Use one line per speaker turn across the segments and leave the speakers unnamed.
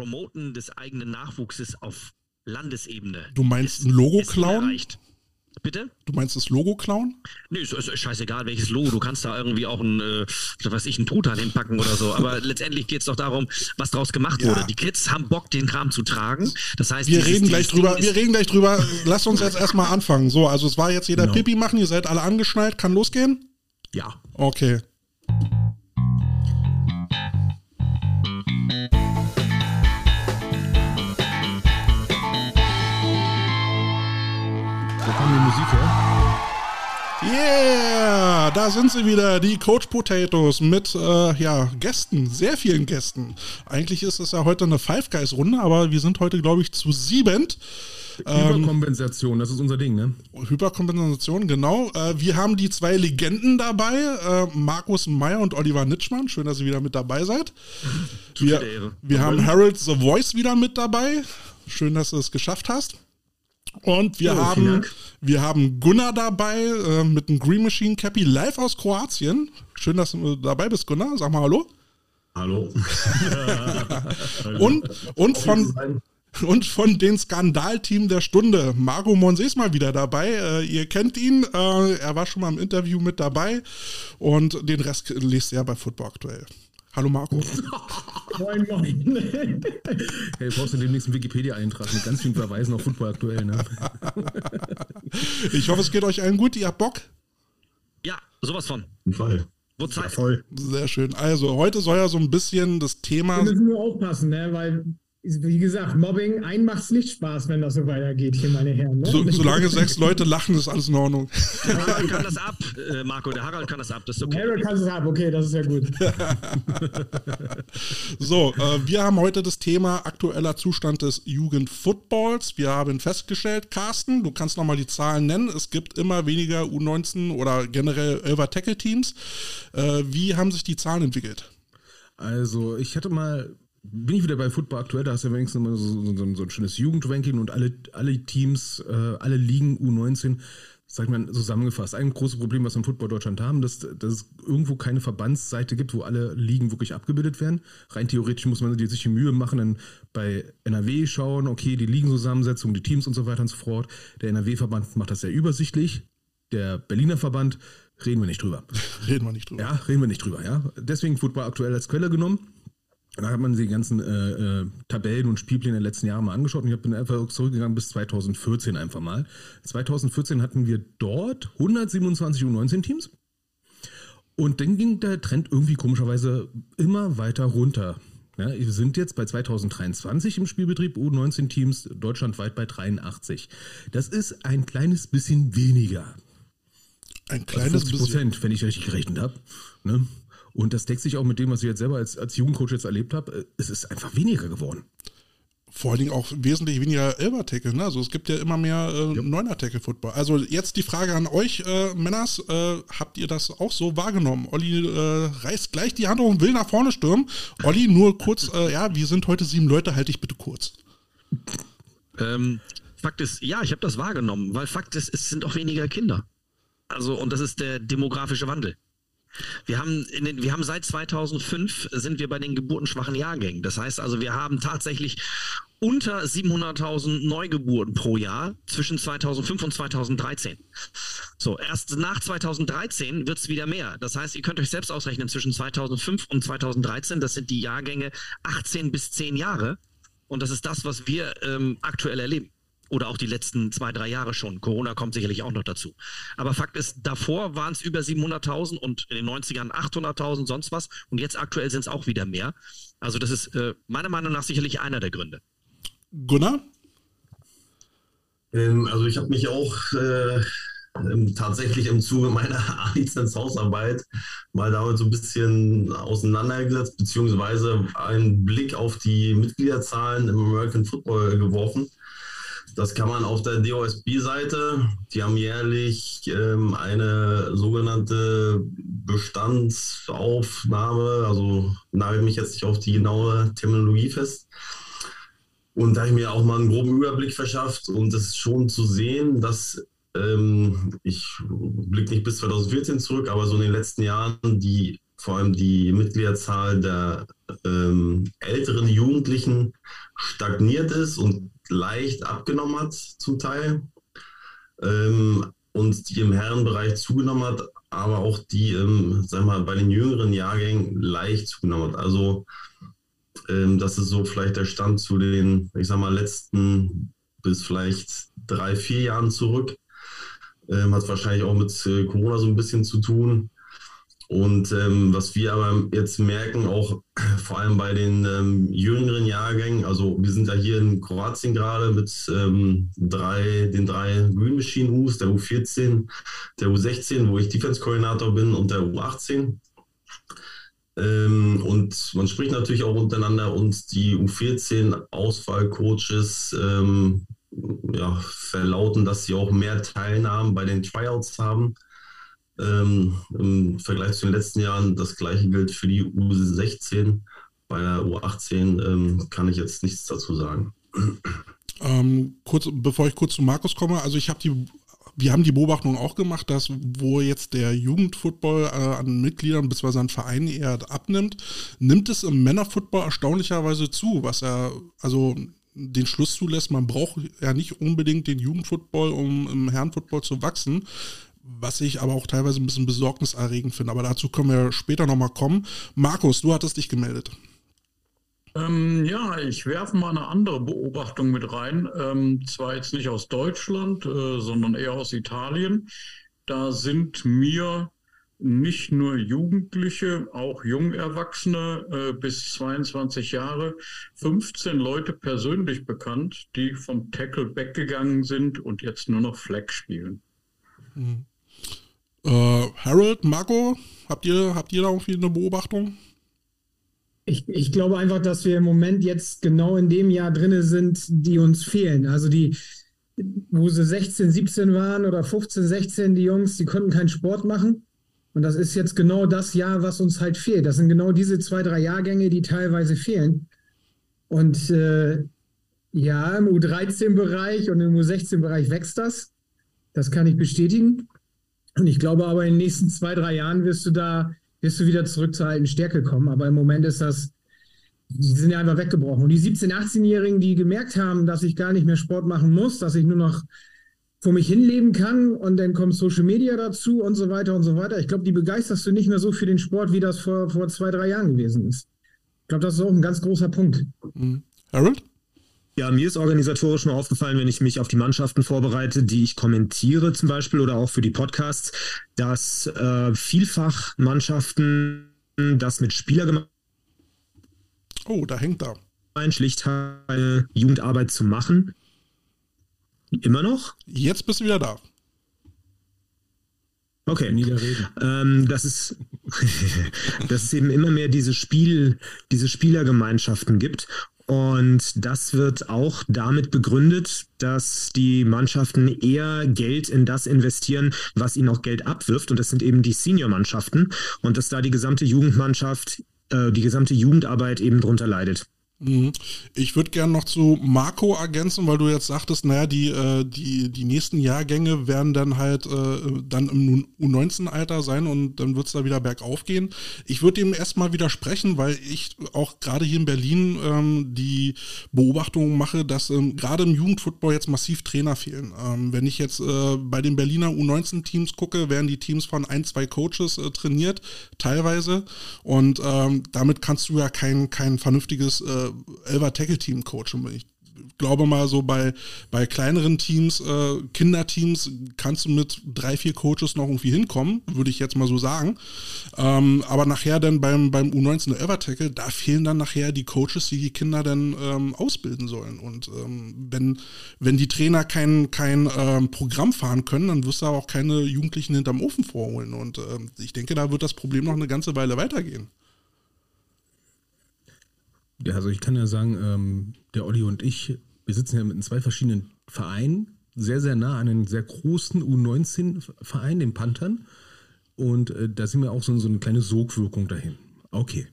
Promoten des eigenen Nachwuchses auf Landesebene.
Du meinst ein Logo klauen?
Bitte?
Du meinst das Logo klauen?
Nee, ist, ist, scheißegal, welches Logo. Du kannst da irgendwie auch ein, äh, was ich, ein Truthahn hinpacken oder so. Aber letztendlich geht es doch darum, was draus gemacht ja. wurde. Die Kids haben Bock, den Kram zu tragen. Das heißt,
wir reden gleich drüber. Wir reden gleich drüber. Lass uns jetzt erstmal anfangen. So, also es war jetzt jeder no. Pipi machen. Ihr seid alle angeschnallt. Kann losgehen?
Ja.
Okay.
Musik her.
Yeah, da sind sie wieder, die Coach Potatoes mit äh, ja, Gästen, sehr vielen Gästen. Eigentlich ist es ja heute eine Five Guys Runde, aber wir sind heute, glaube ich, zu siebend.
Hyperkompensation, ähm, das ist unser Ding, ne?
Hyperkompensation, genau. Äh, wir haben die zwei Legenden dabei, äh, Markus Meyer und Oliver Nitschmann. Schön, dass ihr wieder mit dabei seid. Wir, wir haben Harold The Voice wieder mit dabei. Schön, dass du es geschafft hast. Und wir, oh, haben, wir haben Gunnar dabei äh, mit einem Green Machine Cappy live aus Kroatien. Schön, dass du dabei bist, Gunnar. Sag mal Hallo.
Hallo.
und, und, von, und von den Skandalteam der Stunde. Marco Monse ist mal wieder dabei. Äh, ihr kennt ihn. Äh, er war schon mal im Interview mit dabei. Und den Rest lest ihr bei Football aktuell. Hallo Marco. moin, moin.
hey, brauchst du demnächst einen Wikipedia-Eintrag mit ganz vielen Verweisen auf Football aktuell, ne?
ich hoffe, es geht euch allen gut. Ihr habt Bock?
Ja, sowas von.
Fall.
Wo Zeit? Ja,
voll. Sehr schön. Also, heute soll ja so ein bisschen das Thema.
Wir müssen nur aufpassen, ne? weil wie gesagt, Mobbing, ein macht's nicht Spaß, wenn das so weitergeht, hier, meine Herren. Ne?
So, solange sechs Leute lachen, ist alles in Ordnung.
Der Harald kann das ab, äh, Marco, der Harald kann das ab, das ist okay.
Harald kann das ab, okay, das ist ja gut.
so, äh, wir haben heute das Thema aktueller Zustand des Jugendfootballs. Wir haben festgestellt, Carsten, du kannst nochmal die Zahlen nennen. Es gibt immer weniger U19 oder generell 11 Tackle-Teams. Äh, wie haben sich die Zahlen entwickelt?
Also, ich hatte mal bin ich wieder bei Football aktuell, da hast du ja wenigstens immer so, so, so ein schönes Jugendranking und alle, alle Teams, äh, alle Ligen U19, sag ich mal zusammengefasst. Ein großes Problem, was wir im Football Deutschland haben, dass, dass es irgendwo keine Verbandsseite gibt, wo alle Ligen wirklich abgebildet werden. Rein theoretisch muss man sich die Mühe machen, dann bei NRW schauen, okay, die Ligenzusammensetzung, die Teams und so weiter und so fort. Der NRW-Verband macht das sehr übersichtlich. Der Berliner Verband reden wir nicht drüber.
reden wir nicht drüber.
Ja, reden wir nicht drüber, ja. Deswegen Football aktuell als Quelle genommen. Da hat man die ganzen äh, äh, Tabellen und Spielpläne der letzten Jahre mal angeschaut und ich bin einfach zurückgegangen bis 2014 einfach mal. 2014 hatten wir dort 127 U19 Teams und dann ging der Trend irgendwie komischerweise immer weiter runter. Ja, wir sind jetzt bei 2023 im Spielbetrieb U19 Teams deutschlandweit bei 83. Das ist ein kleines bisschen weniger.
Ein kleines
also Prozent, wenn ich richtig gerechnet habe. Ne? Und das deckt sich auch mit dem, was ich jetzt selber als, als Jugendcoach jetzt erlebt habe. Es ist einfach weniger geworden.
Vor allen Dingen auch wesentlich weniger Elber-Tackle. Ne? Also es gibt ja immer mehr äh, ja. Neuner-Tackle-Football. Also jetzt die Frage an euch, äh, Männers. Äh, habt ihr das auch so wahrgenommen? Olli äh, reißt gleich die Hand hoch und will nach vorne stürmen. Olli, nur kurz, äh, ja, wir sind heute sieben Leute, halte ich bitte kurz.
Ähm, Fakt ist, ja, ich habe das wahrgenommen, weil Fakt ist, es sind auch weniger Kinder. Also, und das ist der demografische Wandel. Wir haben, den, wir haben seit 2005 sind wir bei den geburtenschwachen Jahrgängen. Das heißt also, wir haben tatsächlich unter 700.000 Neugeburten pro Jahr zwischen 2005 und 2013. So, erst nach 2013 wird es wieder mehr. Das heißt, ihr könnt euch selbst ausrechnen, zwischen 2005 und 2013, das sind die Jahrgänge 18 bis 10 Jahre. Und das ist das, was wir ähm, aktuell erleben. Oder auch die letzten zwei, drei Jahre schon. Corona kommt sicherlich auch noch dazu. Aber Fakt ist, davor waren es über 700.000 und in den 90ern 800.000, sonst was. Und jetzt aktuell sind es auch wieder mehr. Also das ist äh, meiner Meinung nach sicherlich einer der Gründe.
Gunnar?
Ähm, also ich habe mich auch äh, tatsächlich im Zuge meiner A-Lizenz-Hausarbeit mal damit so ein bisschen auseinandergesetzt, beziehungsweise einen Blick auf die Mitgliederzahlen im American Football geworfen. Das kann man auf der DOSB-Seite. Die haben jährlich ähm, eine sogenannte Bestandsaufnahme. Also nagel mich jetzt nicht auf die genaue Terminologie fest. Und da habe ich mir auch mal einen groben Überblick verschafft und es ist schon zu sehen, dass ähm, ich blicke nicht bis 2014 zurück, aber so in den letzten Jahren die vor allem die Mitgliederzahl der ähm, älteren Jugendlichen stagniert ist und leicht abgenommen hat zum Teil. Ähm, und die im Herrenbereich zugenommen hat, aber auch die, ähm, sag mal, bei den jüngeren Jahrgängen leicht zugenommen hat. Also ähm, das ist so vielleicht der Stand zu den, ich sag mal, letzten bis vielleicht drei, vier Jahren zurück. Ähm, hat wahrscheinlich auch mit äh, Corona so ein bisschen zu tun. Und ähm, was wir aber jetzt merken, auch vor allem bei den ähm, jüngeren Jahrgängen, also wir sind ja hier in Kroatien gerade mit ähm, drei, den drei Green Machine U's, der U14, der U16, wo ich Defense-Koordinator bin und der U18. Ähm, und man spricht natürlich auch untereinander und die U14-Auswahlcoaches ähm, ja, verlauten, dass sie auch mehr Teilnahmen bei den Tryouts haben. Ähm, Im Vergleich zu den letzten Jahren, das gleiche gilt für die U16. Bei der U18 ähm, kann ich jetzt nichts dazu sagen.
Ähm, kurz, bevor ich kurz zu Markus komme, also ich habe die, wir haben die Beobachtung auch gemacht, dass wo jetzt der Jugendfootball äh, an Mitgliedern bzw. an Vereinen eher abnimmt, nimmt es im Männerfootball erstaunlicherweise zu, was er, also den Schluss zulässt, man braucht ja nicht unbedingt den Jugendfootball, um im Herrenfootball zu wachsen was ich aber auch teilweise ein bisschen besorgniserregend finde. Aber dazu können wir später nochmal kommen. Markus, du hattest dich gemeldet.
Ähm, ja, ich werfe mal eine andere Beobachtung mit rein. Ähm, zwar jetzt nicht aus Deutschland, äh, sondern eher aus Italien. Da sind mir nicht nur Jugendliche, auch Jungerwachsene äh, bis 22 Jahre, 15 Leute persönlich bekannt, die vom Tackle weggegangen sind und jetzt nur noch Fleck spielen.
Mhm. Äh, Harold, Marco, habt ihr, habt ihr da irgendwie eine Beobachtung?
Ich, ich glaube einfach, dass wir im Moment jetzt genau in dem Jahr drin sind, die uns fehlen. Also die, wo sie 16, 17 waren oder 15, 16, die Jungs, die konnten keinen Sport machen. Und das ist jetzt genau das Jahr, was uns halt fehlt. Das sind genau diese zwei, drei Jahrgänge, die teilweise fehlen. Und äh, ja, im U13-Bereich und im U16-Bereich wächst das. Das kann ich bestätigen. Und ich glaube aber in den nächsten zwei, drei Jahren wirst du da, wirst du wieder zurück zur alten Stärke kommen. Aber im Moment ist das, die sind ja einfach weggebrochen. Und die 17-, 18-Jährigen, die gemerkt haben, dass ich gar nicht mehr Sport machen muss, dass ich nur noch vor mich hinleben kann und dann kommt Social Media dazu und so weiter und so weiter. Ich glaube, die begeisterst du nicht mehr so für den Sport, wie das vor, vor zwei, drei Jahren gewesen ist. Ich glaube, das ist auch ein ganz großer Punkt.
Mhm. Harold?
Ja, mir ist organisatorisch nur aufgefallen, wenn ich mich auf die Mannschaften vorbereite, die ich kommentiere zum Beispiel oder auch für die Podcasts, dass äh, vielfach Mannschaften das mit Spieler
Oh, da hängt da.
Schlicht eine Jugendarbeit zu machen. Immer noch?
Jetzt bist du wieder da.
Okay. Ähm, das ist, dass es eben immer mehr diese Spiel, diese Spielergemeinschaften gibt und das wird auch damit begründet, dass die Mannschaften eher Geld in das investieren, was ihnen auch Geld abwirft. Und das sind eben die Senior-Mannschaften. Und dass da die gesamte Jugendmannschaft, äh, die gesamte Jugendarbeit eben drunter leidet.
Mhm. Ich würde gerne noch zu Marco ergänzen, weil du jetzt sagtest, naja, die, äh, die, die nächsten Jahrgänge werden dann halt äh, dann im U19-Alter sein und dann wird es da wieder bergauf gehen. Ich würde dem erstmal widersprechen, weil ich auch gerade hier in Berlin ähm, die Beobachtung mache, dass ähm, gerade im Jugendfootball jetzt massiv Trainer fehlen. Ähm, wenn ich jetzt äh, bei den Berliner U19-Teams gucke, werden die Teams von ein, zwei Coaches äh, trainiert, teilweise. Und ähm, damit kannst du ja kein, kein vernünftiges äh, Elver Tackle Team coachen. Ich glaube mal so bei, bei kleineren Teams, äh, Kinderteams, kannst du mit drei, vier Coaches noch irgendwie hinkommen, würde ich jetzt mal so sagen. Ähm, aber nachher dann beim, beim U19 Elver Tackle, da fehlen dann nachher die Coaches, die die Kinder dann ähm, ausbilden sollen. Und ähm, wenn, wenn die Trainer kein, kein ähm, Programm fahren können, dann wirst du auch keine Jugendlichen hinterm Ofen vorholen. Und ähm, ich denke, da wird das Problem noch eine ganze Weile weitergehen.
Ja, also ich kann ja sagen, ähm, der Olli und ich, wir sitzen ja mit zwei verschiedenen Vereinen, sehr, sehr nah an einem sehr großen U19-Verein, den Panthern. Und äh, da sind wir auch so, so, eine kleine Sogwirkung dahin. Okay.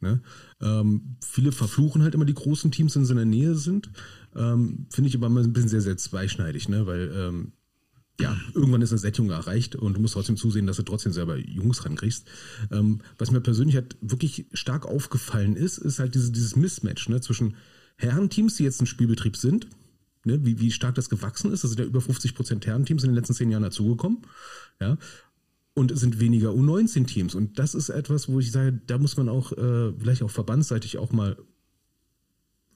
Ne? Ähm, viele verfluchen halt immer die großen Teams, wenn sie in der Nähe sind. Ähm, Finde ich aber immer ein bisschen sehr, sehr zweischneidig, ne? weil ähm, ja, irgendwann ist eine Sättigung erreicht und du musst trotzdem zusehen, dass du trotzdem selber Jungs rankriegst. Ähm, was mir persönlich halt wirklich stark aufgefallen ist, ist halt diese, dieses Mismatch ne, zwischen Herrenteams, die jetzt im Spielbetrieb sind, ne, wie, wie stark das gewachsen ist. Es sind ja über 50 Prozent Herrenteams in den letzten zehn Jahren dazugekommen. Ja. Und es sind weniger U19-Teams. Und das ist etwas, wo ich sage, da muss man auch äh, vielleicht auch verbandsseitig auch mal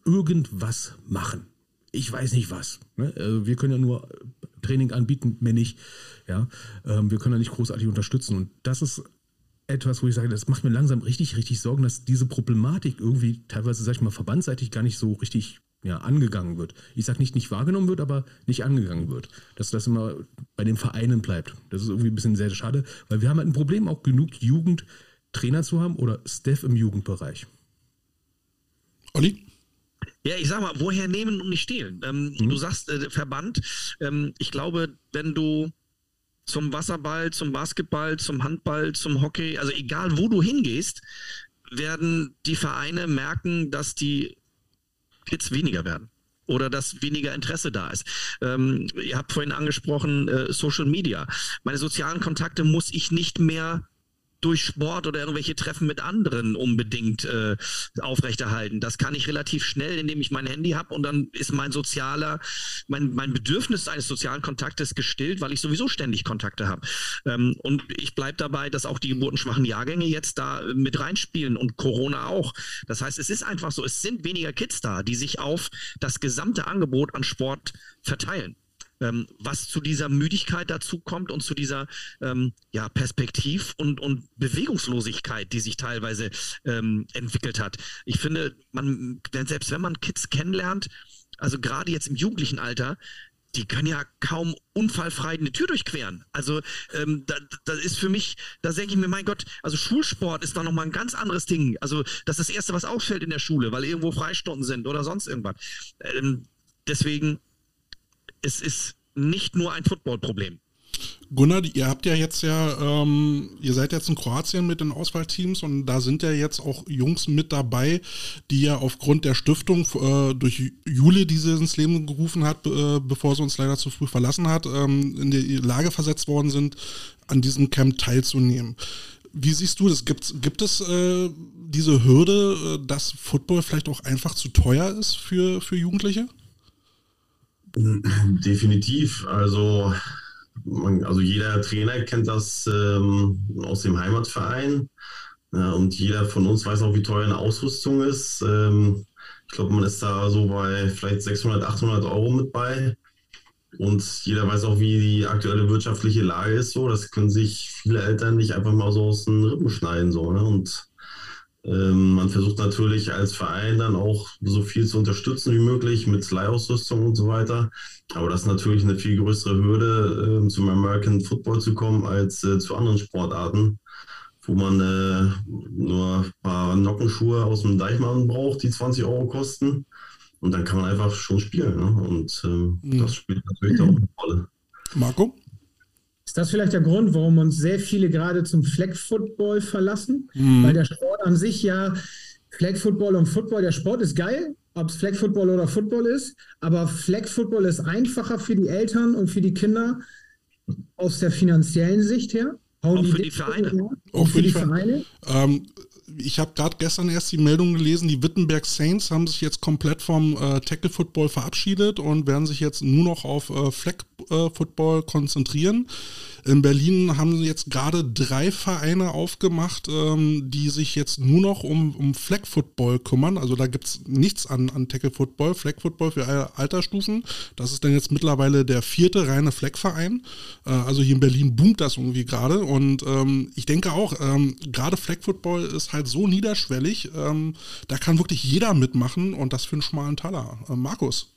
irgendwas machen. Ich weiß nicht was. Ne? Also wir können ja nur Training anbieten, mehr nicht. Ja? Ähm, wir können ja nicht großartig unterstützen. Und das ist etwas, wo ich sage, das macht mir langsam richtig, richtig Sorgen, dass diese Problematik irgendwie teilweise, sag ich mal, verbandsseitig gar nicht so richtig ja, angegangen wird. Ich sage nicht, nicht wahrgenommen wird, aber nicht angegangen wird. Dass das immer bei den Vereinen bleibt. Das ist irgendwie ein bisschen sehr schade, weil wir haben halt ein Problem, auch genug Jugendtrainer zu haben oder Staff im Jugendbereich.
Olli?
Ja, ich sag mal, woher nehmen und nicht stehlen? Ähm, mhm. Du sagst äh, Verband. Ähm, ich glaube, wenn du zum Wasserball, zum Basketball, zum Handball, zum Hockey, also egal wo du hingehst, werden die Vereine merken, dass die Kids weniger werden oder dass weniger Interesse da ist. Ähm, ihr habt vorhin angesprochen, äh, Social Media. Meine sozialen Kontakte muss ich nicht mehr durch Sport oder irgendwelche Treffen mit anderen unbedingt äh, aufrechterhalten. Das kann ich relativ schnell, indem ich mein Handy habe und dann ist mein sozialer, mein, mein Bedürfnis eines sozialen Kontaktes gestillt, weil ich sowieso ständig Kontakte habe. Ähm, und ich bleibe dabei, dass auch die geburtenschwachen Jahrgänge jetzt da mit reinspielen und Corona auch. Das heißt, es ist einfach so, es sind weniger Kids da, die sich auf das gesamte Angebot an Sport verteilen ähm, was zu dieser Müdigkeit dazu kommt und zu dieser ähm, ja, Perspektiv- und, und Bewegungslosigkeit, die sich teilweise ähm, entwickelt hat. Ich finde, man, selbst wenn man Kids kennenlernt, also gerade jetzt im jugendlichen Alter, die können ja kaum unfallfrei eine Tür durchqueren. Also ähm, da, da ist für mich, da denke ich mir, mein Gott, also Schulsport ist da nochmal ein ganz anderes Ding. Also das ist das Erste, was auffällt in der Schule, weil irgendwo Freistunden sind oder sonst irgendwas. Ähm, deswegen es ist nicht nur ein Footballproblem.
Gunnar, ihr habt ja jetzt ja, ähm, ihr seid jetzt in Kroatien mit den Auswahlteams und da sind ja jetzt auch Jungs mit dabei, die ja aufgrund der Stiftung äh, durch Jule, die sie ins Leben gerufen hat, äh, bevor sie uns leider zu früh verlassen hat, ähm, in die Lage versetzt worden sind, an diesem Camp teilzunehmen. Wie siehst du das? Gibt, gibt es äh, diese Hürde, äh, dass Football vielleicht auch einfach zu teuer ist für, für Jugendliche?
Definitiv. Also, man, also jeder Trainer kennt das ähm, aus dem Heimatverein. Ja, und jeder von uns weiß auch, wie teuer eine Ausrüstung ist. Ähm, ich glaube, man ist da so bei vielleicht 600, 800 Euro mit bei. Und jeder weiß auch, wie die aktuelle wirtschaftliche Lage ist. So, das können sich viele Eltern nicht einfach mal so aus den Rippen schneiden. So, ne? Und ähm, man versucht natürlich als Verein dann auch so viel zu unterstützen wie möglich mit Leihausrüstung und so weiter. Aber das ist natürlich eine viel größere Hürde, äh, zum American Football zu kommen als äh, zu anderen Sportarten, wo man äh, nur ein paar Nockenschuhe aus dem Deichmann braucht, die 20 Euro kosten. Und dann kann man einfach schon spielen. Ne? Und ähm, mhm. das spielt natürlich auch eine Rolle.
Marco?
Ist das vielleicht der Grund, warum uns sehr viele gerade zum Flag Football verlassen? Mhm. Weil der Sport an sich ja, Flag Football und Football, der Sport ist geil, ob es Flag Football oder Football ist, aber Flag Football ist einfacher für die Eltern und für die Kinder aus der finanziellen Sicht her.
Hauen auch, die für die Vereine.
Auch für, für die Vereine. Ähm, ich habe gerade gestern erst die Meldung gelesen, die Wittenberg Saints haben sich jetzt komplett vom äh, Tackle Football verabschiedet und werden sich jetzt nur noch auf äh, Flag äh, Football konzentrieren. In Berlin haben sie jetzt gerade drei Vereine aufgemacht, ähm, die sich jetzt nur noch um, um Flag Football kümmern. Also da gibt es nichts an, an Tackle Football, Flag Football für Altersstufen. Das ist dann jetzt mittlerweile der vierte reine Flag-Verein. Äh, also hier in Berlin boomt das irgendwie gerade. Und ähm, ich denke auch, ähm, gerade Flag Football ist halt so niederschwellig, ähm, da kann wirklich jeder mitmachen und das für einen schmalen Taler. Äh, Markus.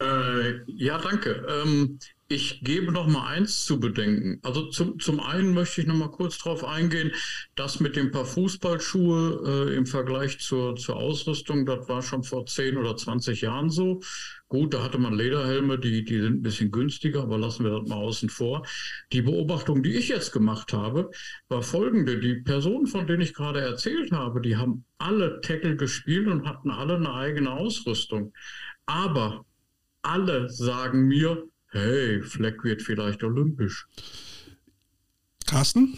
Äh, ja, danke. Ähm, ich gebe noch mal eins zu bedenken. Also zum, zum einen möchte ich noch mal kurz darauf eingehen, dass mit dem paar Fußballschuhe äh, im Vergleich zur, zur Ausrüstung, das war schon vor 10 oder 20 Jahren so. Gut, da hatte man Lederhelme, die, die sind ein bisschen günstiger, aber lassen wir das mal außen vor. Die Beobachtung, die ich jetzt gemacht habe, war folgende. Die Personen, von denen ich gerade erzählt habe, die haben alle Tackle gespielt und hatten alle eine eigene Ausrüstung. Aber alle sagen mir, hey, Fleck wird vielleicht olympisch.
Carsten?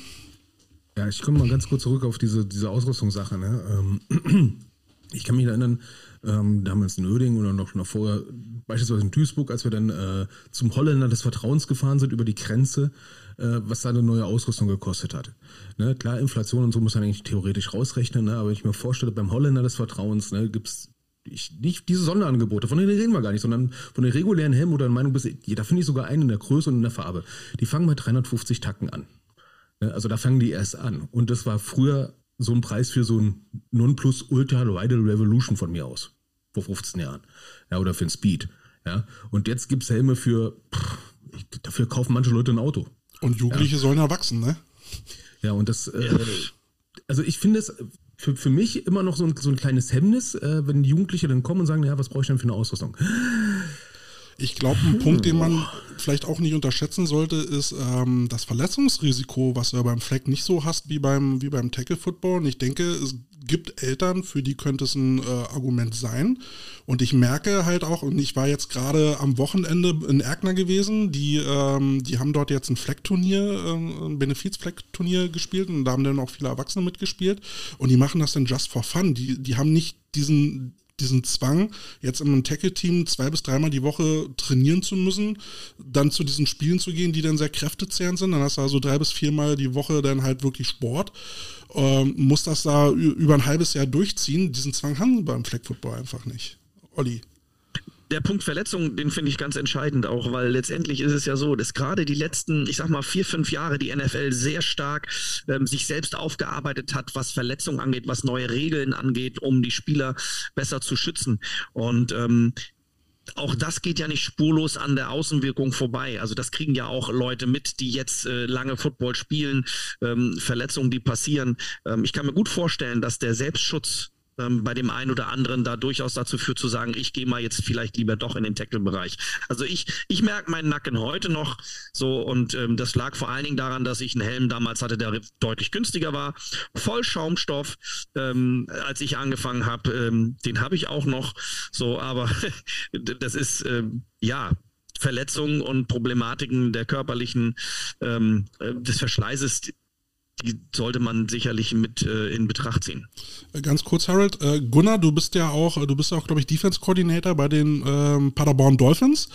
Ja, ich komme mal ganz kurz zurück auf diese, diese Ausrüstungssache. Ne? Ähm, ich kann mich erinnern, ähm, damals in Öding oder noch, noch vorher, beispielsweise in Duisburg, als wir dann äh, zum Holländer des Vertrauens gefahren sind über die Grenze, äh, was da eine neue Ausrüstung gekostet hat. Ne, klar, Inflation und so muss man eigentlich theoretisch rausrechnen, ne, aber wenn ich mir vorstelle, beim Holländer des Vertrauens ne, gibt es nicht diese Sonderangebote, von denen reden wir gar nicht, sondern von den regulären Helmen oder Meinung bis, da finde ich sogar einen in der Größe und in der Farbe. Die fangen bei 350 Tacken an. Ne, also da fangen die erst an. Und das war früher so ein Preis für so ein Nonplus Ultra Ride Revolution von mir aus. Vor 15 Jahren. Ja, oder für ein Speed. Ja. Und jetzt gibt es Helme für, pff, dafür kaufen manche Leute ein Auto.
Und Jugendliche ja. sollen erwachsen, ne?
Ja, und das, äh, also ich finde es für, für mich immer noch so ein, so ein kleines Hemmnis, äh, wenn Jugendliche dann kommen und sagen, ja, was brauche ich denn für eine Ausrüstung?
Ich glaube, ein Punkt, den man vielleicht auch nicht unterschätzen sollte, ist ähm, das Verletzungsrisiko, was du ja beim Fleck nicht so hast wie beim, wie beim Tackle Football. Und ich denke, es gibt Eltern, für die könnte es ein äh, Argument sein. Und ich merke halt auch, und ich war jetzt gerade am Wochenende in Erkner gewesen, die, ähm, die haben dort jetzt ein Fleckturnier, äh, ein Benefiz-Fleckturnier gespielt und da haben dann auch viele Erwachsene mitgespielt. Und die machen das dann just for fun. Die, die haben nicht diesen diesen Zwang, jetzt in einem Tackle-Team zwei bis dreimal die Woche trainieren zu müssen, dann zu diesen Spielen zu gehen, die dann sehr kräftezehrend sind. Dann hast du also drei bis viermal die Woche dann halt wirklich Sport. Ähm, muss das da über ein halbes Jahr durchziehen. Diesen Zwang haben sie beim Flag Football einfach nicht. Olli
der Punkt Verletzung, den finde ich ganz entscheidend auch, weil letztendlich ist es ja so, dass gerade die letzten, ich sag mal, vier, fünf Jahre die NFL sehr stark ähm, sich selbst aufgearbeitet hat, was Verletzungen angeht, was neue Regeln angeht, um die Spieler besser zu schützen. Und ähm, auch das geht ja nicht spurlos an der Außenwirkung vorbei. Also das kriegen ja auch Leute mit, die jetzt äh, lange Football spielen, ähm, Verletzungen, die passieren. Ähm, ich kann mir gut vorstellen, dass der Selbstschutz ähm, bei dem einen oder anderen da durchaus dazu führt zu sagen, ich gehe mal jetzt vielleicht lieber doch in den Tackle-Bereich. Also ich, ich merke meinen Nacken heute noch so und ähm, das lag vor allen Dingen daran, dass ich einen Helm damals hatte, der deutlich günstiger war, voll Schaumstoff, ähm, als ich angefangen habe. Ähm, den habe ich auch noch so, aber das ist ähm, ja Verletzungen und Problematiken der körperlichen ähm, äh, des Verschleißes die sollte man sicherlich mit äh, in Betracht ziehen.
Äh, ganz kurz, Harold. Äh, Gunnar, du bist ja auch, äh, du bist ja auch, glaube ich, Defense Coordinator bei den ähm, Paderborn Dolphins.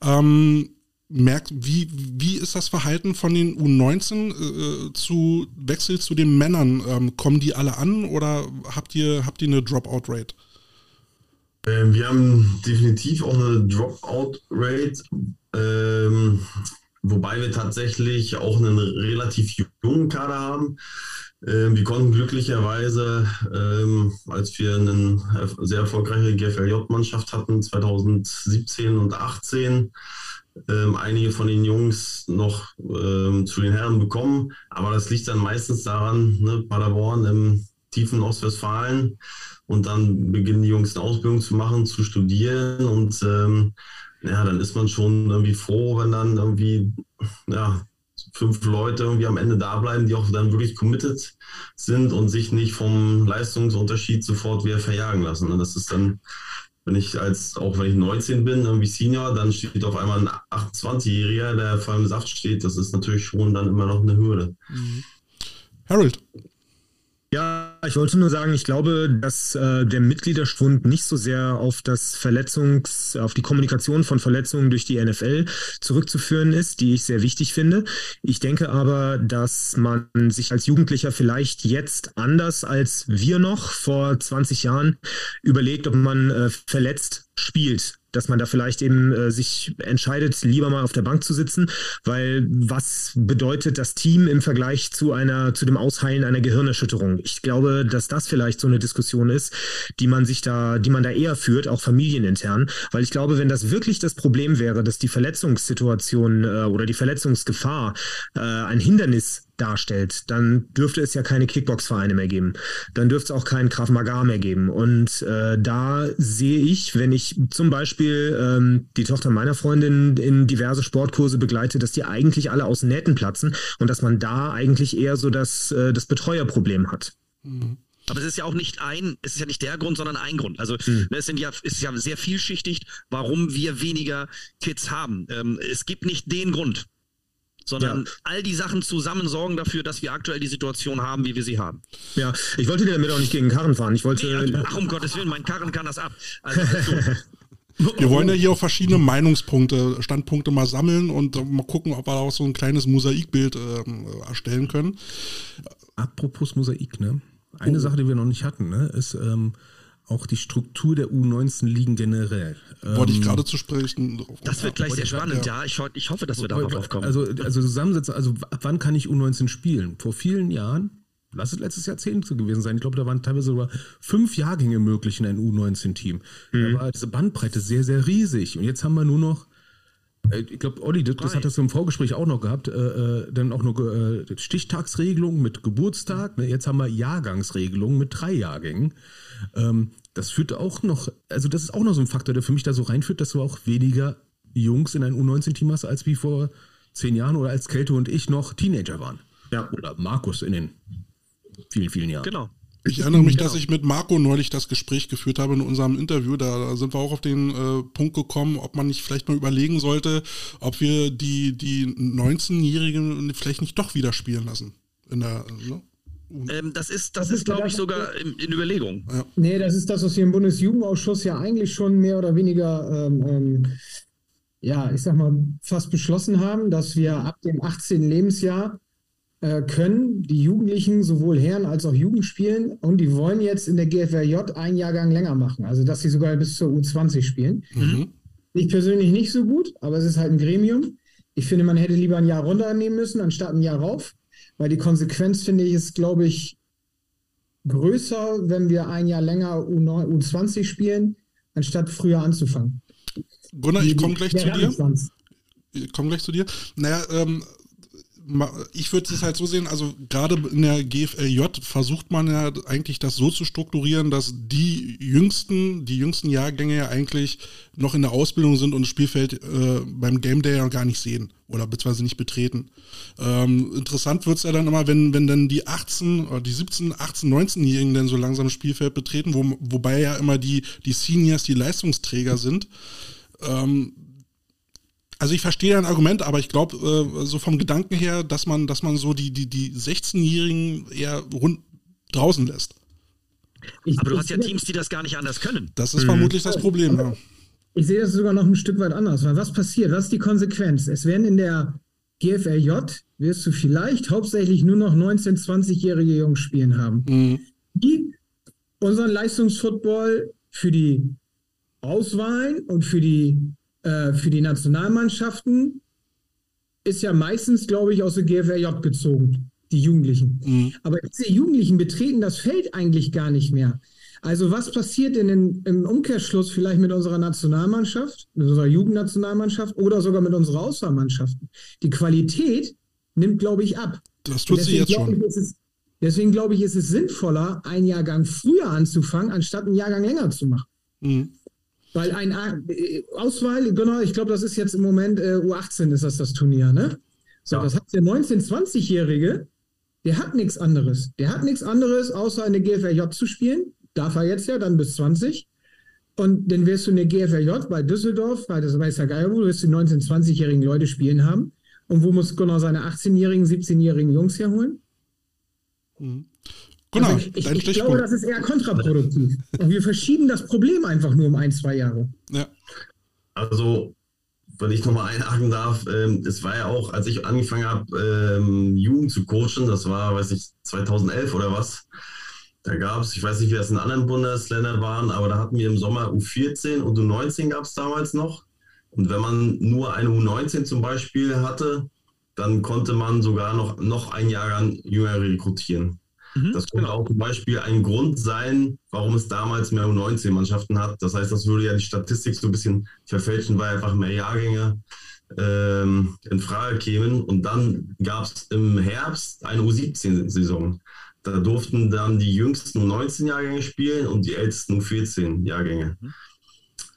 Ähm, merkt, wie, wie ist das Verhalten von den U19 äh, zu Wechsel zu den Männern? Ähm, kommen die alle an oder habt ihr, habt ihr eine Dropout-Rate?
Ähm, wir haben definitiv auch eine Dropout-Rate. Ähm, Wobei wir tatsächlich auch einen relativ jungen Kader haben. Ähm, wir konnten glücklicherweise, ähm, als wir eine sehr erfolgreiche GFLJ-Mannschaft hatten, 2017 und 2018, ähm, einige von den Jungs noch ähm, zu den Herren bekommen. Aber das liegt dann meistens daran, ne, Paderborn im tiefen Ostwestfalen. Und dann beginnen die Jungs eine Ausbildung zu machen, zu studieren. Und ähm, ja, dann ist man schon irgendwie froh, wenn dann irgendwie, ja, fünf Leute irgendwie am Ende da bleiben, die auch dann wirklich committed sind und sich nicht vom Leistungsunterschied sofort wieder verjagen lassen. Und das ist dann, wenn ich als, auch wenn ich 19 bin, irgendwie Senior, dann steht auf einmal ein 28-Jähriger, der vor allem Saft steht. Das ist natürlich schon dann immer noch eine Hürde.
Mhm. Harold,
ja, ich wollte nur sagen, ich glaube, dass äh, der Mitgliederschwund nicht so sehr auf das Verletzungs, auf die Kommunikation von Verletzungen durch die NFL zurückzuführen ist, die ich sehr wichtig finde. Ich denke aber, dass man sich als Jugendlicher vielleicht jetzt anders als wir noch vor 20 Jahren überlegt, ob man äh, verletzt spielt dass man da vielleicht eben äh, sich entscheidet, lieber mal auf der Bank zu sitzen, weil was bedeutet das Team im Vergleich zu einer, zu dem Ausheilen einer Gehirnerschütterung? Ich glaube, dass das vielleicht so eine Diskussion ist, die man sich da, die man da eher führt, auch familienintern, weil ich glaube, wenn das wirklich das Problem wäre, dass die Verletzungssituation äh, oder die Verletzungsgefahr äh, ein Hindernis darstellt, dann dürfte es ja keine Kickbox-Vereine mehr geben. Dann dürfte es auch keinen Krav Maga mehr geben. Und äh, da sehe ich, wenn ich zum Beispiel ähm, die Tochter meiner Freundin in diverse Sportkurse begleite, dass die eigentlich alle aus Nähten platzen und dass man da eigentlich eher so das, äh, das Betreuerproblem hat.
Mhm. Aber es ist ja auch nicht ein, es ist ja nicht der Grund, sondern ein Grund. Also mhm. es sind ja, es ist ja sehr vielschichtig, warum wir weniger Kids haben. Ähm, es gibt nicht den Grund sondern ja. all die Sachen zusammen sorgen dafür, dass wir aktuell die Situation haben, wie wir sie haben.
Ja, ich wollte dir damit auch nicht gegen Karren fahren. Ich wollte.
Nee, ach, um Gottes Willen, mein Karren kann das ab. Also, also,
wir wollen ja hier auch verschiedene Meinungspunkte, Standpunkte mal sammeln und mal gucken, ob wir auch so ein kleines Mosaikbild äh, erstellen können.
Apropos Mosaik, ne? Eine oh. Sache, die wir noch nicht hatten, ne, ist ähm, auch die Struktur der U19-Ligen generell.
Wollte ich ähm, gerade zu sprechen.
Das wird gleich sehr spannend, ja. Ich, ich hoffe, dass wir da drauf kommen.
Also, also zusammensetzen, also ab wann kann ich U19 spielen? Vor vielen Jahren, lass es letztes Jahrzehnt so gewesen sein. Ich glaube, da waren teilweise sogar fünf Jahrgänge möglich in einem U19-Team. Mhm. Da war diese Bandbreite sehr, sehr riesig. Und jetzt haben wir nur noch ich glaube, Olli, das, das hat das im Vorgespräch auch noch gehabt. Äh, äh dann auch noch äh, Stichtagsregelung mit Geburtstag. Ne? Jetzt haben wir Jahrgangsregelung mit drei Jahrgängen. Ähm, das führt auch noch, also das ist auch noch so ein Faktor, der für mich da so reinführt, dass du auch weniger Jungs in ein U19-Team hast, als wie vor zehn Jahren oder als Kälte und ich noch Teenager waren. Ja. Oder Markus in den vielen, vielen Jahren.
Genau.
Ich erinnere mich, genau. dass ich mit Marco neulich das Gespräch geführt habe in unserem Interview. Da sind wir auch auf den äh, Punkt gekommen, ob man nicht vielleicht mal überlegen sollte, ob wir die, die 19-Jährigen vielleicht nicht doch wieder spielen lassen. In der,
ne? Ähm, das ist, das, das ist, glaube ich, sogar in, in Überlegung.
Ja. Nee, das ist das, was wir im Bundesjugendausschuss ja eigentlich schon mehr oder weniger, ähm, ähm, ja, ich sag mal, fast beschlossen haben, dass wir ab dem 18. Lebensjahr äh, können die Jugendlichen sowohl Herren als auch Jugend spielen und die wollen jetzt in der GFRJ einen Jahrgang länger machen, also dass sie sogar bis zur U20 spielen. Mhm. Ich persönlich nicht so gut, aber es ist halt ein Gremium. Ich finde, man hätte lieber ein Jahr runternehmen müssen, anstatt ein Jahr rauf, weil die Konsequenz, finde ich, ist, glaube ich, größer, wenn wir ein Jahr länger U9, U20 spielen, anstatt früher anzufangen.
Gunnar, ich komme gleich zu dir. Ich komme gleich zu dir. Naja, ähm, ich würde es halt so sehen, also gerade in der GFLJ versucht man ja eigentlich das so zu strukturieren, dass die jüngsten, die jüngsten Jahrgänge ja eigentlich noch in der Ausbildung sind und das Spielfeld äh, beim Game Day ja gar nicht sehen oder beziehungsweise nicht betreten. Ähm, interessant wird es ja dann immer, wenn, wenn dann die 18 oder die 17, 18, 19-Jährigen dann so langsam das Spielfeld betreten, wo, wobei ja immer die, die Seniors die Leistungsträger sind. Ähm, also ich verstehe ein Argument, aber ich glaube, äh, so vom Gedanken her, dass man, dass man so die, die, die 16-Jährigen eher rund draußen lässt.
Ich, aber du hast ja Teams, die das gar nicht anders können.
Das ist mhm. vermutlich das Problem, ja.
Ich sehe das sogar noch ein Stück weit anders, weil was passiert? Was ist die Konsequenz? Es werden in der GFLJ, wirst du vielleicht hauptsächlich nur noch 19-, 20-jährige Jungs spielen haben, mhm. die unseren Leistungsfootball für die Auswahlen und für die äh, für die Nationalmannschaften ist ja meistens, glaube ich, aus der GFRJ gezogen, die Jugendlichen. Mhm. Aber diese Jugendlichen betreten das Feld eigentlich gar nicht mehr. Also was passiert denn in, im Umkehrschluss vielleicht mit unserer Nationalmannschaft, mit unserer Jugendnationalmannschaft oder sogar mit unserer Auswahlmannschaften? Die Qualität nimmt, glaube ich, ab.
Das tut sie jetzt schon.
Es, deswegen glaube ich, ist es sinnvoller, einen Jahrgang früher anzufangen, anstatt einen Jahrgang länger zu machen. Mhm. Weil ein äh, Auswahl, genau, ich glaube, das ist jetzt im Moment äh, U18 ist das das Turnier, ne? So, ja. das hat der 19-, 20-Jährige, der hat nichts anderes. Der hat nichts anderes, außer eine GFRJ zu spielen. Darf er jetzt ja, dann bis 20. Und dann wirst du eine GFRJ bei Düsseldorf, weil das weiß ja geil, wo du wirst die 19-, 20-jährigen Leute spielen haben. Und wo muss Gunnar seine 18-jährigen, 17-jährigen Jungs herholen?
Mhm.
Genau, also ich, ich, ich glaube, das ist eher kontraproduktiv. Und wir verschieben das Problem einfach nur um ein, zwei Jahre.
Ja.
Also, wenn ich nochmal einhaken darf, ähm, es war ja auch, als ich angefangen habe, ähm, Jugend zu coachen, das war, weiß ich, 2011 oder was, da gab es, ich weiß nicht, wie das in anderen Bundesländern waren, aber da hatten wir im Sommer U14 und U19 gab es damals noch. Und wenn man nur eine U19 zum Beispiel hatte, dann konnte man sogar noch, noch ein Jahrgang jünger rekrutieren. Mhm, das könnte genau. auch zum Beispiel ein Grund sein, warum es damals mehr U19-Mannschaften hat. Das heißt, das würde ja die Statistik so ein bisschen verfälschen, weil einfach mehr Jahrgänge ähm, in Frage kämen. Und dann gab es im Herbst eine U17-Saison. Da durften dann die jüngsten U19-Jahrgänge spielen und die ältesten U14-Jahrgänge. Mhm.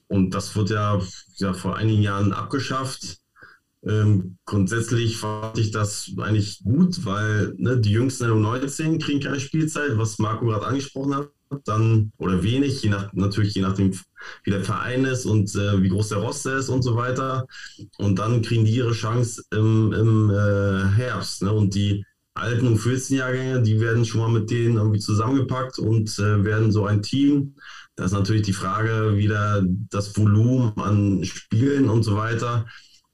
Und das wurde ja, ja vor einigen Jahren abgeschafft. Ähm, grundsätzlich fand ich das eigentlich gut, weil ne, die Jüngsten um 19 kriegen keine Spielzeit, was Marco gerade angesprochen hat. dann oder wenig, je nach, natürlich je nachdem, wie der Verein ist und äh, wie groß der Roster ist und so weiter. Und dann kriegen die ihre Chance im, im äh, Herbst. Ne? Und die alten und 14-Jahrgänge, die werden schon mal mit denen irgendwie zusammengepackt und äh, werden so ein Team. Da ist natürlich die Frage wieder das Volumen an Spielen und so weiter.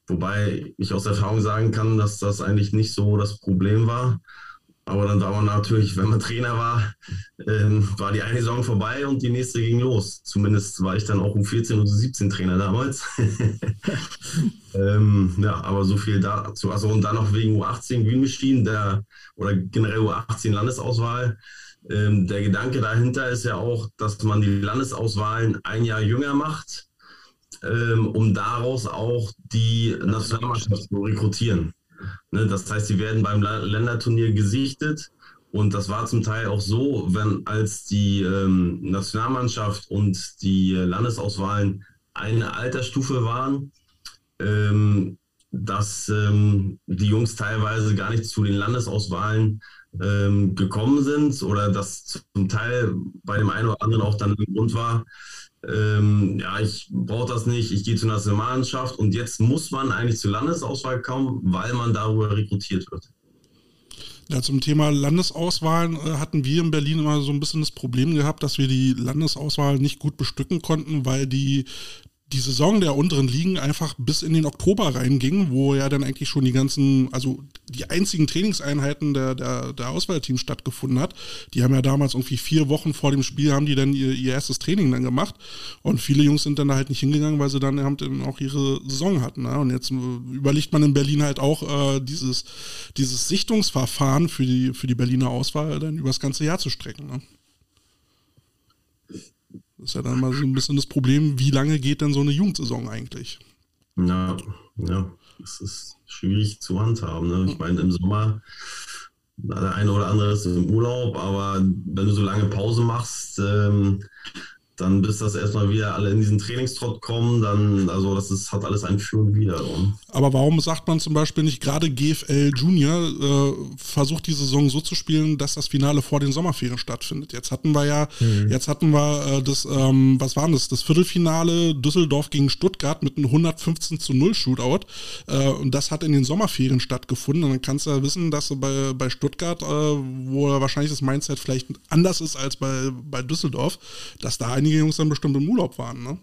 Wobei ich aus Erfahrung sagen kann, dass das eigentlich nicht so das Problem war. Aber dann war man natürlich, wenn man Trainer war, ähm, war die eine Saison vorbei und die nächste ging los. Zumindest war ich dann auch um 14 oder 17 Trainer damals. ähm, ja, aber so viel dazu. Also und dann noch wegen U18 Green Machine, der oder generell U18 Landesauswahl. Ähm, der Gedanke dahinter ist ja auch, dass man die Landesauswahlen ein Jahr jünger macht, ähm, um daraus auch die Nationalmannschaft zu rekrutieren. Ne, das heißt, sie werden beim Länderturnier gesichtet. Und das war zum Teil auch so, wenn als die ähm, Nationalmannschaft und die Landesauswahlen eine Altersstufe waren, ähm, dass ähm, die Jungs teilweise gar nicht zu den Landesauswahlen ähm, gekommen sind oder dass zum Teil bei dem einen oder anderen auch dann ein Grund war, ähm, ja, ich brauche das nicht, ich gehe zur Nationalmannschaft und jetzt muss man eigentlich zur Landesauswahl kommen, weil man darüber rekrutiert wird.
Ja, zum Thema Landesauswahlen äh, hatten wir in Berlin immer so ein bisschen das Problem gehabt, dass wir die Landesauswahl nicht gut bestücken konnten, weil die die Saison der unteren Ligen einfach bis in den Oktober reinging, wo ja dann eigentlich schon die ganzen, also die einzigen Trainingseinheiten der, der, der Auswahlteams stattgefunden hat. Die haben ja damals irgendwie vier Wochen vor dem Spiel haben die dann ihr, ihr erstes Training dann gemacht und viele Jungs sind dann da halt nicht hingegangen, weil sie dann haben auch ihre Saison hatten. Ne? Und jetzt äh, überlegt man in Berlin halt auch äh, dieses, dieses Sichtungsverfahren für die, für die Berliner Auswahl dann übers ganze Jahr zu strecken. Ne? Das ist ja dann mal so ein bisschen das Problem, wie lange geht denn so eine Jugendsaison eigentlich?
Ja, ja, das ist schwierig zu handhaben. Ne? Ich meine, im Sommer, der eine oder andere ist im Urlaub, aber wenn du so lange Pause machst, ähm, dann bis das erstmal wieder alle in diesen Trainingstrott kommen, dann, also das ist, hat alles ein Für und Wider.
Aber warum sagt man zum Beispiel nicht gerade GFL Junior äh, versucht die Saison so zu spielen, dass das Finale vor den Sommerferien stattfindet? Jetzt hatten wir ja, mhm. jetzt hatten wir äh, das, ähm, was war das, das Viertelfinale Düsseldorf gegen Stuttgart mit einem 115 zu 0 Shootout äh, und das hat in den Sommerferien stattgefunden und dann kannst du ja wissen, dass du bei, bei Stuttgart, äh, wo wahrscheinlich das Mindset vielleicht anders ist als bei, bei Düsseldorf, dass da einige Jungs dann bestimmt im Urlaub waren, ne?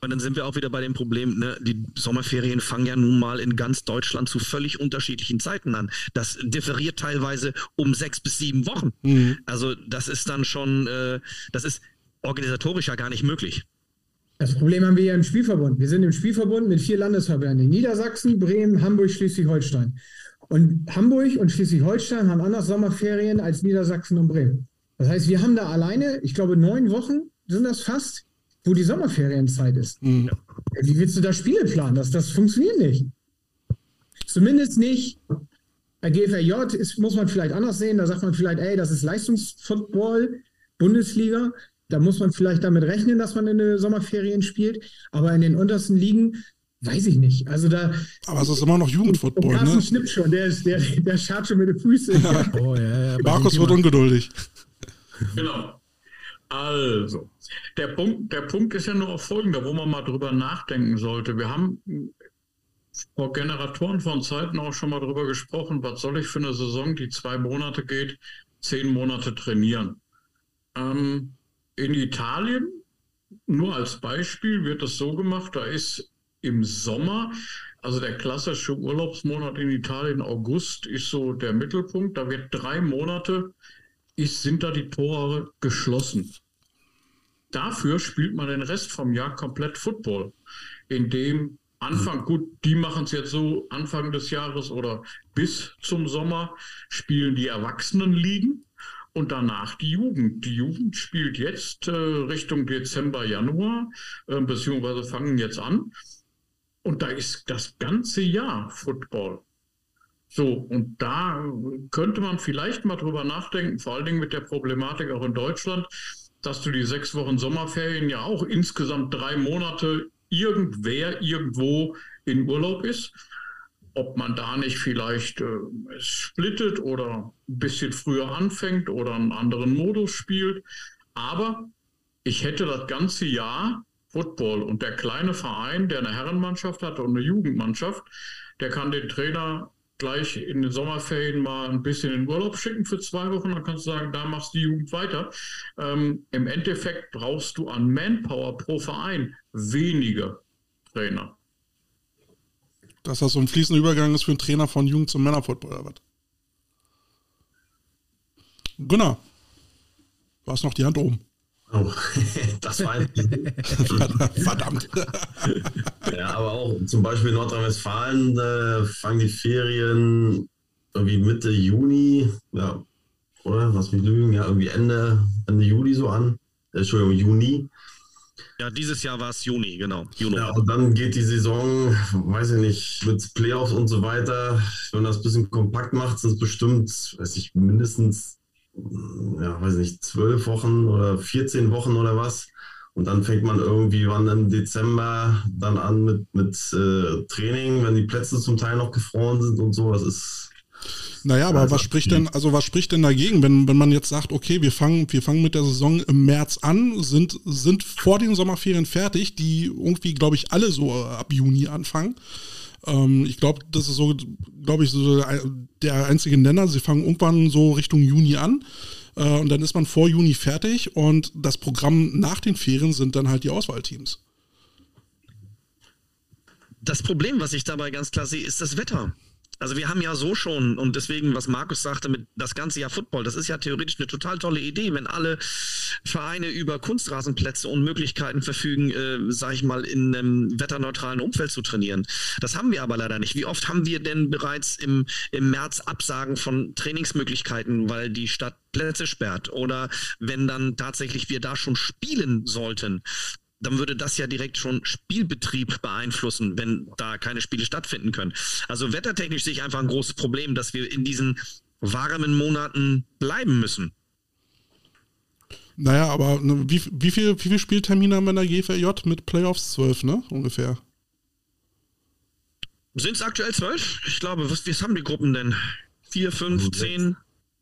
Und dann sind wir auch wieder bei dem Problem, ne? die Sommerferien fangen ja nun mal in ganz Deutschland zu völlig unterschiedlichen Zeiten an. Das differiert teilweise um sechs bis sieben Wochen. Mhm. Also das ist dann schon, äh, das ist organisatorisch ja gar nicht möglich.
Das Problem haben wir ja im Spielverbund. Wir sind im Spielverbund mit vier Landesverbänden. Niedersachsen, Bremen, Hamburg, Schleswig-Holstein. Und Hamburg und Schleswig-Holstein haben anders Sommerferien als Niedersachsen und Bremen. Das heißt, wir haben da alleine, ich glaube, neun Wochen sind das fast, wo die Sommerferienzeit ist. Mhm. Wie willst du da Spiele planen? Das, das funktioniert nicht. Zumindest nicht. Bei GFRJ ist, muss man vielleicht anders sehen. Da sagt man vielleicht, ey, das ist Leistungsfootball, Bundesliga. Da muss man vielleicht damit rechnen, dass man in den Sommerferien spielt. Aber in den untersten Ligen weiß ich nicht. Also da.
Aber es ist immer noch Jugendfootball,
ne? Schnippt schon, der, ist, der, der schart schon mit den Füßen. Ja.
Oh, ja, ja, Markus wird ungeduldig.
Genau. Also, der Punkt, der Punkt ist ja nur auf folgender, wo man mal drüber nachdenken sollte. Wir haben vor Generatoren von Zeiten auch schon mal drüber gesprochen, was soll ich für eine Saison, die zwei Monate geht, zehn Monate trainieren. Ähm, in Italien, nur als Beispiel, wird das so gemacht, da ist im Sommer, also der klassische Urlaubsmonat in Italien, August, ist so der Mittelpunkt, da wird drei Monate ist, sind da die Tore geschlossen. Dafür spielt man den Rest vom Jahr komplett Football, indem Anfang, gut, die machen es jetzt so, Anfang des Jahres oder bis zum Sommer spielen die Erwachsenen liegen und danach die Jugend. Die Jugend spielt jetzt äh, Richtung Dezember, Januar, äh, beziehungsweise fangen jetzt an. Und da ist das ganze Jahr Football. So, und da könnte man vielleicht mal drüber nachdenken, vor allen Dingen mit der Problematik auch in Deutschland, dass du die sechs Wochen Sommerferien ja auch insgesamt drei Monate irgendwer irgendwo in Urlaub ist. Ob man da nicht vielleicht äh, splittet oder ein bisschen früher anfängt oder einen anderen Modus spielt. Aber ich hätte das ganze Jahr Football und der kleine Verein, der eine Herrenmannschaft hat und eine Jugendmannschaft, der kann den Trainer gleich in den Sommerferien mal ein bisschen in Urlaub schicken für zwei Wochen, dann kannst du sagen, da machst du die Jugend weiter. Ähm, Im Endeffekt brauchst du an Manpower pro Verein weniger Trainer.
Dass das so ein fließender Übergang ist für einen Trainer von Jugend zum Männerfootball oder was? Gunnar, du hast noch die Hand oben.
Oh, das war
Verdammt.
ja, aber auch zum Beispiel in Nordrhein-Westfalen äh, fangen die Ferien irgendwie Mitte Juni, ja, oder? Lass mich lügen, ja, irgendwie Ende, Ende Juli so an. Äh, Entschuldigung, Juni.
Ja, dieses Jahr war es Juni, genau. Juni.
Ja, und dann geht die Saison, weiß ich nicht, mit Playoffs und so weiter. Wenn man das ein bisschen kompakt macht, sind es bestimmt, weiß ich, mindestens ja, weiß nicht, zwölf Wochen oder 14 Wochen oder was. Und dann fängt man irgendwie wann im Dezember dann an mit, mit äh, Training, wenn die Plätze zum Teil noch gefroren sind und so. Das ist.
Naja, aber was spricht denn, also was spricht denn dagegen, wenn, wenn man jetzt sagt, okay, wir fangen, wir fangen mit der Saison im März an, sind, sind vor den Sommerferien fertig, die irgendwie, glaube ich, alle so ab Juni anfangen. Ähm, ich glaube, das ist so, glaube ich, so der einzige Nenner. Sie fangen irgendwann so Richtung Juni an. Äh, und dann ist man vor Juni fertig und das Programm nach den Ferien sind dann halt die Auswahlteams.
Das Problem, was ich dabei ganz klar sehe, ist das Wetter. Also wir haben ja so schon, und deswegen, was Markus sagte, mit das ganze Jahr Football, das ist ja theoretisch eine total tolle Idee, wenn alle Vereine über Kunstrasenplätze und Möglichkeiten verfügen, äh, sage ich mal, in einem wetterneutralen Umfeld zu trainieren. Das haben wir aber leider nicht. Wie oft haben wir denn bereits im, im März Absagen von Trainingsmöglichkeiten, weil die Stadt Plätze sperrt? Oder wenn dann tatsächlich wir da schon spielen sollten, dann würde das ja direkt schon Spielbetrieb beeinflussen, wenn da keine Spiele stattfinden können. Also wettertechnisch sehe ich einfach ein großes Problem, dass wir in diesen warmen Monaten bleiben müssen.
Naja, aber ne, wie, wie, viel, wie viele Spieltermine haben wir in der GVJ mit Playoffs? Zwölf, ne? Ungefähr.
Sind es aktuell zwölf? Ich glaube, was, was haben die Gruppen denn? Vier, fünf, also zehn?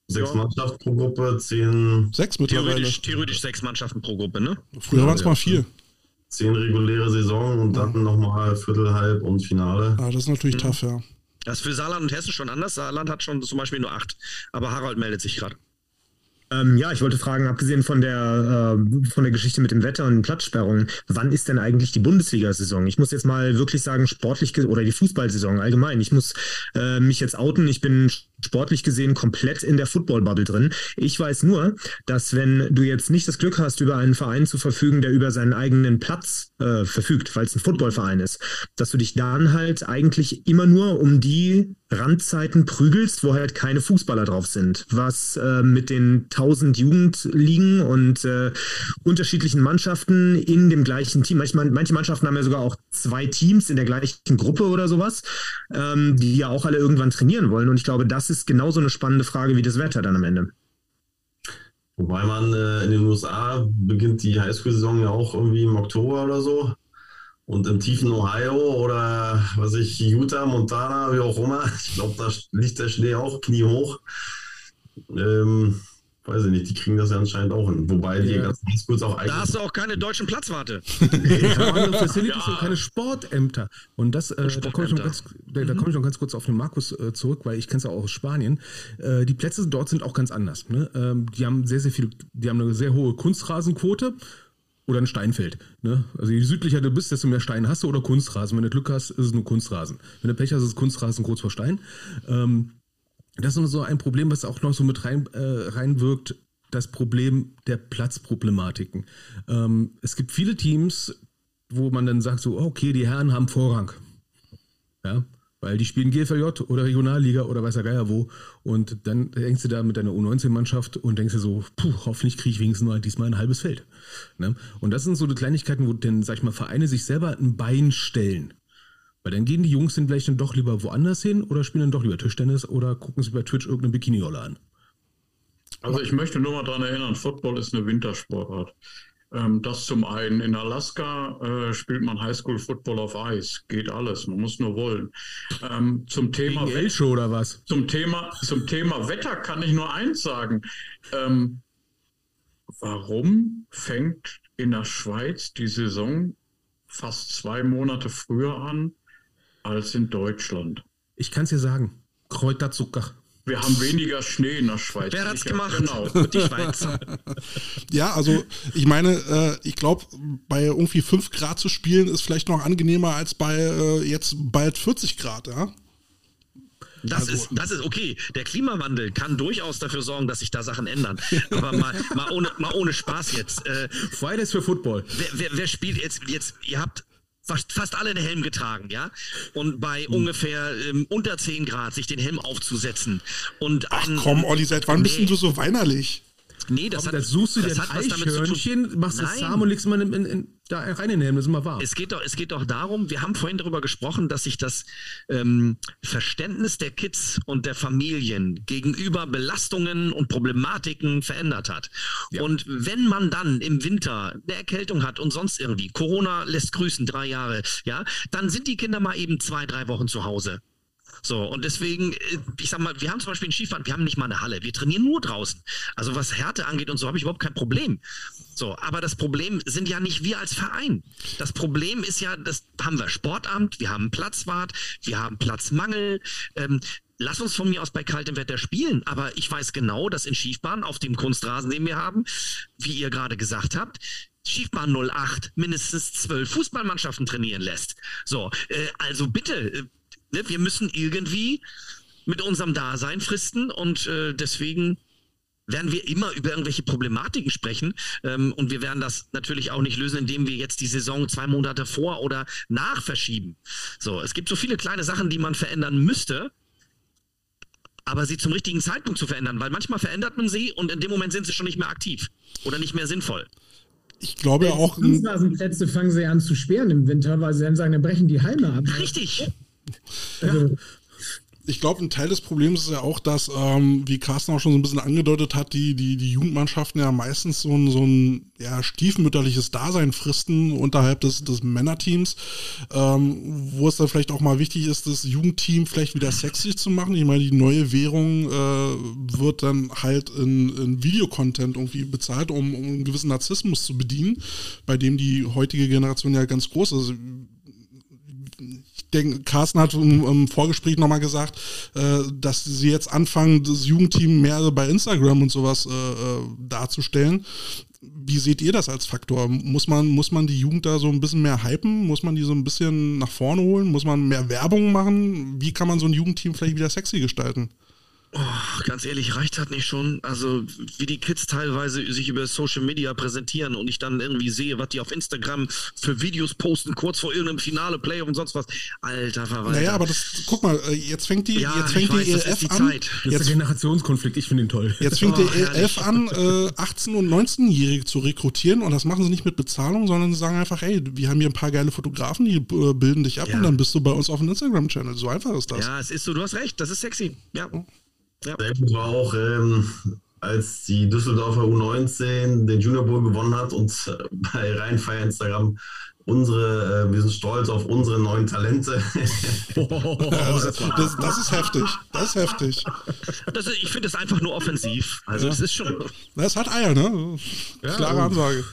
Sechs ja. Mannschaften pro Gruppe, zehn.
Sechs mittlerweile.
Theoretisch, theoretisch sechs Mannschaften pro Gruppe, ne?
Früher ja, waren es ja. mal vier
zehn reguläre Saison und dann nochmal Viertel, Halb und Finale.
Ah, das ist natürlich mhm. tough, ja.
Das ist für Saarland und Hessen schon anders. Saarland hat schon zum Beispiel nur acht. Aber Harald meldet sich gerade.
Ähm, ja, ich wollte fragen, abgesehen von der, äh, von der Geschichte mit dem Wetter und den Platzsperrungen, wann ist denn eigentlich die Bundesliga-Saison? Ich muss jetzt mal wirklich sagen, sportlich oder die Fußballsaison allgemein. Ich muss äh, mich jetzt outen. Ich bin sportlich gesehen komplett in der Football-Bubble drin. Ich weiß nur, dass wenn du jetzt nicht das Glück hast, über einen Verein zu verfügen, der über seinen eigenen Platz äh, verfügt, weil es ein Footballverein ist, dass du dich dann halt eigentlich immer nur um die Randzeiten prügelst, wo halt keine Fußballer drauf sind, was äh, mit den 1000 Jugendligen und äh, unterschiedlichen Mannschaften in dem gleichen Team, manchmal, manche Mannschaften haben ja sogar auch zwei Teams in der gleichen Gruppe oder sowas, ähm, die ja auch alle irgendwann trainieren wollen. Und ich glaube, das ist genauso eine spannende Frage wie das Wetter dann am Ende.
Wobei man äh, in den USA beginnt die Highschool-Saison ja auch irgendwie im Oktober oder so. Und im tiefen Ohio oder was ich, Utah, Montana, wie auch immer, ich glaube, da liegt der Schnee auch kniehoch. Ähm, weiß ich nicht, die kriegen das ja anscheinend auch hin. Wobei die ja. ganzen Highschools auch
eigentlich. Da hast du auch keine deutschen Platzwarte.
ja, Facilities ja. und keine Sportämter. Und das, äh, da komme ich, noch ganz, da, mhm. komm ich noch ganz kurz auf den Markus äh, zurück, weil ich kenne es ja auch aus Spanien. Äh, die Plätze dort sind auch ganz anders. Ne? Ähm, die haben sehr, sehr viel, die haben eine sehr hohe Kunstrasenquote oder ein Steinfeld. Ne? Also je südlicher du bist, desto mehr Steine hast du oder Kunstrasen. Wenn du Glück hast, ist es nur Kunstrasen. Wenn du Pech hast, ist es Kunstrasen kurz vor Stein. Ähm, das ist so ein Problem, was auch noch so mit rein, äh, reinwirkt, das Problem der Platzproblematiken. Ähm, es gibt viele Teams, wo man dann sagt so, okay, die Herren haben Vorrang. Ja, weil die spielen GFLJ oder Regionalliga oder weiß der Geier wo. Und dann denkst du da mit deiner U19-Mannschaft und denkst dir so, puh, hoffentlich kriege ich wenigstens nur diesmal ein halbes Feld. Ne? Und das sind so die Kleinigkeiten, wo dann, sag ich mal, Vereine sich selber ein Bein stellen. Weil dann gehen die Jungs dann vielleicht dann doch lieber woanders hin oder spielen dann doch lieber Tischtennis oder gucken sich bei Twitch irgendeine Bikini-Rolle an.
Also ich möchte nur mal daran erinnern, Football ist eine Wintersportart. Ähm, das zum einen. In Alaska äh, spielt man Highschool Football auf Eis. Geht alles. Man muss nur wollen. Ähm, zum Thema
Show oder was?
Zum Thema, zum Thema Wetter kann ich nur eins sagen. Ähm, warum fängt in der Schweiz die Saison fast zwei Monate früher an als in Deutschland?
Ich kann es dir sagen. Kräuterzucker.
Wir haben weniger Schnee in der Schweiz.
Wer hat's gemacht?
Genau.
Die Schweiz.
Ja, also ich meine, äh, ich glaube, bei irgendwie 5 Grad zu spielen ist vielleicht noch angenehmer als bei äh, jetzt bald 40 Grad, ja?
Das, ist, das ist okay. Der Klimawandel kann durchaus dafür sorgen, dass sich da Sachen ändern. Aber mal, mal, ohne, mal ohne Spaß jetzt. Äh,
Fridays für Football.
wer, wer, wer spielt jetzt, jetzt, ihr habt fast, fast alle einen Helm getragen, ja? Und
Hm.
bei ungefähr ähm, unter 10 Grad sich den Helm aufzusetzen. Und
Ach
ein,
komm, Olli, seit wann bist
Nee.
denn du so weinerlich?
Nee, das
Komm,
hat,
da suchst du dir
das
ein
damit zu tun.
Eichhörnchen, machst das
Nein.
zahm und legst mal in, in, in, da rein in den Helm, das ist immer wahr.
Es geht, doch, es geht doch darum, wir haben vorhin darüber gesprochen, dass sich das ähm, Verständnis der Kids und der Familien gegenüber Belastungen und Problematiken verändert hat. Und wenn man dann im Winter eine Erkältung hat und sonst irgendwie, Corona lässt grüßen, drei Jahre, ja, dann sind die Kinder mal eben zwei, drei Wochen zu Hause. So, und deswegen, äh, ich sag mal, wir haben zum Beispiel in Skifahren, wir haben nicht mal eine Halle, wir trainieren nur draußen. Also was Härte angeht und so habe ich überhaupt kein Problem. So, aber das Problem sind ja nicht wir als Verein. Das Problem ist ja, das haben wir Sportamt, wir haben Platzwart, wir haben Platzmangel. Ähm, lass uns von mir aus bei kaltem Wetter spielen, aber ich weiß genau, dass in Skifahren auf dem Kunstrasen, den wir haben, wie ihr gerade gesagt habt, Schiefbahn 08 mindestens zwölf Fußballmannschaften trainieren lässt. So, äh, also bitte, äh, ne, wir müssen irgendwie mit unserem Dasein fristen und äh, deswegen werden wir immer über irgendwelche Problematiken sprechen ähm, und wir werden das natürlich auch nicht lösen, indem wir jetzt die Saison zwei Monate vor oder nach verschieben. So, es gibt so viele kleine Sachen, die man verändern müsste, aber sie zum richtigen Zeitpunkt zu verändern, weil manchmal verändert man sie und in dem Moment sind sie schon nicht mehr aktiv oder nicht mehr sinnvoll.
Ich glaube auch,
Kunstrasenplätze fangen sie an zu sperren im Winter, weil sie dann sagen, dann brechen die Halme ab.
Richtig.
Also,
ich glaube, ein Teil des Problems ist ja auch, dass, ähm, wie Carsten auch schon so ein bisschen angedeutet hat, die, die, die Jugendmannschaften ja meistens so ein, so ein ja, stiefmütterliches Dasein fristen unterhalb des, des Männerteams, ähm, wo es dann vielleicht auch mal wichtig ist, das Jugendteam vielleicht wieder sexy zu machen. Ich meine, die neue Währung äh, wird dann halt in, in Videocontent irgendwie bezahlt, um, um einen gewissen Narzissmus zu bedienen, bei dem die heutige Generation ja ganz groß ist denke, Carsten hat im, im Vorgespräch nochmal gesagt, äh, dass sie jetzt anfangen, das Jugendteam mehr bei Instagram und sowas äh, äh, darzustellen. Wie seht ihr das als Faktor? Muss man, muss man die Jugend da so ein bisschen mehr hypen? Muss man die so ein bisschen nach vorne holen? Muss man mehr Werbung machen? Wie kann man so ein Jugendteam vielleicht wieder sexy gestalten?
Oh, ganz ehrlich, reicht das nicht schon? Also, wie die Kids teilweise sich über Social Media präsentieren und ich dann irgendwie sehe, was die auf Instagram für Videos posten, kurz vor irgendeinem Finale, Playoff und sonst was. Alter Verwalter.
Naja, aber das, guck mal, äh, jetzt fängt die,
Ja,
jetzt
ich
fängt die
weiß, das ist
ELF
die
an.
Zeit.
Das ist
Jetzt,
der Generationskonflikt, ich finde ihn toll.
jetzt fängt
Oh,
die ELF
herrlich.
an, äh, 18- und 19-Jährige zu rekrutieren und das machen sie nicht mit Bezahlung, sondern sie sagen einfach, hey, wir haben hier ein paar geile Fotografen, die äh, bilden dich ab
Ja.
und dann bist du bei uns auf dem Instagram-Channel. So einfach ist das.
Ja, es ist so, du hast recht, das ist sexy. Ja. Ja.
Gut war auch, ähm, als die Düsseldorfer U19 den Junior Bowl gewonnen hat und äh, bei Rheinfeier Instagram unsere, äh, wir sind stolz auf unsere neuen Talente.
Also, das, das ist heftig. Das ist heftig.
Das ist, ich finde es einfach nur offensiv. Also, es ist schon.
Das hat Eier, ne? Klare
und-
Ansage.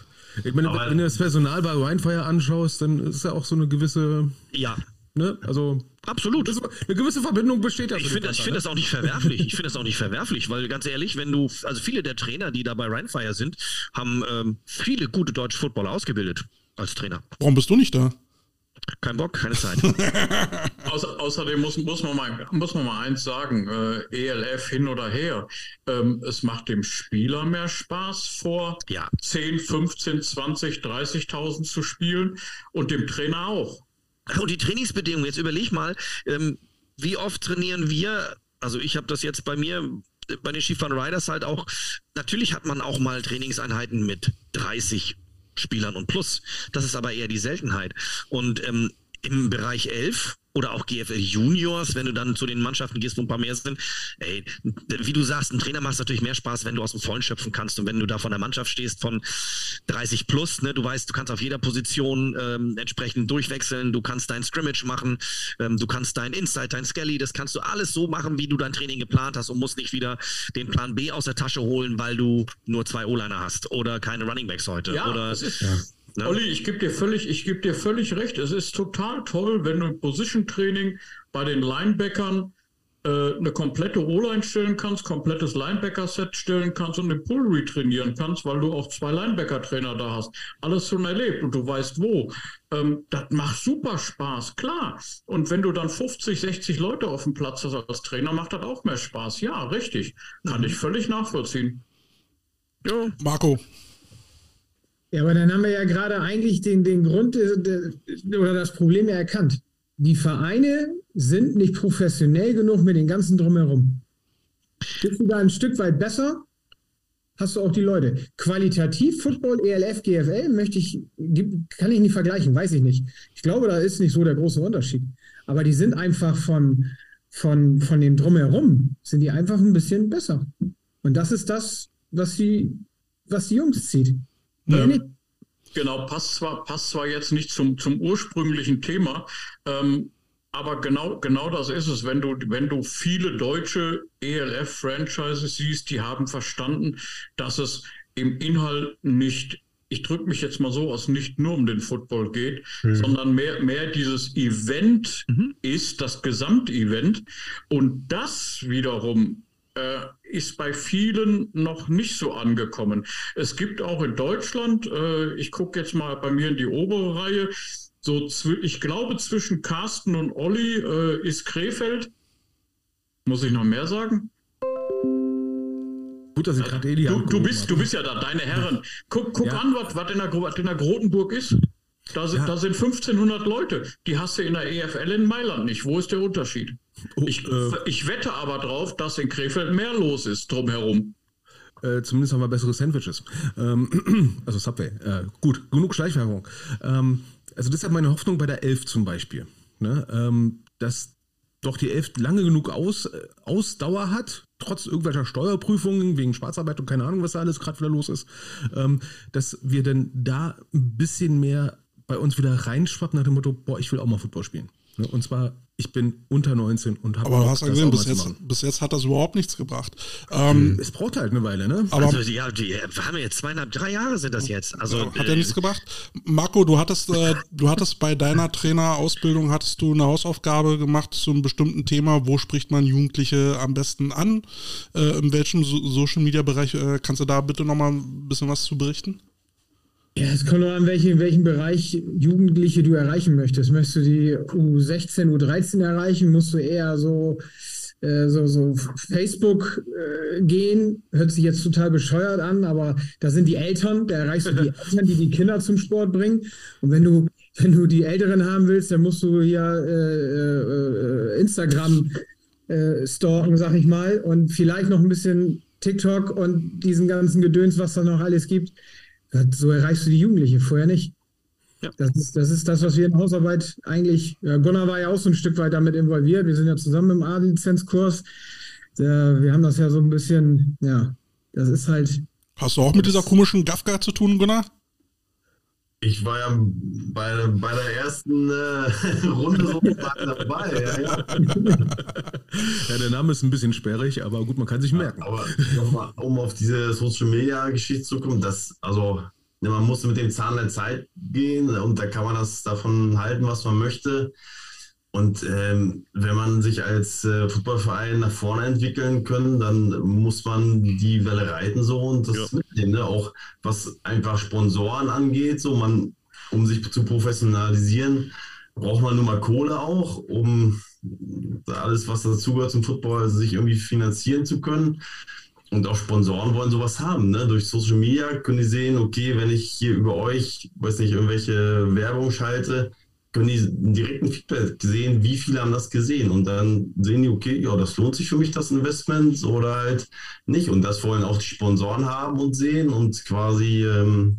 Ich meine,
Aber-
wenn du das Personal bei Winefire anschaust, dann ist ja auch so eine gewisse,
Ja,
ne, also
absolut.
eine gewisse Verbindung besteht ja.
Ich finde ich find das auch nicht verwerflich. Ich finde das auch nicht verwerflich, weil ganz ehrlich, wenn du, also viele der Trainer, die da bei Rheinfire sind, haben ähm, viele gute deutsche Footballer ausgebildet als Trainer.
Warum bist du nicht da?
Kein Bock, keine Zeit.
Außer, außerdem muss, muss, man mal, muss man mal eins sagen, äh, ELF hin oder her. Ähm, es macht dem Spieler mehr Spaß, vor
Ja.
10, 15, 20, 30.000 zu spielen und dem Trainer auch.
Und die Trainingsbedingungen, jetzt überleg mal, ähm, wie oft trainieren wir, also ich habe das jetzt bei mir, bei den Skifahren Riders halt auch, natürlich hat man auch mal Trainingseinheiten mit 30 Spielern und plus. Das ist aber eher die Seltenheit. Und ähm, im Bereich 11 oder auch GFL Juniors, wenn du dann zu den Mannschaften gehst, wo ein paar mehr sind. Ey, wie du sagst, ein Trainer macht es natürlich mehr Spaß, wenn du aus dem Vollen schöpfen kannst und wenn du da von der Mannschaft stehst von 30 plus, ne, du weißt, du kannst auf jeder Position ähm, entsprechend durchwechseln, du kannst dein Scrimmage machen, ähm, du kannst dein Inside, dein Skelly, das kannst du alles so machen, wie du dein Training geplant hast und musst nicht wieder den Plan B aus der Tasche holen, weil du nur zwei O-Liner hast oder keine Running Backs heute.
Ja,
oder,
das ist, ja. Ne? Olli, ich gebe dir völlig, ich gebe dir völlig recht. Es ist total toll, wenn du im Position Training bei den Linebackern äh, eine komplette O-Line stellen kannst, komplettes Linebacker-Set stellen kannst und den Pull trainieren kannst, weil du auch zwei Linebacker-Trainer da hast. Alles schon erlebt und du weißt wo. Ähm, das macht super Spaß, klar. Und wenn du dann 50, 60 Leute auf dem Platz hast als Trainer, macht das auch mehr Spaß. Ja, richtig. Kann mhm. ich völlig nachvollziehen.
Ja. Marco,
ja, aber dann haben wir ja gerade eigentlich den, den Grund oder das Problem ja erkannt. Die Vereine sind nicht professionell genug mit den ganzen Drumherum. Bist du da ein Stück weit besser? Hast du auch die Leute. Qualitativ Football, ELF, GFL möchte ich, kann ich nicht vergleichen, weiß ich nicht. Ich glaube, da ist nicht so der große Unterschied. Aber die sind einfach von, von, von dem Drumherum, sind die einfach ein bisschen besser. Und das ist das, was die, was die Jungs zieht.
Ja. Genau, passt zwar, passt zwar jetzt nicht zum, zum ursprünglichen Thema, ähm, aber genau, genau das ist es. Wenn du, wenn du viele deutsche ELF-Franchises siehst, die haben verstanden, dass es im Inhalt nicht, ich drücke mich jetzt mal so aus, nicht nur um den Football geht, mhm. sondern mehr, mehr dieses Event mhm. ist, das Gesamtevent. Und das wiederum ist bei vielen noch nicht so angekommen. Es gibt auch in Deutschland, äh, ich gucke jetzt mal bei mir in die obere Reihe, so ich glaube zwischen Carsten und Olli äh, ist Krefeld. Muss ich noch mehr sagen?
Gut, dass ich gerade
eh die du, du bist, du bist ja da, deine Herren. Guck, guck ja. an, was, was in der, was in der Grotenburg ist. Da sind, ja. da sind 1500 Leute. Die hast du in der EFL in Mailand nicht. Wo ist der Unterschied? Oh, ich, äh, ich wette aber drauf, dass in Krefeld mehr los ist drumherum.
Äh, zumindest haben wir bessere Sandwiches. Ähm, also Subway. Äh, gut, genug Schleichwerbung. Ähm, also deshalb meine Hoffnung bei der Elf zum Beispiel. Ne? Ähm, dass doch die Elf lange genug aus, äh, Ausdauer hat, trotz irgendwelcher Steuerprüfungen wegen Schwarzarbeit und keine Ahnung, was da alles gerade wieder los ist, ähm, dass wir dann da ein bisschen mehr bei uns wieder reinschwappen nach dem Motto, boah, ich will auch mal Football spielen. Ne? Und zwar ich bin unter 19 und habe.
Aber du hast ja gesehen, bis jetzt, bis jetzt hat das überhaupt nichts gebracht.
Ähm, es braucht halt eine Weile, ne?
Aber also, ja, die, wir haben jetzt zweieinhalb, drei Jahre sind das jetzt. Also,
hat ja äh, nichts gebracht. Marco, du hattest, äh, du hattest bei deiner Trainerausbildung, hattest du eine Hausaufgabe gemacht zu einem bestimmten Thema. Wo spricht man Jugendliche am besten an? Äh, in welchem so Social Media Bereich äh, kannst du da bitte nochmal ein bisschen was zu berichten?
Ja, es kommt nur an, welchen, welchen Bereich Jugendliche du erreichen möchtest. Möchtest du die U16, U13 erreichen, musst du eher so, äh, so, so Facebook äh, gehen. Hört sich jetzt total bescheuert an, aber da sind die Eltern, da erreichst du die Eltern, die die Kinder zum Sport bringen. Und wenn du, wenn du die Älteren haben willst, dann musst du hier äh, äh Instagram äh, stalken, sag ich mal, und vielleicht noch ein bisschen TikTok und diesen ganzen Gedöns, was da noch alles gibt. So erreichst du die Jugendliche, vorher nicht. Ja. Das, ist, das ist das, was wir in Hausarbeit eigentlich, ja, Gunnar war ja auch so ein Stück weit damit involviert. Wir sind ja zusammen im A-Lizenzkurs. Wir haben das ja so ein bisschen, ja, das ist halt.
Hast du auch mit dieser komischen Gafka zu tun, Gunnar?
Ich war ja bei, bei der ersten äh, Runde sozusagen dabei. Ja, ja.
ja, der Name ist ein bisschen sperrig, aber gut, man kann sich merken. Ja,
aber nochmal, um auf diese Social Media Geschichte zu kommen, das, also ne, man muss mit dem Zahn der Zeit gehen und da kann man das davon halten, was man möchte. Und ähm, wenn man sich als äh, Fußballverein nach vorne entwickeln können, dann muss man die Welle reiten so und das ja. mitnehmen. Ne? Auch was einfach Sponsoren angeht, so man, um sich zu professionalisieren, braucht man nun mal Kohle auch, um alles, was dazugehört zum Football, sich irgendwie finanzieren zu können. Und auch Sponsoren wollen sowas haben. Ne? Durch Social Media können die sehen, okay, wenn ich hier über euch, weiß nicht, irgendwelche Werbung schalte, können die einen direkten Feedback sehen, wie viele haben das gesehen und dann sehen die, okay, ja, das lohnt sich für mich, das Investment oder halt nicht. Und das wollen auch die Sponsoren haben und sehen und quasi ähm,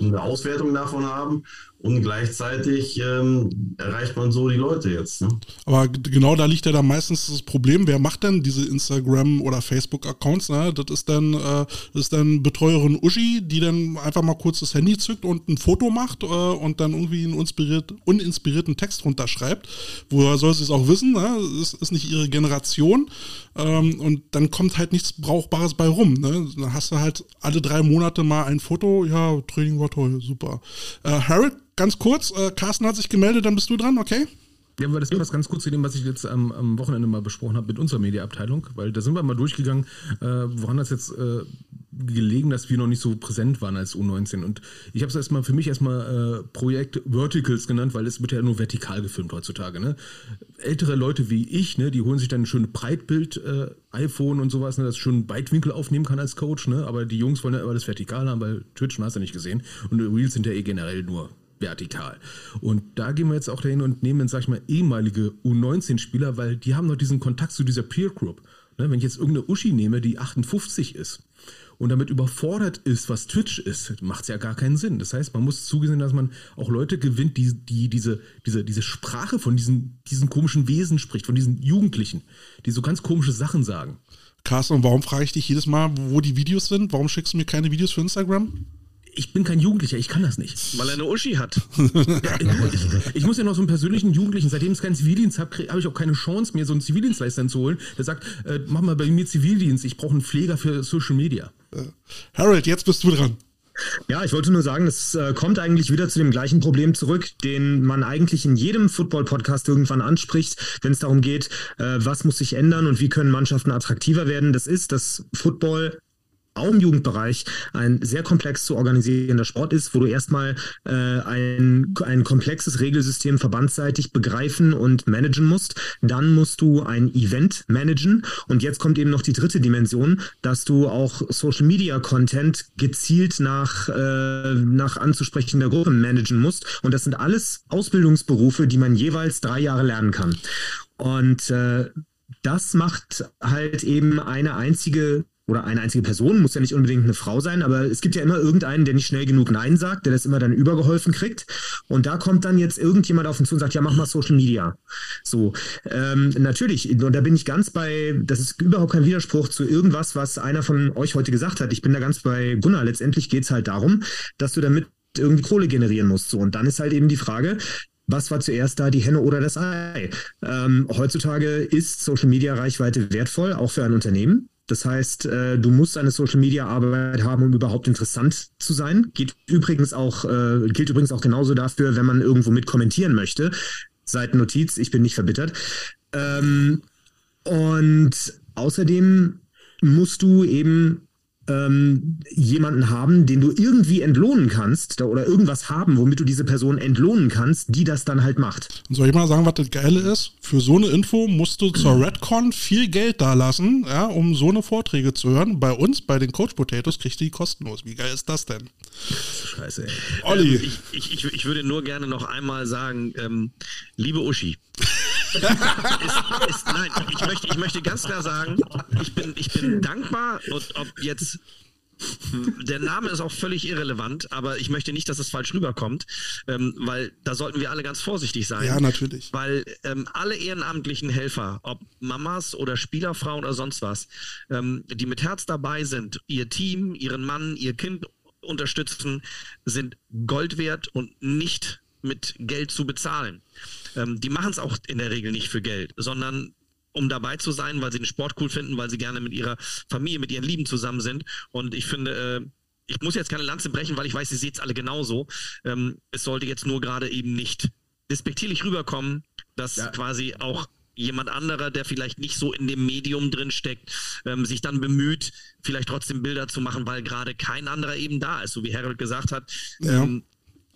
eine Auswertung davon haben. Und gleichzeitig ähm, erreicht man so die Leute jetzt. Ne?
Aber genau da liegt ja dann meistens das Problem, wer macht denn diese Instagram- oder Facebook-Accounts? Ne? Das ist dann, äh, ist dann Betreuerin Uschi, die dann einfach mal kurz das Handy zückt und ein Foto macht äh, und dann irgendwie einen uninspiriert, uninspirierten Text runterschreibt. Woher soll sie es auch wissen? Ne? Das ist nicht ihre Generation. Ähm, und dann kommt halt nichts Brauchbares bei rum. Ne? Dann hast du halt alle drei Monate mal ein Foto, ja, Training war toll, super. Äh, Harold, ganz kurz, äh, Carsten hat sich gemeldet, dann bist du dran, okay?
Ja, aber das passt ganz kurz zu dem, was ich jetzt am, am Wochenende mal besprochen habe mit unserer Mediaabteilung, weil da sind wir mal durchgegangen, äh, woran das jetzt äh, gelegen, dass wir noch nicht so präsent waren als U19. Und ich habe es erstmal für mich erstmal äh, Projekt Verticals genannt, weil es wird ja nur vertikal gefilmt heutzutage. Ne? Ältere Leute wie ich, ne, die holen sich dann ein schönes Breitbild, äh, iPhone und sowas, ne, das schon Weitwinkel aufnehmen kann als Coach, ne? Aber die Jungs wollen ja immer das vertikal haben, weil Twitch hast du nicht gesehen. Und Reels sind ja eh generell nur vertikal. Und da gehen wir jetzt auch dahin und nehmen, sag ich mal, ehemalige U19-Spieler, weil die haben noch diesen Kontakt zu dieser Peer Group. Ne, wenn ich jetzt irgendeine Uschi nehme, die 58 ist und damit überfordert ist, was Twitch ist, macht es ja gar keinen Sinn. Das heißt, man muss zugesehen, dass man auch Leute gewinnt, die, die diese, diese, diese Sprache von diesen, diesen komischen Wesen spricht, von diesen Jugendlichen, die so ganz komische Sachen sagen.
Carsten, warum frage ich dich jedes Mal, wo die Videos sind? Warum schickst du mir keine Videos für Instagram?
Ich bin kein Jugendlicher, ich kann das nicht.
Weil er eine Uschi hat.
Ja, ich, ich, muss ja noch so einen persönlichen Jugendlichen, seitdem ich keinen Zivildienst habe, habe ich auch keine Chance mehr, so einen Zivildienstleister zu holen, der sagt, äh, mach mal bei mir Zivildienst, ich brauche einen Pfleger für Social Media.
Äh, Harold, jetzt bist du dran.
Ja, ich wollte nur sagen, es äh, kommt eigentlich wieder zu dem gleichen Problem zurück, den man eigentlich in jedem Football-Podcast irgendwann anspricht, wenn es darum geht, äh, was muss sich ändern und wie können Mannschaften attraktiver werden. Das ist, dass Football auch im Jugendbereich ein sehr komplex zu organisierender Sport ist, wo du erstmal äh, ein, ein komplexes Regelsystem verbandsseitig begreifen und managen musst. Dann musst du ein Event managen und jetzt kommt eben noch die dritte Dimension, dass du auch Social Media Content gezielt nach, äh, nach anzusprechender Gruppe managen musst. Und das sind alles Ausbildungsberufe, die man jeweils drei Jahre lernen kann. Und äh, das macht halt eben eine einzige oder eine einzige Person, muss ja nicht unbedingt eine Frau sein, aber es gibt ja immer irgendeinen, der nicht schnell genug Nein sagt, der das immer dann übergeholfen kriegt. Und da kommt dann jetzt irgendjemand auf uns zu und sagt, ja, mach mal Social Media. So, ähm, natürlich, und da bin ich ganz bei, das ist überhaupt kein Widerspruch zu irgendwas, was einer von euch heute gesagt hat. Ich bin da ganz bei Gunnar. Letztendlich geht es halt darum, dass du damit irgendwie Kohle generieren musst. So, und dann ist halt eben die Frage, was war zuerst da, die Henne oder das Ei? Ähm, heutzutage ist Social Media Reichweite wertvoll, auch für ein Unternehmen. Das heißt, äh, du musst eine Social Media Arbeit haben, um überhaupt interessant zu sein. Geht übrigens auch, äh, gilt übrigens auch genauso dafür, wenn man irgendwo mit kommentieren möchte. Seitennotiz, ich bin nicht verbittert. Ähm, und außerdem musst du eben ähm, jemanden haben, den du irgendwie entlohnen kannst oder irgendwas haben, womit du diese Person entlohnen kannst, die das dann halt macht.
Und soll ich mal sagen, was das Geile ist? Für so eine Info musst du zur Redcon viel Geld da lassen, ja, um so eine Vorträge zu hören. Bei uns, bei den Coach Potatoes, kriegst du die kostenlos. Wie geil ist das denn?
Scheiße, ey.
Olli. Ähm, ich, ich, ich, würde nur gerne noch einmal sagen, ähm, liebe Uschi, ist, nein, ich möchte, ich möchte ganz klar sagen, ich bin, ich bin dankbar, und ob jetzt der Name ist auch völlig irrelevant, aber ich möchte nicht, dass es falsch rüberkommt, ähm, weil da sollten wir alle ganz vorsichtig sein.
Ja, natürlich.
Weil ähm, alle ehrenamtlichen Helfer, ob Mamas oder Spielerfrauen oder sonst was, ähm, die mit Herz dabei sind, ihr Team, ihren Mann, ihr Kind unterstützen, sind Gold wert und nicht mit Geld zu bezahlen. Ähm, die machen es auch in der Regel nicht für Geld, sondern um dabei zu sein, weil sie den Sport cool finden, weil sie gerne mit ihrer Familie, mit ihren Lieben zusammen sind. Und ich finde, äh, ich muss jetzt keine Lanze brechen, weil ich weiß, ihr seht es alle genauso. Ähm, es sollte jetzt nur gerade eben nicht despektierlich rüberkommen, dass ja. quasi auch jemand anderer, der vielleicht nicht so in dem Medium drin steckt, ähm, sich dann bemüht, vielleicht trotzdem Bilder zu machen, weil gerade kein anderer eben da ist, so wie Harold gesagt hat. Ja. Ähm,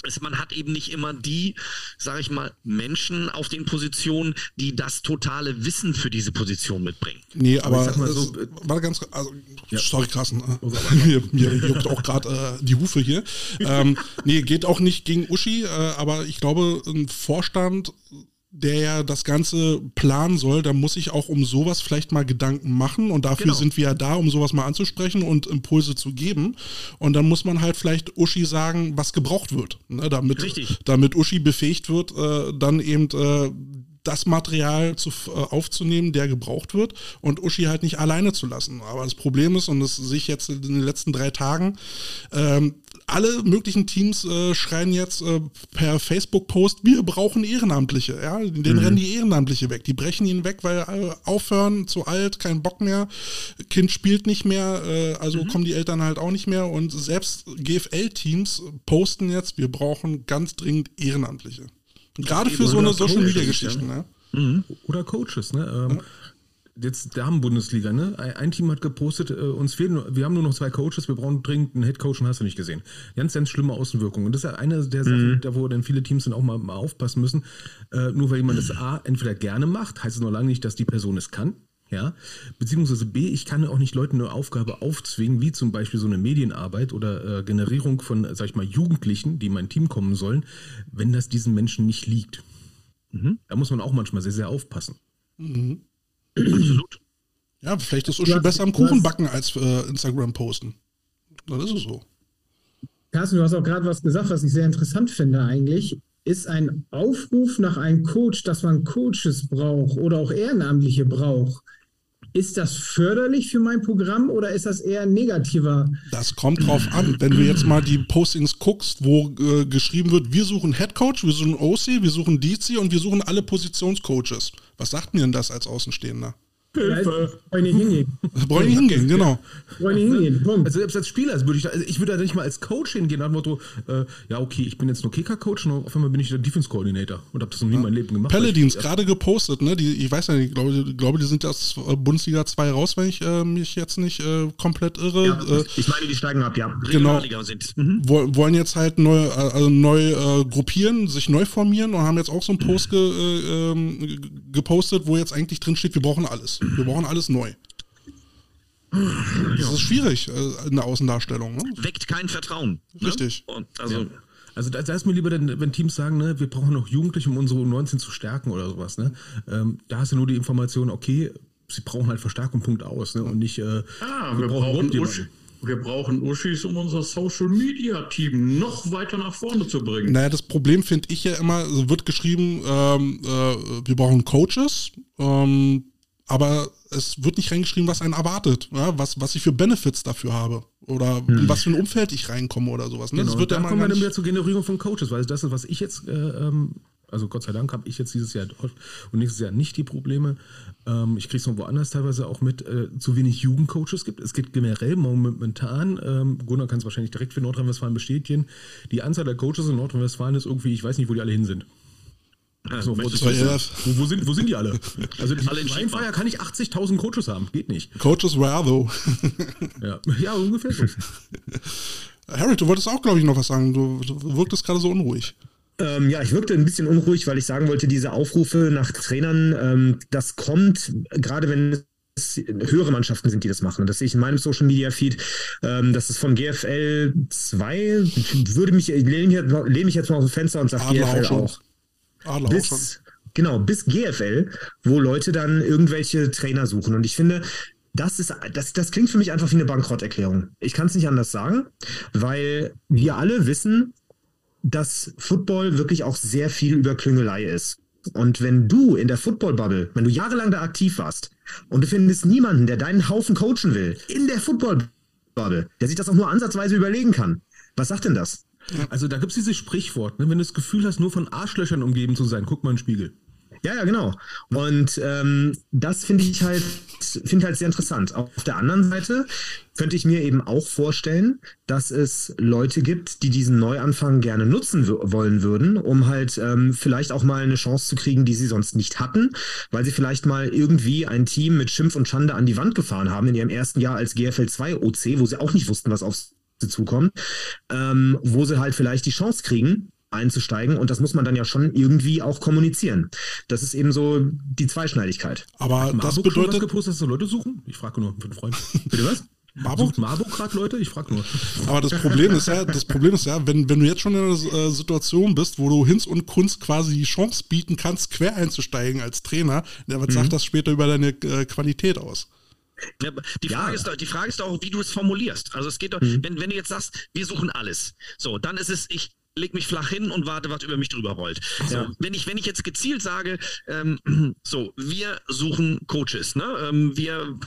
ist, man hat eben nicht immer die, sage ich mal, Menschen auf den Positionen, die das totale Wissen für diese Position mitbringen.
Nee, aber, aber mal so, war ganz, also, ja. sorry, Carsten, äh, mir, mir juckt auch gerade äh, die Hufe hier. Ähm, nee, geht auch nicht gegen Uschi, äh, aber ich glaube, ein Vorstand der ja das Ganze planen soll, da muss ich auch um sowas vielleicht mal Gedanken machen und dafür
Genau.
sind wir ja da, um sowas mal anzusprechen und Impulse zu geben. Und dann muss man halt vielleicht Uschi sagen, was gebraucht wird, ne, damit,
Richtig.
damit Uschi befähigt wird, äh, dann eben äh, das Material zu, äh, aufzunehmen, der gebraucht wird und Uschi halt nicht alleine zu lassen. Aber das Problem ist, und das sehe ich jetzt in den letzten drei Tagen, ähm, alle möglichen Teams äh, schreien jetzt äh, per Facebook-Post, wir brauchen Ehrenamtliche. Ja? Den rennen die Ehrenamtliche weg. Die brechen ihn weg, weil äh, aufhören, zu alt, kein Bock mehr, Kind spielt nicht mehr, äh, also kommen die Eltern halt auch nicht mehr. Und selbst GFL-Teams posten jetzt, wir brauchen ganz dringend Ehrenamtliche. Gerade für so eine
Oder Coaches,
Social-Media-Geschichten. Ne?
Oder Coaches, ne? Ähm, Jetzt Damen-Bundesliga, ne? Ein, Team hat gepostet, äh, uns fehlen, nur- wir haben nur noch zwei Coaches, wir brauchen dringend einen Headcoach und hast du nicht gesehen. Ganz, ganz schlimme Außenwirkungen. Und das ist ja eine der Sachen, da wo dann viele Teams dann auch mal, mal aufpassen müssen. Äh, nur weil jemand das A entweder gerne macht, heißt es noch lange nicht, dass die Person es kann. Ja, beziehungsweise B, ich kann auch nicht Leuten eine Aufgabe aufzwingen, wie zum Beispiel so eine Medienarbeit oder äh, Generierung von, sag ich mal, Jugendlichen, die in mein Team kommen sollen, wenn das diesen Menschen nicht liegt. Da muss man auch manchmal sehr, sehr aufpassen.
Absolut.
Ja, vielleicht ist Uschi besser am Kuchen backen als äh, Instagram posten. Dann ist es so.
Carsten, du hast auch gerade was gesagt, was ich sehr interessant finde eigentlich. Ist ein Aufruf nach einem Coach, dass man Coaches braucht oder auch Ehrenamtliche braucht, ist das förderlich für mein Programm oder ist das eher ein negativer?
Das kommt drauf an. Wenn du jetzt mal die Postings guckst, wo äh, geschrieben wird, wir suchen Head Coach, wir suchen OC, wir suchen DC und wir suchen alle Positionscoaches. Was sagt mir denn das als Außenstehender?
Hilfe!
Brauche ich nicht hingehen.
Brauche ich nicht hingehen, genau.
Brauche ich nicht hingehen. Punkt.
Also selbst als Spieler würde ich da, also ich würde da nicht mal als Coach hingehen, nach dem Motto, äh, ja, okay, ich bin jetzt nur Kicker-Coach und auf einmal bin ich der Defense-Coordinator und habe das noch nie in meinem Leben gemacht.
Paladins
ich-
gerade gepostet, ne? Die, ich weiß ja nicht, ich glaube, ich glaube, die sind aus äh, Bundesliga 2 raus, wenn ich äh, mich jetzt nicht äh, komplett irre.
Ja,
äh,
ich meine, die steigen ab, ja.
Genau.
Sind. Mhm.
woll- wollen jetzt halt neu, äh, also neu äh, gruppieren, sich neu formieren und haben jetzt auch so einen Post ge, äh, ähm, gepostet, wo jetzt eigentlich drin steht, wir brauchen alles. Wir brauchen alles neu. Das ist schwierig äh, in der Außendarstellung. Ne?
Weckt kein Vertrauen.
Richtig.
Ne? Und also,
Also da, da ist mir lieber, denn, wenn Teams sagen, ne, wir brauchen noch Jugendliche, um unsere U19 zu stärken oder sowas. Ne? Ähm, da hast du nur die Information, okay, sie brauchen halt Verstärkung, Punkt aus. Ne? Und nicht, äh,
Ah, wir, brauchen
überhaupt jemanden.
Usch, wir brauchen Uschis, um unser Social Media Team noch weiter nach vorne zu bringen.
Naja, das Problem finde ich ja immer, also wird geschrieben, ähm, äh, wir brauchen Coaches, ähm, aber es wird nicht reingeschrieben, was einen erwartet, ja? was, was ich für Benefits dafür habe oder in was für ein Umfeld ich reinkomme oder sowas. Ne?
Genau,
das wird
da
ja mal
kommen wir dann wieder zur Generierung von Coaches, weil das ist, was ich jetzt, äh, ähm, also Gott sei Dank habe ich jetzt dieses Jahr und nächstes Jahr nicht die Probleme. Ähm, ich kriege es noch woanders teilweise auch mit, äh, zu wenig Jugendcoaches gibt. Es gibt generell momentan, ähm, Gunnar kann es wahrscheinlich direkt für Nordrhein-Westfalen bestätigen, die Anzahl der Coaches in Nordrhein-Westfalen ist irgendwie, ich weiß nicht, wo die alle hin sind. So, wo,
möchtest
du-
wo, wo, sind, wo sind die alle? Also die
Alle in
Freien Feier kann ich 80.000 Coaches haben, geht nicht.
Coaches where are though?
Ja, ja ungefähr so.
Harold, du wolltest auch, glaube ich, noch was sagen. Du, du wirktest gerade so unruhig.
Ähm, ja, ich wirkte ein bisschen unruhig, weil ich sagen wollte, diese Aufrufe nach Trainern, ähm, das kommt, gerade wenn es höhere Mannschaften sind, die das machen. Und das sehe ich in meinem Social Media Feed. Ähm, das ist von GFL 2. Würde mich, ich lehne mich, jetzt mal- lehne mich jetzt mal aus dem Fenster und sage GFL
auch Adler auch schon.
bis, genau, bis GFL, wo Leute dann irgendwelche Trainer suchen. Und ich finde, das ist, das, das klingt für mich einfach wie eine Bankrotterklärung. Ich kann es nicht anders sagen, weil wir alle wissen, dass Football wirklich auch sehr viel über Klüngelei ist. Und wenn du in der Football-Bubble, wenn du jahrelang da aktiv warst und du findest niemanden, der deinen Haufen coachen will, in der Football-Bubble, der sich das auch nur ansatzweise überlegen kann, was sagt denn das?
Also da gibt es dieses Sprichwort, ne? wenn du das Gefühl hast, nur von Arschlöchern umgeben zu sein, guck mal in den Spiegel.
Ja, ja, genau. Und ähm, das finde ich halt, finde halt sehr interessant. Auf der anderen Seite könnte ich mir eben auch vorstellen, dass es Leute gibt, die diesen Neuanfang gerne nutzen wollen würden, um halt ähm, vielleicht auch mal eine Chance zu kriegen, die sie sonst nicht hatten, weil sie vielleicht mal irgendwie ein Team mit Schimpf und Schande an die Wand gefahren haben in ihrem ersten Jahr als GFL 2 OC, wo sie auch nicht wussten, was auf sie zukommt, ähm, wo sie halt vielleicht die Chance kriegen, einzusteigen und das muss man dann ja schon irgendwie auch kommunizieren. Das ist eben so die Zweischneidigkeit.
Aber
Marburg
das
schon was
bedeutet,
gepostet, dass sie Leute suchen? Ich frage nur für einen Freund.
Bitte was?
Marburg? Sucht Marburg gerade Leute? Ich frage nur.
Aber das Problem ist ja, das Problem ist ja, wenn, wenn du jetzt schon in einer äh, Situation bist, wo du Hinz und Kunst quasi die Chance bieten kannst, quer einzusteigen als Trainer, was mhm. sagt das später über deine äh, Qualität aus?
Ja, die, Frage ja. ist doch, die Frage ist auch, wie du es formulierst. Also es geht doch, mhm. wenn, wenn du jetzt sagst, wir suchen alles, so, dann ist es, ich leg mich flach hin und warte, was über mich drüber rollt. Ja. So, wenn, ich, wenn ich jetzt gezielt sage, ähm, so, wir suchen Coaches, ne? Ähm, wir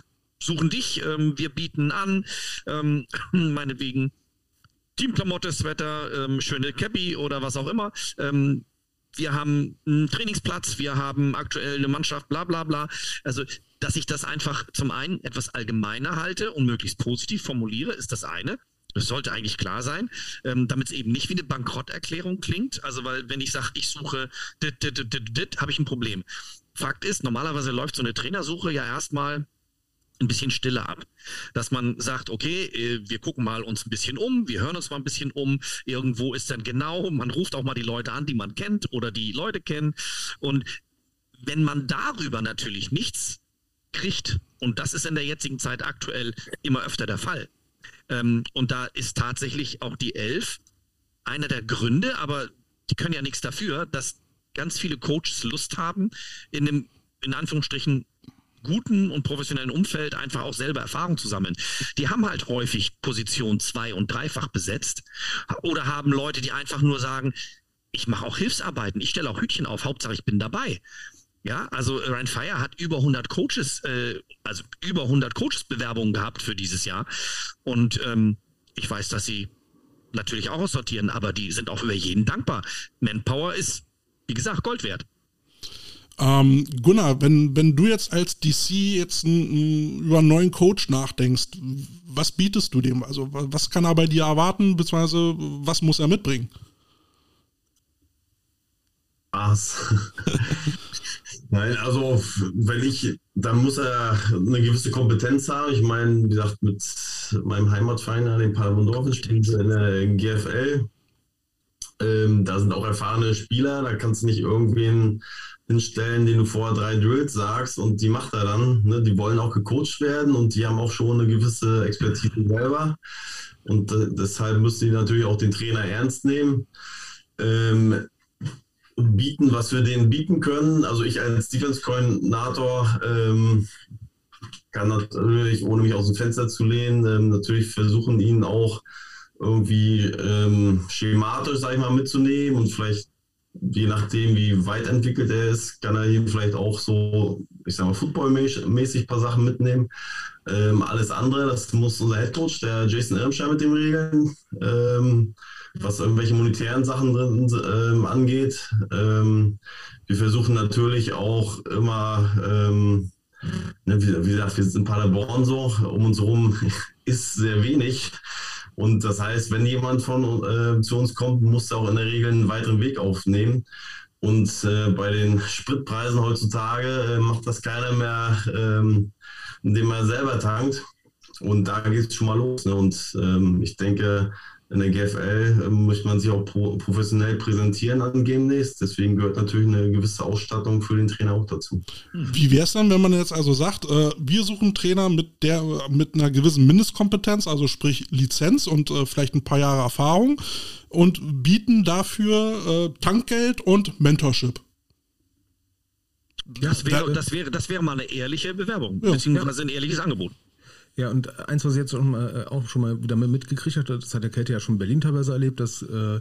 suchen dich, ähm, wir bieten an, ähm, meinetwegen Teamklamotte, Sweater, ähm, schöne Cappy oder was auch immer. Wir haben einen Trainingsplatz, wir haben aktuell eine Mannschaft, bla bla bla. Also, dass ich das einfach zum einen etwas allgemeiner halte und möglichst positiv formuliere, ist das eine. Das sollte eigentlich klar sein, ähm, damit es eben nicht wie eine Bankrotterklärung klingt. Also, weil wenn ich sage, ich suche dit, dit, dit, dit, dit habe ich ein Problem. Fakt ist, normalerweise läuft so eine Trainersuche ja erstmal ein bisschen Stille ab. Dass man sagt, okay, äh, wir gucken mal uns ein bisschen um, wir hören uns mal ein bisschen um, irgendwo ist dann genau, man ruft auch mal die Leute an, die man kennt oder die Leute kennen. Und wenn man darüber natürlich nichts kriegt, und das ist in der jetzigen Zeit aktuell immer öfter der Fall, ähm, und da ist tatsächlich auch die Elf einer der Gründe, aber die können ja nichts dafür, dass ganz viele Coaches Lust haben, in einem, in Anführungsstrichen, guten und professionellen Umfeld einfach auch selber Erfahrung zu sammeln. Die haben halt häufig Position zwei und dreifach besetzt oder haben Leute, die einfach nur sagen, ich mache auch Hilfsarbeiten, ich stelle auch Hütchen auf, Hauptsache ich bin dabei. Ja, also Ryan Fire hat über 100 Coaches, äh, also über 100 Coaches-Bewerbungen gehabt für dieses Jahr. Und ähm, ich weiß, dass sie natürlich auch aussortieren, aber die sind auch über jeden dankbar. Manpower ist, wie gesagt, Gold wert.
Ähm, Gunnar, wenn, wenn du jetzt als DC jetzt n, n, über einen neuen Coach nachdenkst, was bietest du dem? Also was kann er bei dir erwarten, beziehungsweise was muss er mitbringen?
Was? Nein, also wenn ich, dann muss er eine gewisse Kompetenz haben. Ich meine, wie gesagt, mit meinem Heimatverein, den Paderborn stehen sie in der GFL. Ähm, da sind auch erfahrene Spieler, da kannst du nicht irgendwen hinstellen, den du vorher drei Drills sagst und die macht er dann. Ne? Die wollen auch gecoacht werden und die haben auch schon eine gewisse Expertise selber. Und äh, deshalb müssen die natürlich auch den Trainer ernst nehmen. Ähm, bieten, was wir denen bieten können. Also ich als Defense-Koordinator ähm, kann natürlich, ohne mich aus dem Fenster zu lehnen, ähm, natürlich versuchen, ihn auch irgendwie ähm, schematisch, sag ich mal, mitzunehmen und vielleicht je nachdem, wie weit entwickelt er ist, kann er hier vielleicht auch so, ich sag mal, footballmäßig ein paar Sachen mitnehmen. Ähm, alles andere, das muss unser Headcoach, der Jason Irmschein, mit dem regeln, ähm, was irgendwelche monetären Sachen drin ähm, angeht. Ähm, wir versuchen natürlich auch immer, ähm, ne, wie, wie, gesagt, wir sind in Paderborn so, um uns herum ist sehr wenig. Und das heißt, wenn jemand von äh, zu uns kommt, muss er auch in der Regel einen weiteren Weg aufnehmen. Und äh, bei den Spritpreisen heutzutage äh, macht das keiner mehr, ähm, indem er selber tankt. Und da geht es schon mal los. Ne? Und ähm, ich denke, in der GFL äh, muss man sich auch pro, professionell präsentieren an Game Days. Deswegen gehört natürlich eine gewisse Ausstattung für den Trainer auch dazu.
Wie wäre es dann, wenn man jetzt also sagt, äh, wir suchen einen Trainer mit der mit einer gewissen Mindestkompetenz, also sprich Lizenz und äh, vielleicht ein paar Jahre Erfahrung und bieten dafür äh, Tankgeld und Mentorship?
Das wäre, das wäre, das wäre mal eine ehrliche Bewerbung, ja. beziehungsweise ein ehrliches Angebot.
Ja, und eins, was ich jetzt auch, äh, schon mal wieder mitgekriegt habe, das hat der Käthe ja schon in Berlin teilweise erlebt, dass äh,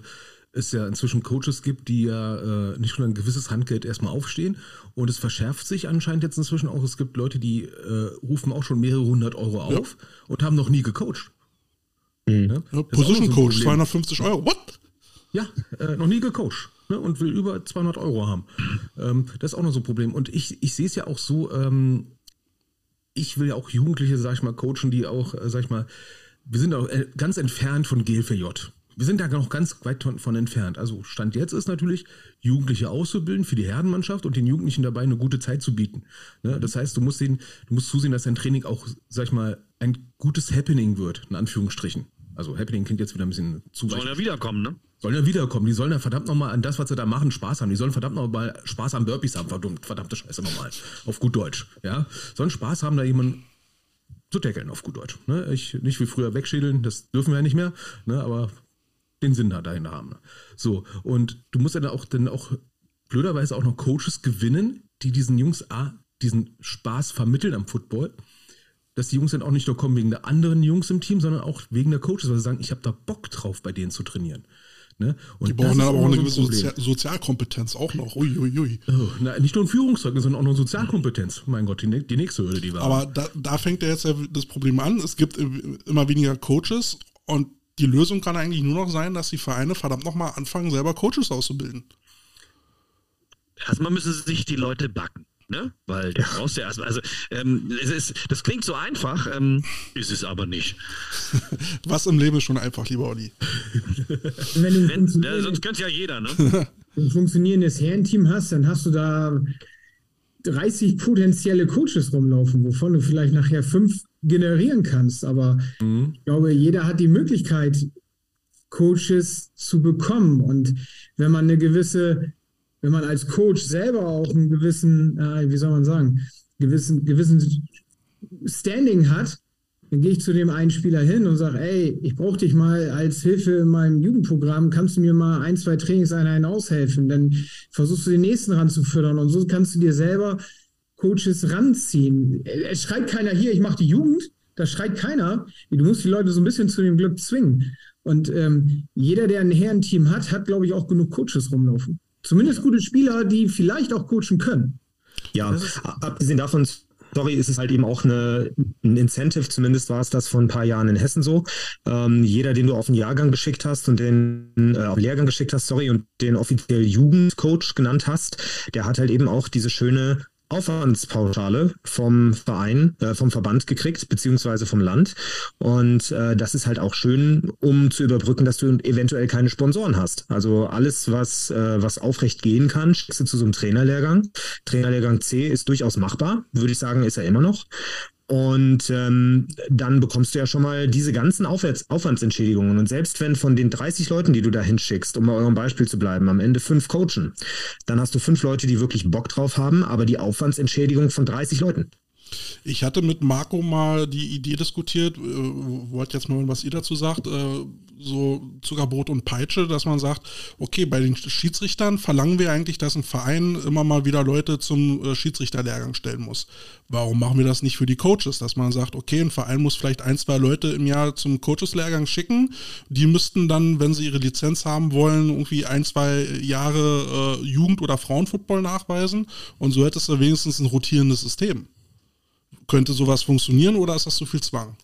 es ja inzwischen Coaches gibt, die ja äh, nicht nur ein gewisses Handgeld erstmal aufstehen. Und es verschärft sich anscheinend jetzt inzwischen auch. Es gibt Leute, die äh, rufen auch schon mehrere hundert Euro auf ja. und haben noch nie gecoacht.
Mhm. Ja? Ja, Position so Coach, 250 Euro. What?
Ja, äh, noch nie gecoacht. Ne, und will über 200 Euro haben. Ähm, das ist auch noch so ein Problem. Und ich, ich sehe es ja auch so, ähm, ich will ja auch Jugendliche, sag ich mal, coachen, die auch, äh, sag ich mal, wir sind auch äh, ganz entfernt von GLVJ. Wir sind da noch ganz weit von entfernt. Also Stand jetzt ist natürlich, Jugendliche auszubilden für die Herdenmannschaft und den Jugendlichen dabei eine gute Zeit zu bieten. Ne? Das heißt, du musst, den, du musst zusehen, dass dein Training auch, sag ich mal, ein gutes Happening wird, in Anführungsstrichen. Also Happening klingt jetzt wieder ein bisschen zu
weit. Sollen ja wiederkommen, ne?
Sollen ja wiederkommen. Die sollen ja verdammt nochmal an das, was sie da machen, Spaß haben. Die sollen verdammt nochmal Spaß am Burpees haben. Verdammt, verdammte Scheiße nochmal. Auf gut Deutsch. Ja? Sollen Spaß haben, da jemanden zu tackeln auf gut Deutsch. Ne? Ich, nicht wie früher wegschädeln, das dürfen wir ja nicht mehr, ne? aber den Sinn da dahinter haben. So, und du musst ja dann auch, dann auch blöderweise auch noch Coaches gewinnen, die diesen Jungs A, diesen Spaß vermitteln am Football dass die Jungs dann auch nicht nur kommen wegen der anderen Jungs im Team, sondern auch wegen der Coaches, weil sie sagen, ich habe da Bock drauf, bei denen zu trainieren. Ne?
die brauchen dann aber auch eine gewisse Sozi Sozialkompetenz auch noch. Ui, ui, ui.
Oh, na, nicht nur ein Führungszeugnis, sondern auch noch Sozialkompetenz. Mein Gott, die, die nächste Hürde, die war.
Aber da, da fängt ja jetzt das Problem an. Es gibt immer weniger Coaches und die Lösung kann eigentlich nur noch sein, dass die Vereine verdammt nochmal anfangen, selber Coaches auszubilden.
Erstmal müssen sich die Leute backen. Ne? Weil du brauchst ja erstmal, also ähm, es ist, das klingt so einfach, ähm, ist es aber nicht.
Was im Leben ist schon einfach, lieber Olli.
Wenn du Wenn, ja, sonst könnte ja jeder, ne?
Wenn du ein funktionierendes Herrenteam hast, dann hast du da 30 potenzielle Coaches rumlaufen, wovon du vielleicht nachher fünf generieren kannst. Aber mhm. ich glaube, jeder hat die Möglichkeit, Coaches zu bekommen. Und wenn man eine gewisse wenn man als Coach selber auch einen gewissen, äh, wie soll man sagen, gewissen, gewissen Standing hat, dann gehe ich zu dem einen Spieler hin und sage, ey, ich brauche dich mal als Hilfe in meinem Jugendprogramm, kannst du mir mal ein, zwei Trainingseinheiten aushelfen? Dann versuchst du den nächsten ranzufüttern und so kannst du dir selber Coaches ranziehen. Es schreit keiner hier, ich mache die Jugend, da schreit keiner. Du musst die Leute so ein bisschen zu dem Glück zwingen. Und ähm, jeder, der ein Herrenteam hat, hat, glaube ich, auch genug Coaches rumlaufen. Zumindest gute Spieler, die vielleicht auch coachen können.
Ja, abgesehen davon, sorry, ist es halt eben auch eine, ein Incentive, zumindest war es das vor ein paar Jahren in Hessen so. Ähm, jeder, den du auf den Jahrgang geschickt hast und den äh, auf den Lehrgang geschickt hast, sorry, und den offiziell Jugendcoach genannt hast, der hat halt eben auch diese schöne Aufwandspauschale vom Verein, äh, vom Verband gekriegt, beziehungsweise vom Land. Und äh, das ist halt auch schön, um zu überbrücken, dass du eventuell keine Sponsoren hast. Also alles, was, äh, was aufrecht gehen kann, schickst du zu so einem Trainerlehrgang. Trainerlehrgang C ist durchaus machbar, würde ich sagen, ist er immer noch. Und ähm, dann bekommst du ja schon mal diese ganzen Aufwärts Aufwandsentschädigungen. Und selbst wenn von den 30 Leuten, die du da hinschickst, um bei eurem Beispiel zu bleiben, am Ende fünf coachen, dann hast du fünf Leute, die wirklich Bock drauf haben, aber die Aufwandsentschädigung von 30 Leuten.
Ich hatte mit Marco mal die Idee diskutiert, äh, wollte jetzt mal was ihr dazu sagt, äh, so Zuckerbrot und Peitsche, dass man sagt, okay, bei den Schiedsrichtern verlangen wir eigentlich, dass ein Verein immer mal wieder Leute zum äh, Schiedsrichterlehrgang stellen muss. Warum machen wir das nicht für die Coaches, dass man sagt, okay, ein Verein muss vielleicht ein, zwei Leute im Jahr zum Coacheslehrgang schicken, die müssten dann, wenn sie ihre Lizenz haben wollen, irgendwie ein, zwei Jahre äh, Jugend- oder Frauenfootball nachweisen und so hättest du wenigstens ein rotierendes System. Könnte sowas funktionieren oder ist das zu viel Zwang?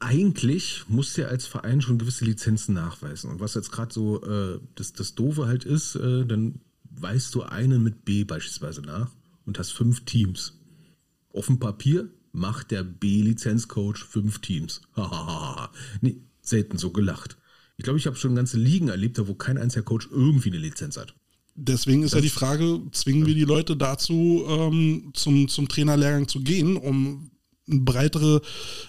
Eigentlich muss ja als Verein schon gewisse Lizenzen nachweisen. Und was jetzt gerade so äh, das, das Doofe halt ist, äh, dann weißt du einen mit B beispielsweise nach und hast fünf Teams. Auf dem Papier macht der B-Lizenzcoach fünf Teams. nee, selten so gelacht. Ich glaube, ich habe schon ganze Ligen erlebt, wo kein einziger Coach irgendwie eine Lizenz hat.
Deswegen ist das ja die Frage, zwingen wir die Leute dazu, ähm, zum, zum Trainerlehrgang zu gehen, um breitere,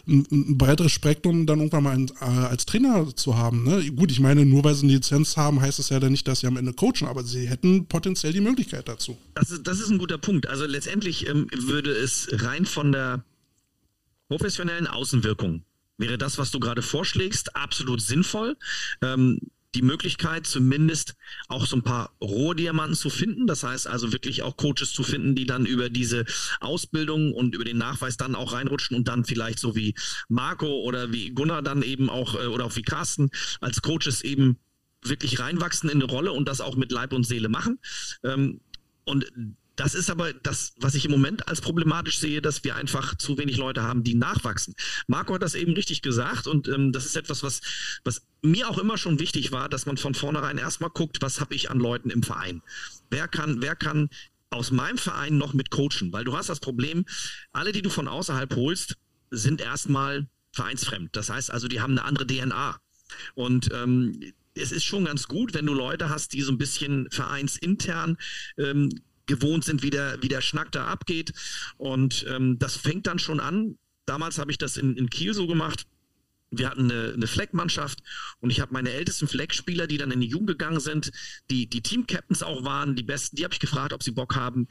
ein, breiteres Spektrum dann irgendwann mal ein, äh, als Trainer zu haben. Ne? Gut, ich meine, nur weil sie eine Lizenz haben, heißt das ja dann nicht, dass sie am Ende coachen, aber sie hätten potenziell die Möglichkeit dazu.
Das ist, das ist ein guter Punkt. Also letztendlich ähm, würde es rein von der professionellen Außenwirkung wäre das, was du gerade vorschlägst, absolut sinnvoll. Ähm, die Möglichkeit, zumindest auch so ein paar Rohdiamanten zu finden. Das heißt also wirklich auch Coaches zu finden, die dann über diese Ausbildung und über den Nachweis dann auch reinrutschen und dann vielleicht so wie Marco oder wie Gunnar dann eben auch äh, oder auch wie Carsten als Coaches eben wirklich reinwachsen in eine Rolle und das auch mit Leib und Seele machen. Ähm, und das ist aber das, was ich im Moment als problematisch sehe, dass wir einfach zu wenig Leute haben, die nachwachsen. Marco hat das eben richtig gesagt und ähm, das ist etwas, was, was mir auch immer schon wichtig war, dass man von vornherein erstmal guckt, was habe ich an Leuten im Verein? Wer kann, wer kann aus meinem Verein noch mit coachen? Weil du hast das Problem, alle, die du von außerhalb holst, sind erstmal vereinsfremd. Das heißt also, die haben eine andere DNA. Und ähm, es ist schon ganz gut, wenn du Leute hast, die so ein bisschen vereinsintern ähm, gewohnt sind, wie der, wie der Schnack da abgeht. Und ähm, das fängt dann schon an. Damals habe ich das in, in Kiel so gemacht. Wir hatten eine, eine Fleckmannschaft und ich habe meine ältesten Fleckspieler, die dann in die Jugend gegangen sind, die, die Team-Captains auch waren, die besten, die habe ich gefragt, ob sie Bock haben,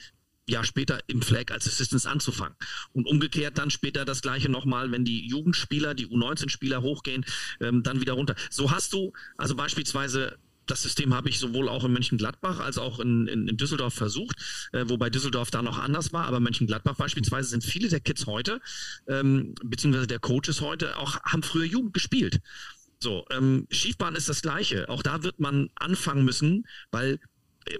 Jahr später im Flag als Assistants anzufangen. Und umgekehrt dann später das gleiche nochmal, wenn die Jugendspieler, die U19-Spieler hochgehen, ähm, dann wieder runter. So hast du also beispielsweise das System habe ich sowohl auch in Mönchengladbach als auch in, in, in Düsseldorf versucht, äh, wobei Düsseldorf da noch anders war, aber Mönchengladbach beispielsweise sind viele der Kids heute, ähm, beziehungsweise der Coaches heute, auch haben früher Jugend gespielt. So, ähm, Schiefbahn ist das Gleiche. Auch da wird man anfangen müssen, weil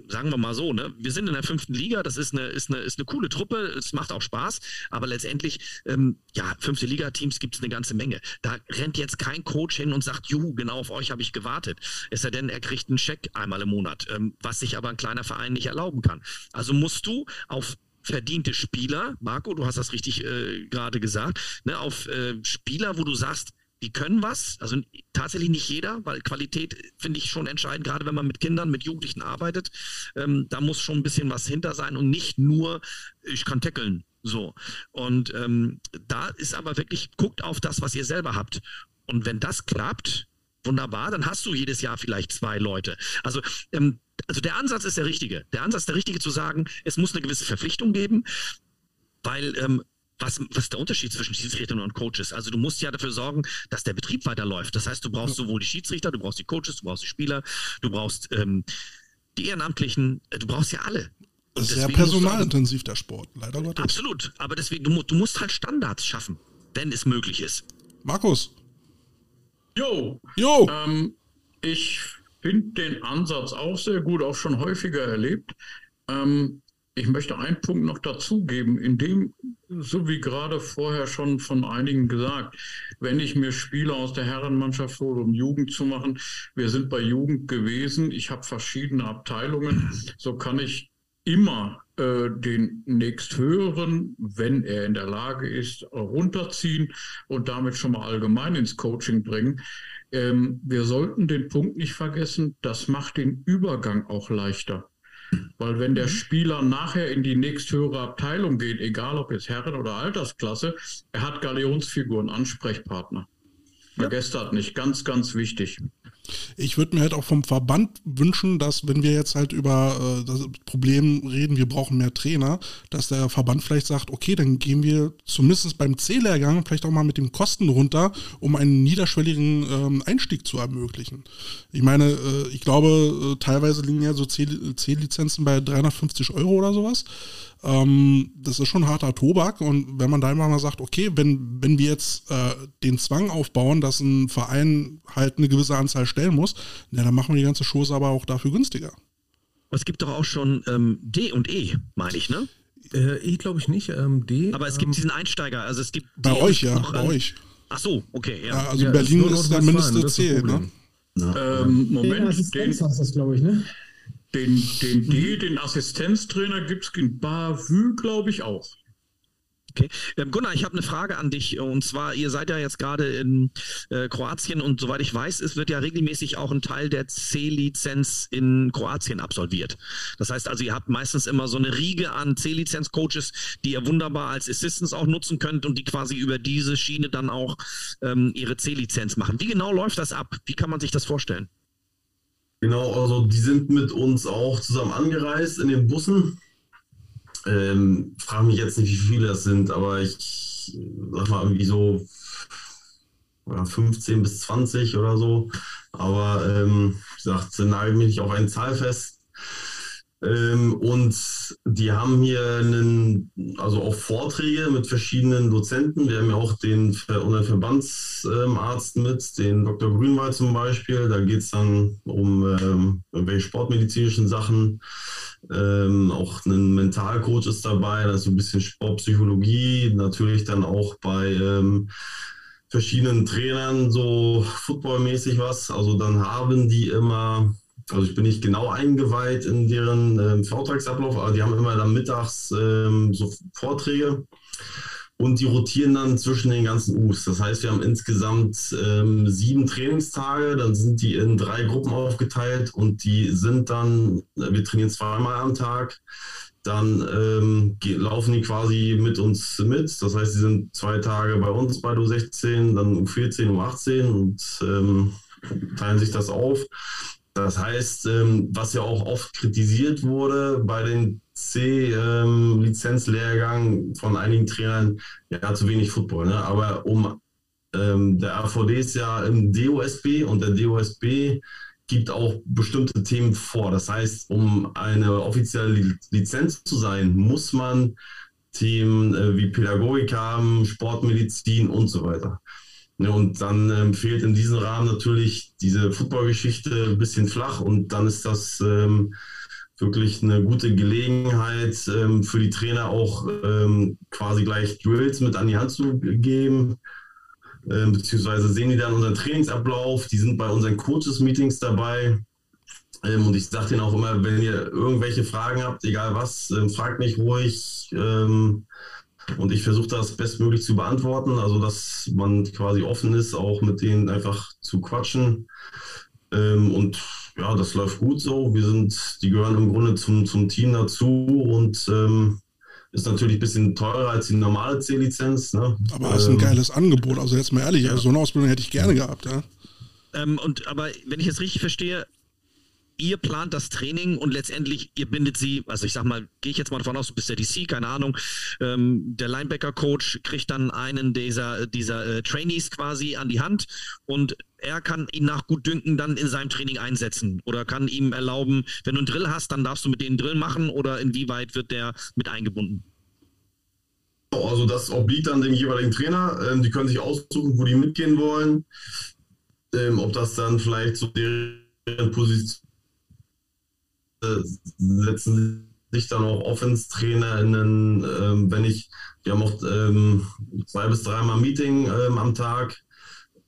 sagen wir mal so, ne, wir sind in der fünften Liga, das ist eine, ist eine, ist eine coole Truppe, es macht auch Spaß, aber letztendlich, ähm, ja, fünfte Liga-Teams gibt es eine ganze Menge. Da rennt jetzt kein Coach hin und sagt, juhu, genau auf euch habe ich gewartet. Es sei denn, er kriegt einen Scheck einmal im Monat, ähm, was sich aber ein kleiner Verein nicht erlauben kann. Also musst du auf verdiente Spieler, Marco, du hast das richtig äh, gerade gesagt, ne, auf äh, Spieler, wo du sagst, die können was, also tatsächlich nicht jeder, weil Qualität finde ich schon entscheidend, gerade wenn man mit Kindern, mit Jugendlichen arbeitet. Ähm, da muss schon ein bisschen was hinter sein und nicht nur, ich kann tackeln. So. Und ähm, da ist aber wirklich, guckt auf das, was ihr selber habt. Und wenn das klappt, wunderbar, dann hast du jedes Jahr vielleicht zwei Leute. Also, ähm, also der Ansatz ist der richtige. Der Ansatz ist der richtige zu sagen, es muss eine gewisse Verpflichtung geben, weil ähm, was, was ist der Unterschied zwischen Schiedsrichtern und Coaches? Also du musst ja dafür sorgen, dass der Betrieb weiterläuft. Das heißt, du brauchst sowohl die Schiedsrichter, du brauchst die Coaches, du brauchst die Spieler, du brauchst ähm, die Ehrenamtlichen, du brauchst ja alle.
Und Sehr personalintensiv der Sport, leider Gottes.
Absolut, aber deswegen, du, du musst halt Standards schaffen, wenn es möglich ist.
Markus.
Jo. Jo. Ähm, ich finde den Ansatz auch sehr gut, auch schon häufiger erlebt. Ähm, ich möchte einen Punkt noch dazugeben, in dem, so wie gerade vorher schon von einigen gesagt, wenn ich mir Spieler aus der Herrenmannschaft hole, um Jugend zu machen, wir sind bei Jugend gewesen, ich habe verschiedene Abteilungen, so kann ich immer äh, den nächsthöheren, wenn er in der Lage ist, runterziehen und damit schon mal allgemein ins Coaching bringen. Ähm, wir sollten den Punkt nicht vergessen, das macht den Übergang auch leichter. Weil wenn der mhm. Spieler nachher in die nächsthöhere Abteilung geht, egal ob jetzt Herren- oder Altersklasse, er hat Galionsfiguren, Ansprechpartner. Vergesst das nicht, ganz, ganz wichtig.
Ich würde mir halt auch vom Verband wünschen, dass wenn wir jetzt halt über äh, das Problem reden, wir brauchen mehr Trainer, dass der Verband vielleicht sagt, okay, dann gehen wir zumindest beim C-Lehrgang vielleicht auch mal mit den Kosten runter, um einen niederschwelligen ähm, Einstieg zu ermöglichen. Ich meine, äh, ich glaube, äh, teilweise liegen ja so C-Lizenzen bei 350 Euro oder sowas. Ähm, das ist schon harter Tobak und wenn man da einfach mal sagt, okay, wenn, wenn wir jetzt äh, den Zwang aufbauen, dass ein Verein halt eine gewisse Anzahl stellen muss, ja, dann machen wir die ganze Chose aber auch dafür günstiger.
Es gibt doch auch schon ähm, D und E, meine ich, ne?
Äh, e glaube ich nicht, ähm, D.
Aber es gibt ähm, diesen Einsteiger, also es gibt
Bei D euch, ja, bei euch.
Ach so, okay, ja.
ja also ja, Berlin ist, ist der mindeste C, ne?
Ähm, Moment, den, den, das, glaube ich, ne?
Den, den D, den Assistenztrainer gibt es in Bavü, glaube ich, auch.
Okay. Ähm, Gunnar, ich habe eine Frage an dich. Und zwar, ihr seid ja jetzt gerade in äh, Kroatien und soweit ich weiß, es wird ja regelmäßig auch ein Teil der C-Lizenz in Kroatien absolviert. Das heißt also, ihr habt meistens immer so eine Riege an C-Lizenz-Coaches, die ihr wunderbar als Assistants auch nutzen könnt und die quasi über diese Schiene dann auch ähm, ihre C-Lizenz machen. Wie genau läuft das ab? Wie kann man sich das vorstellen?
Genau, also die sind mit uns auch zusammen angereist in den Bussen. Ähm, frage mich jetzt nicht, wie viele das sind, aber ich sag mal irgendwie so 15 bis 20 oder so. Aber ähm, wie gesagt, nagel mich nicht auf eine Zahl fest. Ähm, und die haben hier einen, also auch Vorträge mit verschiedenen Dozenten. Wir haben ja auch den unseren Verbandsarzt mit, den Dr. Grünwald zum Beispiel. Da geht es dann um ähm, irgendwelche sportmedizinischen Sachen. Ähm, auch ein Mentalcoach ist dabei, da ist so ein bisschen Sportpsychologie, natürlich dann auch bei ähm, verschiedenen Trainern so footballmäßig was. Also dann haben die immer also ich bin nicht genau eingeweiht in deren äh, Vortragsablauf, aber die haben immer dann mittags ähm, so Vorträge und die rotieren dann zwischen den ganzen U's. Das heißt, wir haben insgesamt ähm, sieben Trainingstage, dann sind die in drei Gruppen aufgeteilt und die sind dann, wir trainieren zweimal am Tag, dann ähm, laufen die quasi mit uns mit. Das heißt, sie sind zwei Tage bei uns bei U16, dann U14, U18 und ähm, teilen sich das auf. Das heißt, ähm, was ja auch oft kritisiert wurde bei den C-Lizenzlehrgang von einigen Trainern, ja, zu wenig Football. Ne? Aber um ähm, der AVD ist ja im DOSB und der DOSB gibt auch bestimmte Themen vor. Das heißt, um eine offizielle Lizenz zu sein, muss man Themen äh, wie Pädagogik haben, Sportmedizin und so weiter. Ja, und dann ähm, fehlt in diesem Rahmen natürlich diese Footballgeschichte ein bisschen flach und dann ist das ähm, wirklich eine gute Gelegenheit ähm, für die Trainer auch ähm, quasi gleich Drills mit an die Hand zu geben. Ähm, beziehungsweise sehen die dann unseren Trainingsablauf, die sind bei unseren Coaches-Meetings dabei. Ähm, und ich sage denen auch immer, wenn ihr irgendwelche Fragen habt, egal was, fragt mich ruhig. Und ich versuche das bestmöglich zu beantworten, also dass man quasi offen ist, auch mit denen einfach zu quatschen. Ähm, und ja, das läuft gut so. Wir sind, die gehören im Grunde zum, zum Team dazu und ähm, ist natürlich ein bisschen teurer als die normale C-Lizenz. Ne?
Aber das ist ein ähm, geiles Angebot. Also jetzt mal ehrlich, ja. also so eine Ausbildung hätte ich gerne gehabt, ja.
Ähm, und aber wenn ich es richtig verstehe, ihr plant das Training und letztendlich ihr bindet sie, also ich sag mal, gehe ich jetzt mal davon aus, du bist der DC, keine Ahnung, ähm, der Linebacker-Coach kriegt dann einen dieser, dieser äh, Trainees quasi an die Hand und er kann ihn nach Gutdünken dann in seinem Training einsetzen oder kann ihm erlauben, wenn du einen Drill hast, dann darfst du mit denen Drill machen oder inwieweit wird der mit eingebunden?
Also das obliegt dann dem jeweiligen Trainer. Ähm, die können sich aussuchen, wo die mitgehen wollen. Ähm, ob das dann vielleicht so deren Position setzen sich dann auch Offense-TrainerInnen, ähm, wenn ich, wir haben auch ähm, zwei bis dreimal Meeting ähm, am Tag,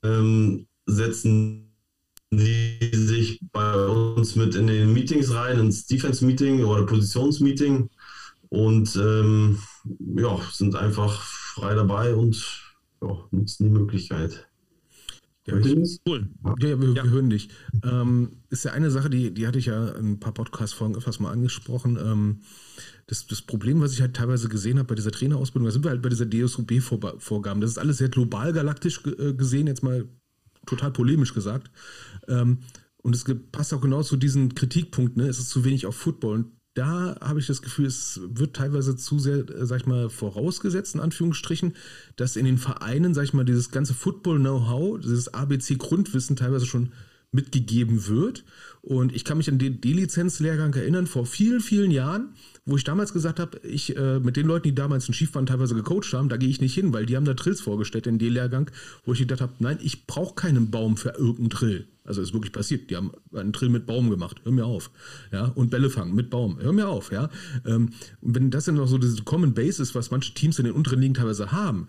ähm, setzen die sich bei uns mit in den Meetings rein, ins Defense-Meeting oder Positionsmeeting und ähm, ja, sind einfach frei dabei und ja, nutzen die Möglichkeit.
Cool. Ja, wir, ja. hören dich. Ähm, ist ja eine Sache, die, die hatte ich ja in ein paar Podcast-Folgen öfters mal angesprochen. Ähm, das, das Problem, was ich halt teilweise gesehen habe bei dieser Trainerausbildung, da sind wir halt bei dieser DSUB-Vorgaben. Das ist alles sehr global galaktisch äh, gesehen, jetzt mal total polemisch gesagt. Ähm, und es passt auch genau zu diesen Kritikpunkten. Ne? Es ist zu wenig auf Football. Und da habe ich das Gefühl, es wird teilweise zu sehr, äh, sag ich mal, vorausgesetzt, in Anführungsstrichen, dass in den Vereinen, sag ich mal, dieses ganze Football-Know-how, dieses ABC-Grundwissen teilweise schon mitgegeben wird. Und ich kann mich an den D-Lizenz-Lehrgang erinnern, vor vielen, vielen Jahren, wo ich damals gesagt habe, ich äh, mit den Leuten, die damals in Skifahren teilweise gecoacht haben, da gehe ich nicht hin, weil die haben da Drills vorgestellt in D-Lehrgang, wo ich gedacht habe, nein, ich brauche keinen Baum für irgendeinen Drill. Also ist wirklich passiert. Die haben einen Drill mit Baum gemacht. Hör mir auf. Ja, und Bälle fangen mit Baum. Hör mir auf. Ja, ähm, und wenn das dann noch so diese Common Base ist, was manche Teams in den unteren Ligen teilweise haben,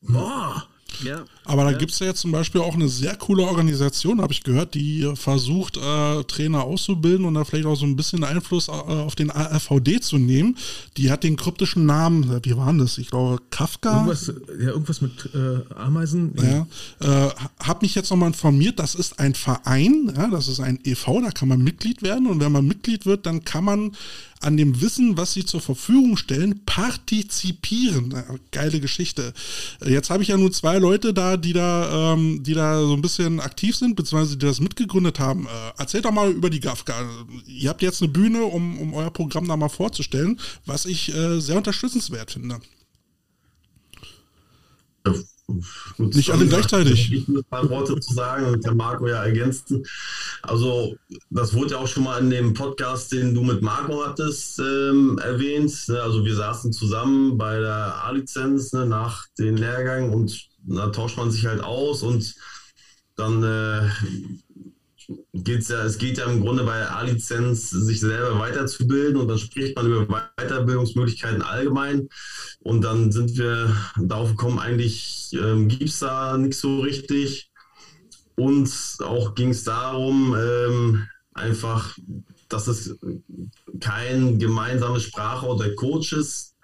boah,
ja. Aber da ja. gibt es ja jetzt zum Beispiel auch eine sehr coole Organisation, habe ich gehört, die versucht, äh, Trainer auszubilden und da vielleicht auch so ein bisschen Einfluss äh, auf den ARVD zu nehmen. Die hat den kryptischen Namen, äh, wie war das? Ich glaube, Kafka.
Irgendwas, ja, irgendwas mit äh, Ameisen.
Ja. Äh, habe mich jetzt nochmal informiert, das ist ein Verein, das ist ein EV, da kann man Mitglied werden und wenn man Mitglied wird, dann kann man an dem Wissen, was sie zur Verfügung stellen, partizipieren. Geile Geschichte. Jetzt habe ich ja nur zwei Leute da, die da, ähm, die da so ein bisschen aktiv sind, beziehungsweise die das mitgegründet haben. Äh, erzählt doch mal über die GAFKA. Ihr habt jetzt eine Bühne, um, um euer Programm da mal vorzustellen, was ich äh, sehr unterstützenswert finde. Nicht alle gleichzeitig.
Ich ein paar Worte zu sagen und der Marco ja ergänzen. Also, das wurde ja auch schon mal in dem Podcast, den du mit Marco hattest, ähm, erwähnt. Ne? Also, wir saßen zusammen bei der A-Lizenz ne, nach den Lehrgängen und da tauscht man sich halt aus und dann äh, geht's ja, es geht ja im Grunde bei A-Lizenz, sich selber weiterzubilden und dann spricht man über Weiterbildungsmöglichkeiten allgemein. Und dann sind wir darauf gekommen, eigentlich ähm, gibt es da nichts so richtig. Und auch ging es darum, ähm, einfach, dass es kein gemeinsames Sprachrohr der Coaches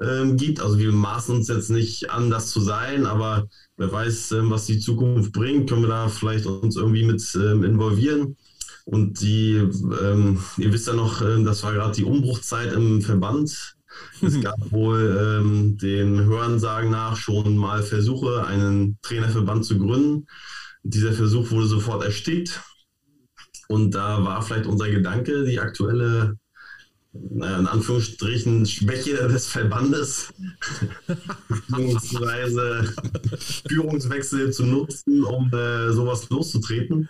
ähm, gibt. Also wir maßen uns jetzt nicht an, das zu sein, aber wer weiß, ähm, was die Zukunft bringt, können wir da vielleicht uns irgendwie mit ähm, involvieren. Und die, ähm, ihr wisst ja noch, äh, das war gerade die Umbruchzeit im Verband. Es gab wohl ähm, den Hörensagen nach schon mal Versuche, einen Trainerverband zu gründen. Dieser Versuch wurde sofort erstickt. Und da war vielleicht unser Gedanke, die aktuelle, naja, in Anführungsstrichen, Schwäche des Verbandes, beziehungsweise Führungswechsel zu nutzen, um äh, sowas loszutreten.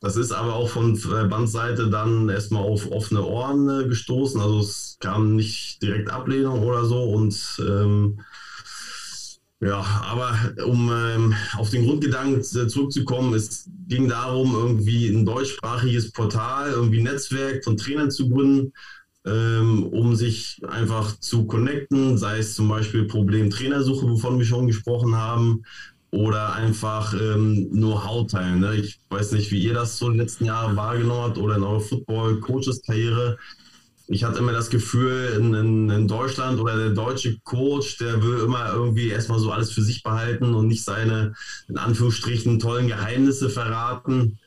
Das ist aber auch von Verbandsseite dann erstmal auf offene Ohren äh, gestoßen. Also es kam nicht direkt Ablehnung oder so. Und ähm, ja, aber um ähm, auf den Grundgedanken zurückzukommen, es ging darum, irgendwie ein deutschsprachiges Portal, irgendwie ein Netzwerk von Trainern zu gründen, ähm, um sich einfach zu connecten, sei es zum Beispiel Problem Trainersuche, wovon wir schon gesprochen haben, oder einfach ähm, Know-how teilen. Ne? Ich weiß nicht, wie ihr das so in den letzten Jahren wahrgenommen habt oder in eurer Football-Coaches-Karriere. Ich hatte immer das Gefühl, in, in, in, Deutschland oder der deutsche Coach, der will immer irgendwie erstmal so alles für sich behalten und nicht seine, in Anführungsstrichen, tollen Geheimnisse verraten.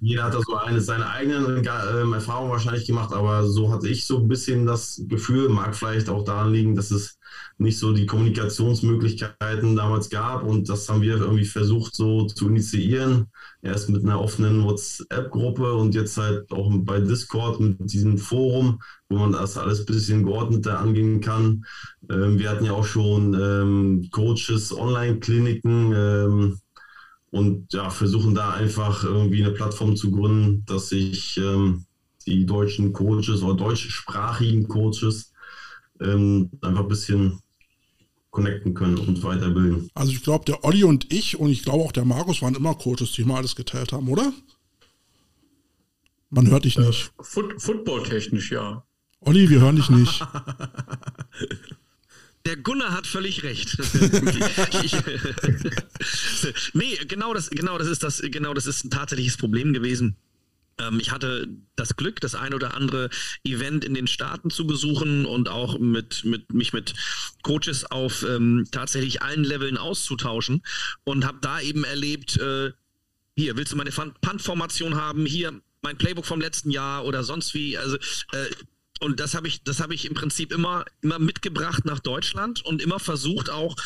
Jeder hat da so eine, seine eigenen äh, Erfahrungen wahrscheinlich gemacht, aber so hatte ich so ein bisschen das Gefühl, mag vielleicht auch daran liegen, dass es nicht so die Kommunikationsmöglichkeiten damals gab. Und das haben wir irgendwie versucht so zu initiieren. Erst mit einer offenen WhatsApp-Gruppe und jetzt halt auch bei Discord mit diesem Forum, wo man das alles ein bisschen geordneter angehen kann. Ähm, wir hatten ja auch schon ähm, Coaches, Online-Kliniken. Ähm, und ja, versuchen da einfach irgendwie eine Plattform zu gründen, dass sich ähm, die deutschen Coaches oder deutschsprachigen Coaches ähm, einfach ein bisschen connecten können und weiterbilden.
Also ich glaube, der Olli und ich und ich glaube auch der Markus waren immer Coaches, die mal alles geteilt haben, oder? Man hört dich äh, nicht.
Äh, Foot Football-technisch, ja.
Olli, wir hören dich nicht.
Der Gunnar hat völlig recht. nee, genau das, genau das ist das, genau das ist ein tatsächliches Problem gewesen. Ähm, ich hatte das Glück, das ein oder andere Event in den Staaten zu besuchen und auch mit, mit mich mit Coaches auf ähm, tatsächlich allen Leveln auszutauschen und habe da eben erlebt, äh, hier, willst du meine Punt-Formation haben? Hier, mein Playbook vom letzten Jahr oder sonst wie. Also äh, und das habe ich, das habe ich im Prinzip immer, immer mitgebracht nach Deutschland und immer versucht auch,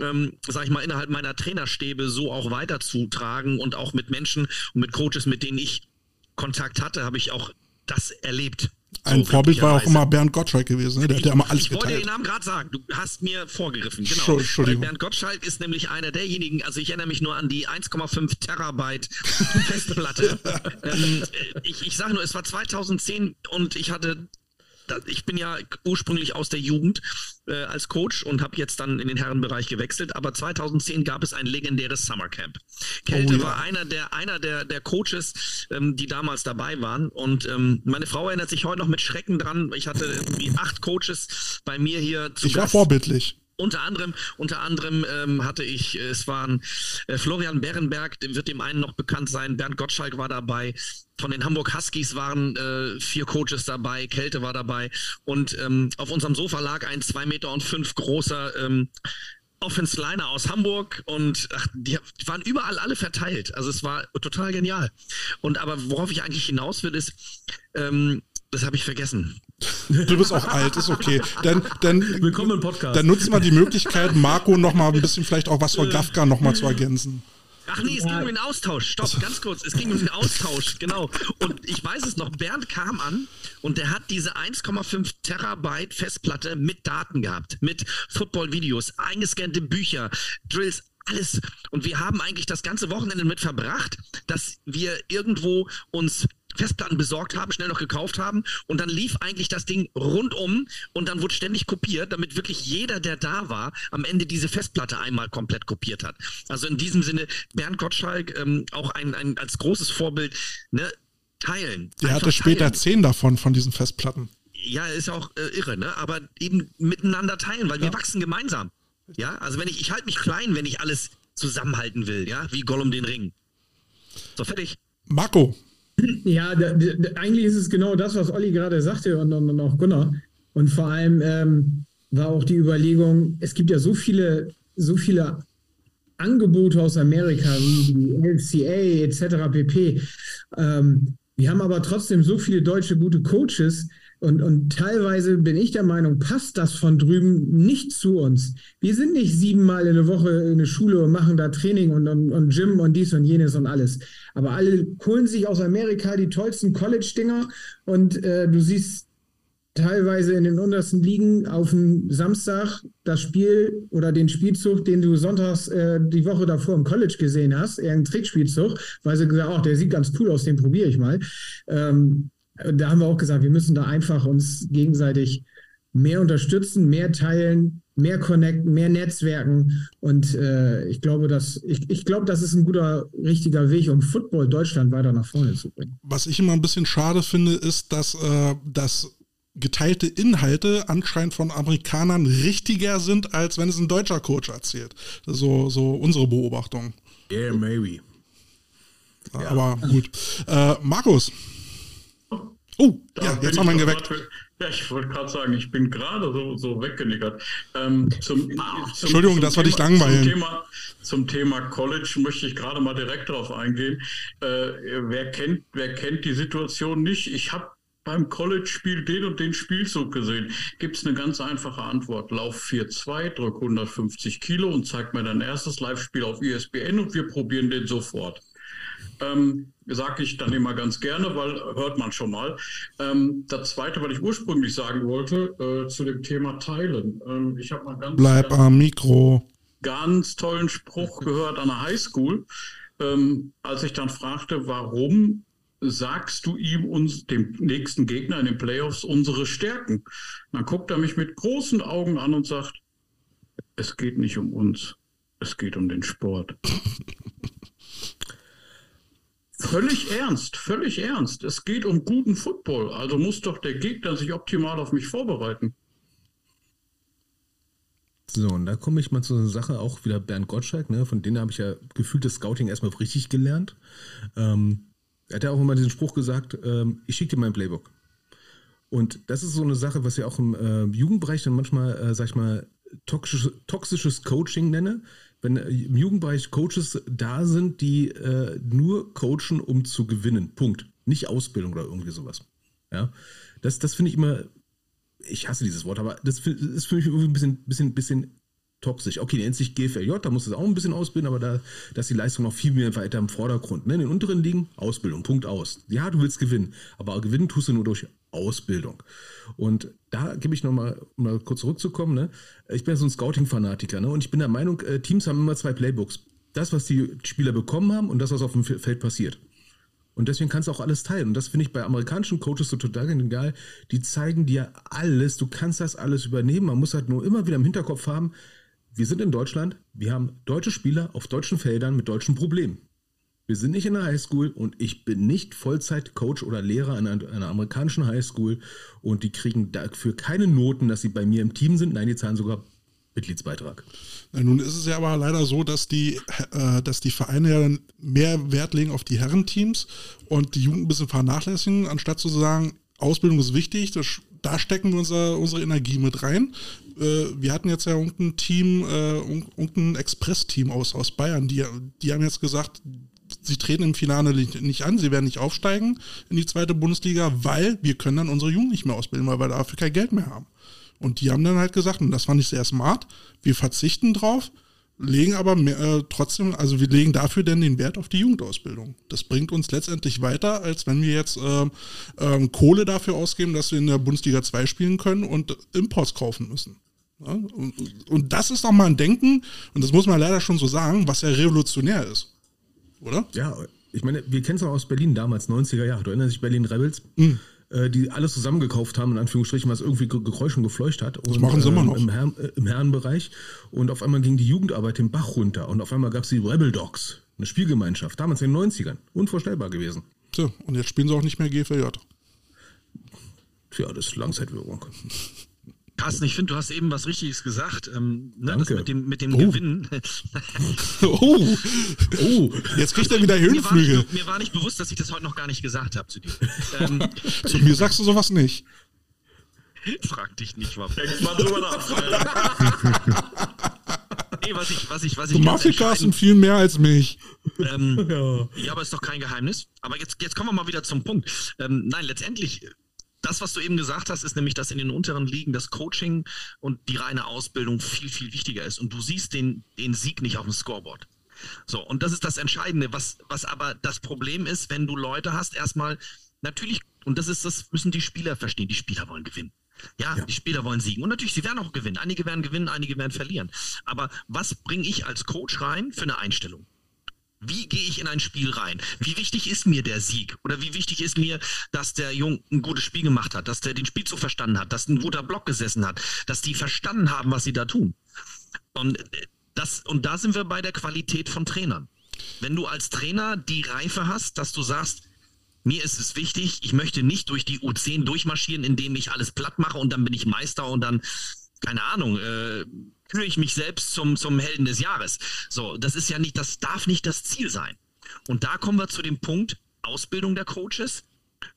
ähm, sag ich mal, innerhalb meiner Trainerstäbe so auch weiterzutragen und auch mit Menschen und mit Coaches, mit denen ich Kontakt hatte, habe ich auch das erlebt.
Ein so Vorbild war auch immer Bernd Gottschalk gewesen, ne? der hat ja immer alles
Ich wollte
geteilt.
den Namen gerade sagen, du hast mir vorgegriffen. Genau. Entschuldigung. Bernd Gottschalk ist nämlich einer derjenigen, also ich erinnere mich nur an die 1,5 Terabyte Festplatte. ähm, ich ich sage nur, es war 2010 und ich hatte ich bin ja ursprünglich aus der Jugend äh, als Coach und habe jetzt dann in den Herrenbereich gewechselt. Aber 2010 gab es ein legendäres Summercamp. Kälte oh, ja. war einer der, einer der, der Coaches, ähm, die damals dabei waren. Und ähm, meine Frau erinnert sich heute noch mit Schrecken dran. Ich hatte irgendwie acht Coaches bei mir hier
zu Ich war Gast. vorbildlich.
Unter anderem, unter anderem ähm, hatte ich, äh, es waren äh, Florian Berenberg, dem wird dem einen noch bekannt sein, Bernd Gottschalk war dabei, von den Hamburg Huskies waren äh, vier Coaches dabei, Kälte war dabei und ähm, auf unserem Sofa lag ein zwei Meter und fünf großer ähm, Offense Liner aus Hamburg und ach, die, die, waren überall alle verteilt. Also es war total genial. Und aber worauf ich eigentlich hinaus will, ist, ähm, das habe ich vergessen.
Du bist auch alt, ist okay. Dann, dann,
Willkommen im Podcast.
Dann nutzen wir die Möglichkeit, Marco noch mal ein bisschen vielleicht auch was von Gafka noch mal zu ergänzen.
Ach nee, es ging um den Austausch. Stopp, ganz kurz. Es ging um den Austausch, genau. Und ich weiß es noch, Bernd kam an und der hat diese 1,5 Terabyte Festplatte mit Daten gehabt, mit Football-Videos, eingescannte Bücher, Drills, alles. Und wir haben eigentlich das ganze Wochenende mit verbracht, dass wir irgendwo uns Festplatten besorgt haben, schnell noch gekauft haben und dann lief eigentlich das Ding rundum und dann wurde ständig kopiert, damit wirklich jeder, der da war, am Ende diese Festplatte einmal komplett kopiert hat. Also in diesem Sinne, Bernd Gottschalk ähm, auch ein, ein als großes Vorbild, ne, teilen.
Der hatte später teilen. zehn davon, von diesen Festplatten.
Ja, ist auch äh, irre, ne? Aber eben miteinander teilen, weil ja. wir wachsen gemeinsam. Ja, also wenn ich, ich halte mich klein, wenn ich alles zusammenhalten will, ja, wie Gollum den Ring. So, fertig.
Marco,
ja, eigentlich ist es genau das, was Olli gerade sagte und, und, und auch Gunnar. Und vor allem ähm, war auch die Überlegung, es gibt ja so viele, so viele Angebote aus Amerika, wie die LCA etc. pp. Ähm, wir haben aber trotzdem so viele deutsche gute Coaches. Und, und teilweise bin ich der Meinung, passt das von drüben nicht zu uns. Wir sind nicht siebenmal in der Woche in eine Schule und machen da Training und, und, und Gym und dies und jenes und alles. Aber alle holen sich aus Amerika die tollsten College-Dinger und äh, du siehst teilweise in den untersten Ligen auf dem Samstag das Spiel oder den Spielzug, den du sonntags äh, die Woche davor im College gesehen hast, eher ein Trickspielzug, weil sie gesagt, ach, der sieht ganz cool aus, den probiere ich mal. Ähm, da haben wir auch gesagt, wir müssen da einfach uns gegenseitig mehr unterstützen, mehr teilen, mehr connecten, mehr Netzwerken. Und äh, ich glaube, dass ich, ich glaube, das ist ein guter, richtiger Weg, um Football Deutschland weiter nach vorne zu bringen.
Was ich immer ein bisschen schade finde, ist, dass, äh, dass geteilte Inhalte anscheinend von Amerikanern richtiger sind, als wenn es ein deutscher Coach erzählt. So, so unsere Beobachtung.
Yeah, maybe.
Ja. Aber gut. Äh, Markus, Oh, da ja, jetzt haben wir ihn geweckt.
Ja, ich wollte gerade sagen, ich bin gerade so, so weggenickert. Ähm, zum, zum,
Entschuldigung,
zum
das war dich langweilen.
Zum Thema, zum Thema College möchte ich gerade mal direkt darauf eingehen. Äh, wer, kennt, wer kennt die Situation nicht? Ich habe beim College-Spiel den und den Spielzug gesehen. Gibt es eine ganz einfache Antwort. Lauf 4-2, drück 150 Kilo und zeig mir dein erstes Live-Spiel auf ESPN und wir probieren den sofort. Ähm, Sage ich dann immer ganz gerne, weil hört man schon mal. Ähm, das zweite, was ich ursprünglich sagen wollte, äh, zu dem Thema Teilen. Ähm, ich habe mal ganz.
Bleib ganz, am Mikro.
Ganz tollen Spruch gehört an der Highschool, ähm, als ich dann fragte, warum sagst du ihm uns, dem nächsten Gegner in den Playoffs, unsere Stärken? Dann guckt er mich mit großen Augen an und sagt, es geht nicht um uns, es geht um den Sport. Völlig ernst, völlig ernst. Es geht um guten Football. Also muss doch der Gegner sich optimal auf mich vorbereiten.
So, und da komme ich mal zu einer Sache, auch wieder Bernd Gottschalk, ne? von denen habe ich ja gefühlt das Scouting erstmal richtig gelernt. Ähm, er hat ja auch immer diesen Spruch gesagt, ähm, ich schicke dir mein Playbook. Und das ist so eine Sache, was ich auch im äh, Jugendbereich dann manchmal, äh, sag ich mal, toxisches, toxisches Coaching nenne wenn äh, im Jugendbereich Coaches da sind, die äh, nur coachen, um zu gewinnen. Punkt. Nicht Ausbildung oder irgendwie sowas. Ja, das, das finde ich immer, ich hasse dieses Wort, aber das ist für mich irgendwie ein bisschen, bisschen, bisschen toxisch. Okay, nennt sich GFLJ, da muss es auch ein bisschen ausbilden, aber da, da ist die Leistung noch viel mehr weiter im Vordergrund. Ne? In den unteren Ligen Ausbildung, Punkt aus. Ja, du willst gewinnen, aber gewinnen tust du nur durch Ausbildung. Und da gebe ich nochmal, um mal kurz zurückzukommen, ne? ich bin ja so ein Scouting-Fanatiker ne? und ich bin der Meinung, äh, Teams haben immer zwei Playbooks. Das, was die Spieler bekommen haben und das, was auf dem Feld passiert. Und deswegen kannst du auch alles teilen. Und das finde ich bei amerikanischen Coaches so total genial. Die zeigen dir alles. Du kannst das alles übernehmen. Man muss halt nur immer wieder im Hinterkopf haben, wir sind in Deutschland, wir haben deutsche Spieler auf deutschen Feldern mit deutschen Problemen. Wir sind nicht in der Highschool und ich bin nicht Vollzeit-Coach oder Lehrer an einer, einer, amerikanischen Highschool und die kriegen dafür keine Noten, dass sie bei mir im Team sind. Nein, die zahlen sogar Mitgliedsbeitrag.
nun ist es ja aber leider so, dass die, äh, dass die Vereine ja dann mehr Wert legen auf die Herrenteams und die Jugend ein bisschen vernachlässigen, anstatt zu sagen, Ausbildung ist wichtig, das, da stecken wir unser, unsere Energie mit rein äh, wir hatten jetzt ja irgendein Team, äh, irgendein Express-Team aus, aus Bayern, die, die haben jetzt gesagt, sie treten im Finale nicht an, sie werden nicht aufsteigen in die zweite Bundesliga, weil wir können dann unsere Jungen nicht mehr ausbilden, weil wir dafür kein Geld mehr haben. Und die haben dann halt gesagt, und das fand ich sehr smart, wir verzichten drauf, legen aber mehr, äh, trotzdem, also wir legen dafür denn den Wert auf die Jugendausbildung. Das bringt uns letztendlich weiter, als wenn wir jetzt äh, äh, Kohle dafür ausgeben, dass wir in der Bundesliga 2 spielen können und Imports kaufen müssen. Ja? Und, und, das ist doch mal ein Denken, und das muss man leider schon so sagen, was ja revolutionär ist. Oder?
Ja, ich meine, wir kennen es auch aus Berlin damals, 90er Jahre. Du erinnerst dich Berlin Rebels? Mhm die alles zusammengekauft haben, in Anführungsstrichen, was irgendwie Geräusch und gefleucht hat.
Und, das machen sie immer ähm, noch.
Im, Herren, äh, Im Herrenbereich. Und auf einmal ging die Jugendarbeit den Bach runter. Und auf einmal gab es die Rebel Dogs, eine Spielgemeinschaft, damals in den 90ern. Unvorstellbar gewesen.
So, und jetzt spielen sie auch nicht mehr GFJ.
Tja, das ist Langzeitwirkung.
Carsten, ich finde, du hast eben was Richtiges gesagt. Ähm, ne, das mit dem, mit dem oh. Gewinn.
oh. oh, jetzt kriegt er wieder Höhenflüge.
Mir war, nicht, mir war nicht bewusst, dass ich das heute noch gar nicht gesagt habe zu dir. Ähm,
zu mir sagst du sowas nicht.
Frag dich nicht, warum. Denk mal drüber nach. nee, was ich, was ich, was ich.
Du magst Carsten viel mehr als mich.
Ähm, ja. ja. aber ist doch kein Geheimnis. Aber jetzt, jetzt kommen wir mal wieder zum Punkt. Ähm, nein, letztendlich das, was du eben gesagt hast, ist nämlich, dass in den unteren Ligen das Coaching und die reine Ausbildung viel, viel wichtiger ist. Und du siehst den, den Sieg nicht auf dem Scoreboard. So, und das ist das Entscheidende, was, was aber das Problem ist, wenn du Leute hast, erstmal natürlich, und das ist, das müssen die Spieler verstehen, die Spieler wollen gewinnen. Ja, ja, die Spieler wollen siegen. Und natürlich, sie werden auch gewinnen. Einige werden gewinnen, einige werden verlieren. Aber was bringe ich als Coach rein für eine Einstellung? Wie gehe ich in ein Spiel rein? Wie wichtig ist mir der Sieg? Oder wie wichtig ist mir, dass der Jung ein gutes Spiel gemacht hat, dass der den Spielzug verstanden hat, dass ein guter Block gesessen hat, dass die verstanden haben, was sie da tun? Und, äh, das, und da sind wir bei der Qualität von Trainern. Wenn du als Trainer die Reife hast, dass du sagst, mir ist es wichtig, ich möchte nicht durch die U10 durchmarschieren, indem ich alles platt mache und dann bin ich Meister und dann, keine Ahnung, äh, küre ich mich selbst zum, zum Helden des Jahres. So, das ist ja nicht, das darf nicht das Ziel sein. Und da kommen wir zu dem Punkt Ausbildung der Coaches.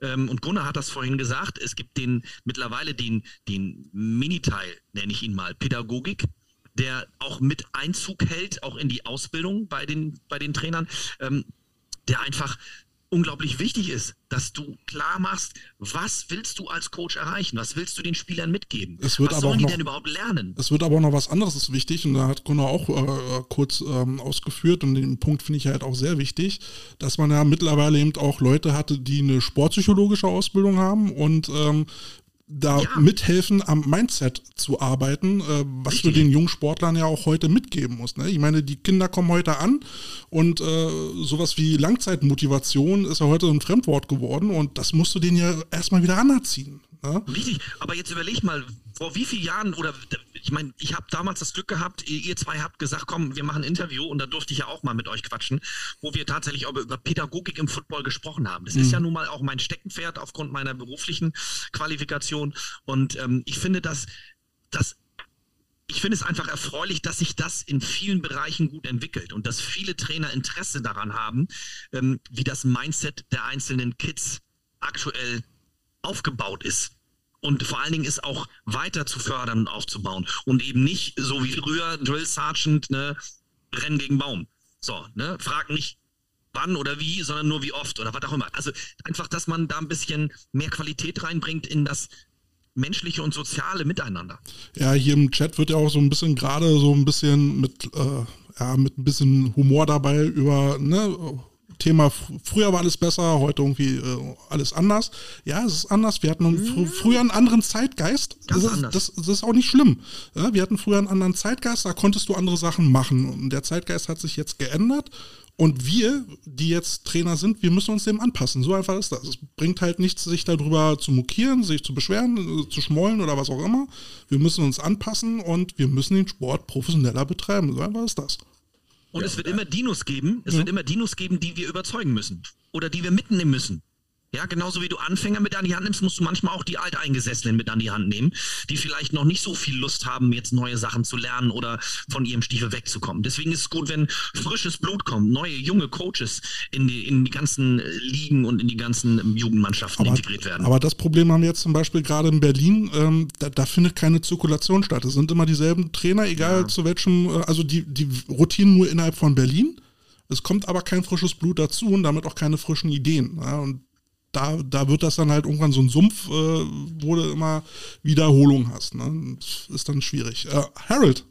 Ähm, und Gunnar hat das vorhin gesagt, es gibt den mittlerweile den, den Miniteil, nenne ich ihn mal, Pädagogik, der auch mit Einzug hält, auch in die Ausbildung bei den, bei den Trainern, ähm, der einfach unglaublich wichtig ist, dass du klar machst, was willst du als Coach erreichen? Was willst du den Spielern mitgeben?
Es wird
was
aber
sollen die
noch,
denn überhaupt lernen?
Es wird aber auch noch was anderes ist wichtig und da hat Gunnar auch äh, kurz ähm, ausgeführt und den Punkt finde ich halt auch sehr wichtig, dass man ja mittlerweile eben auch Leute hatte, die eine sportpsychologische Ausbildung haben und ähm, da ja. mithelfen, am Mindset zu arbeiten, äh, was du den jungen Sportlern ja auch heute mitgeben musst. Ne? Ich meine, die Kinder kommen heute an und äh, sowas wie Langzeitmotivation ist ja heute ein Fremdwort geworden und das musst du denen ja erstmal wieder anerziehen.
Ne? Richtig, aber jetzt überleg mal, vor wie vielen Jahren oder ich meine, ich habe damals das Glück gehabt, ihr zwei habt gesagt, komm, wir machen ein Interview und da durfte ich ja auch mal mit euch quatschen, wo wir tatsächlich über, über Pädagogik im Football gesprochen haben. Das mhm. ist ja nun mal auch mein Steckenpferd aufgrund meiner beruflichen Qualifikation und ähm, ich finde, dass das ich finde es einfach erfreulich, dass sich das in vielen Bereichen gut entwickelt und dass viele Trainer Interesse daran haben, ähm, wie das Mindset der einzelnen Kids aktuell aufgebaut ist und vor allen Dingen ist auch weiter zu fördern und aufzubauen und eben nicht so wie früher Drill Sergeant, ne, Rennen gegen Baum. So, ne, frag nicht wann oder wie, sondern nur wie oft oder was auch immer. Also einfach, dass man da ein bisschen mehr Qualität reinbringt in das menschliche und soziale Miteinander.
Ja, hier im Chat wird ja auch so ein bisschen gerade so ein bisschen mit, äh, ja, mit ein bisschen Humor dabei über, ne, Thema, früher war alles besser, heute irgendwie äh, alles anders. Ja, es ist anders. Wir hatten fr früher einen anderen Zeitgeist. Das ist, das, das ist, auch nicht schlimm. Ja, wir hatten früher einen anderen Zeitgeist, da konntest du andere Sachen machen. Und der Zeitgeist hat sich jetzt geändert. Und wir, die jetzt Trainer sind, wir müssen uns dem anpassen. So einfach ist das. Es bringt halt nichts, sich darüber zu mokieren, sich zu beschweren, äh, zu schmollen oder was auch immer. Wir müssen uns anpassen und wir müssen den Sport professioneller betreiben. So einfach ist das.
Und ja, es wird immer Dinos geben, es ja. wird immer Dinos geben, die wir überzeugen müssen oder die wir mitnehmen müssen. Ja, genauso wie du Anfänger mit an die Hand nimmst, musst du manchmal auch die Alteingesessenen mit an die Hand nehmen, die vielleicht noch nicht so viel Lust haben, jetzt neue Sachen zu lernen oder von ihrem Stiefel wegzukommen. Deswegen ist es gut, wenn frisches Blut kommt, neue, junge Coaches in die, in die ganzen Ligen und in die ganzen Jugendmannschaften aber, integriert werden.
Aber das Problem haben wir jetzt zum Beispiel gerade in Berlin, ähm, da, da, findet keine Zirkulation statt. Es sind immer dieselben Trainer, egal ja. zu welchem, äh, also die, die rotieren nur innerhalb von Berlin. Es kommt aber kein frisches Blut dazu und damit auch keine frischen Ideen. Ja, und da, da wird das dann halt irgendwann so ein Sumpf, äh, wo du immer Wiederholung hast. Ne? Ist dann schwierig. Äh, Harold.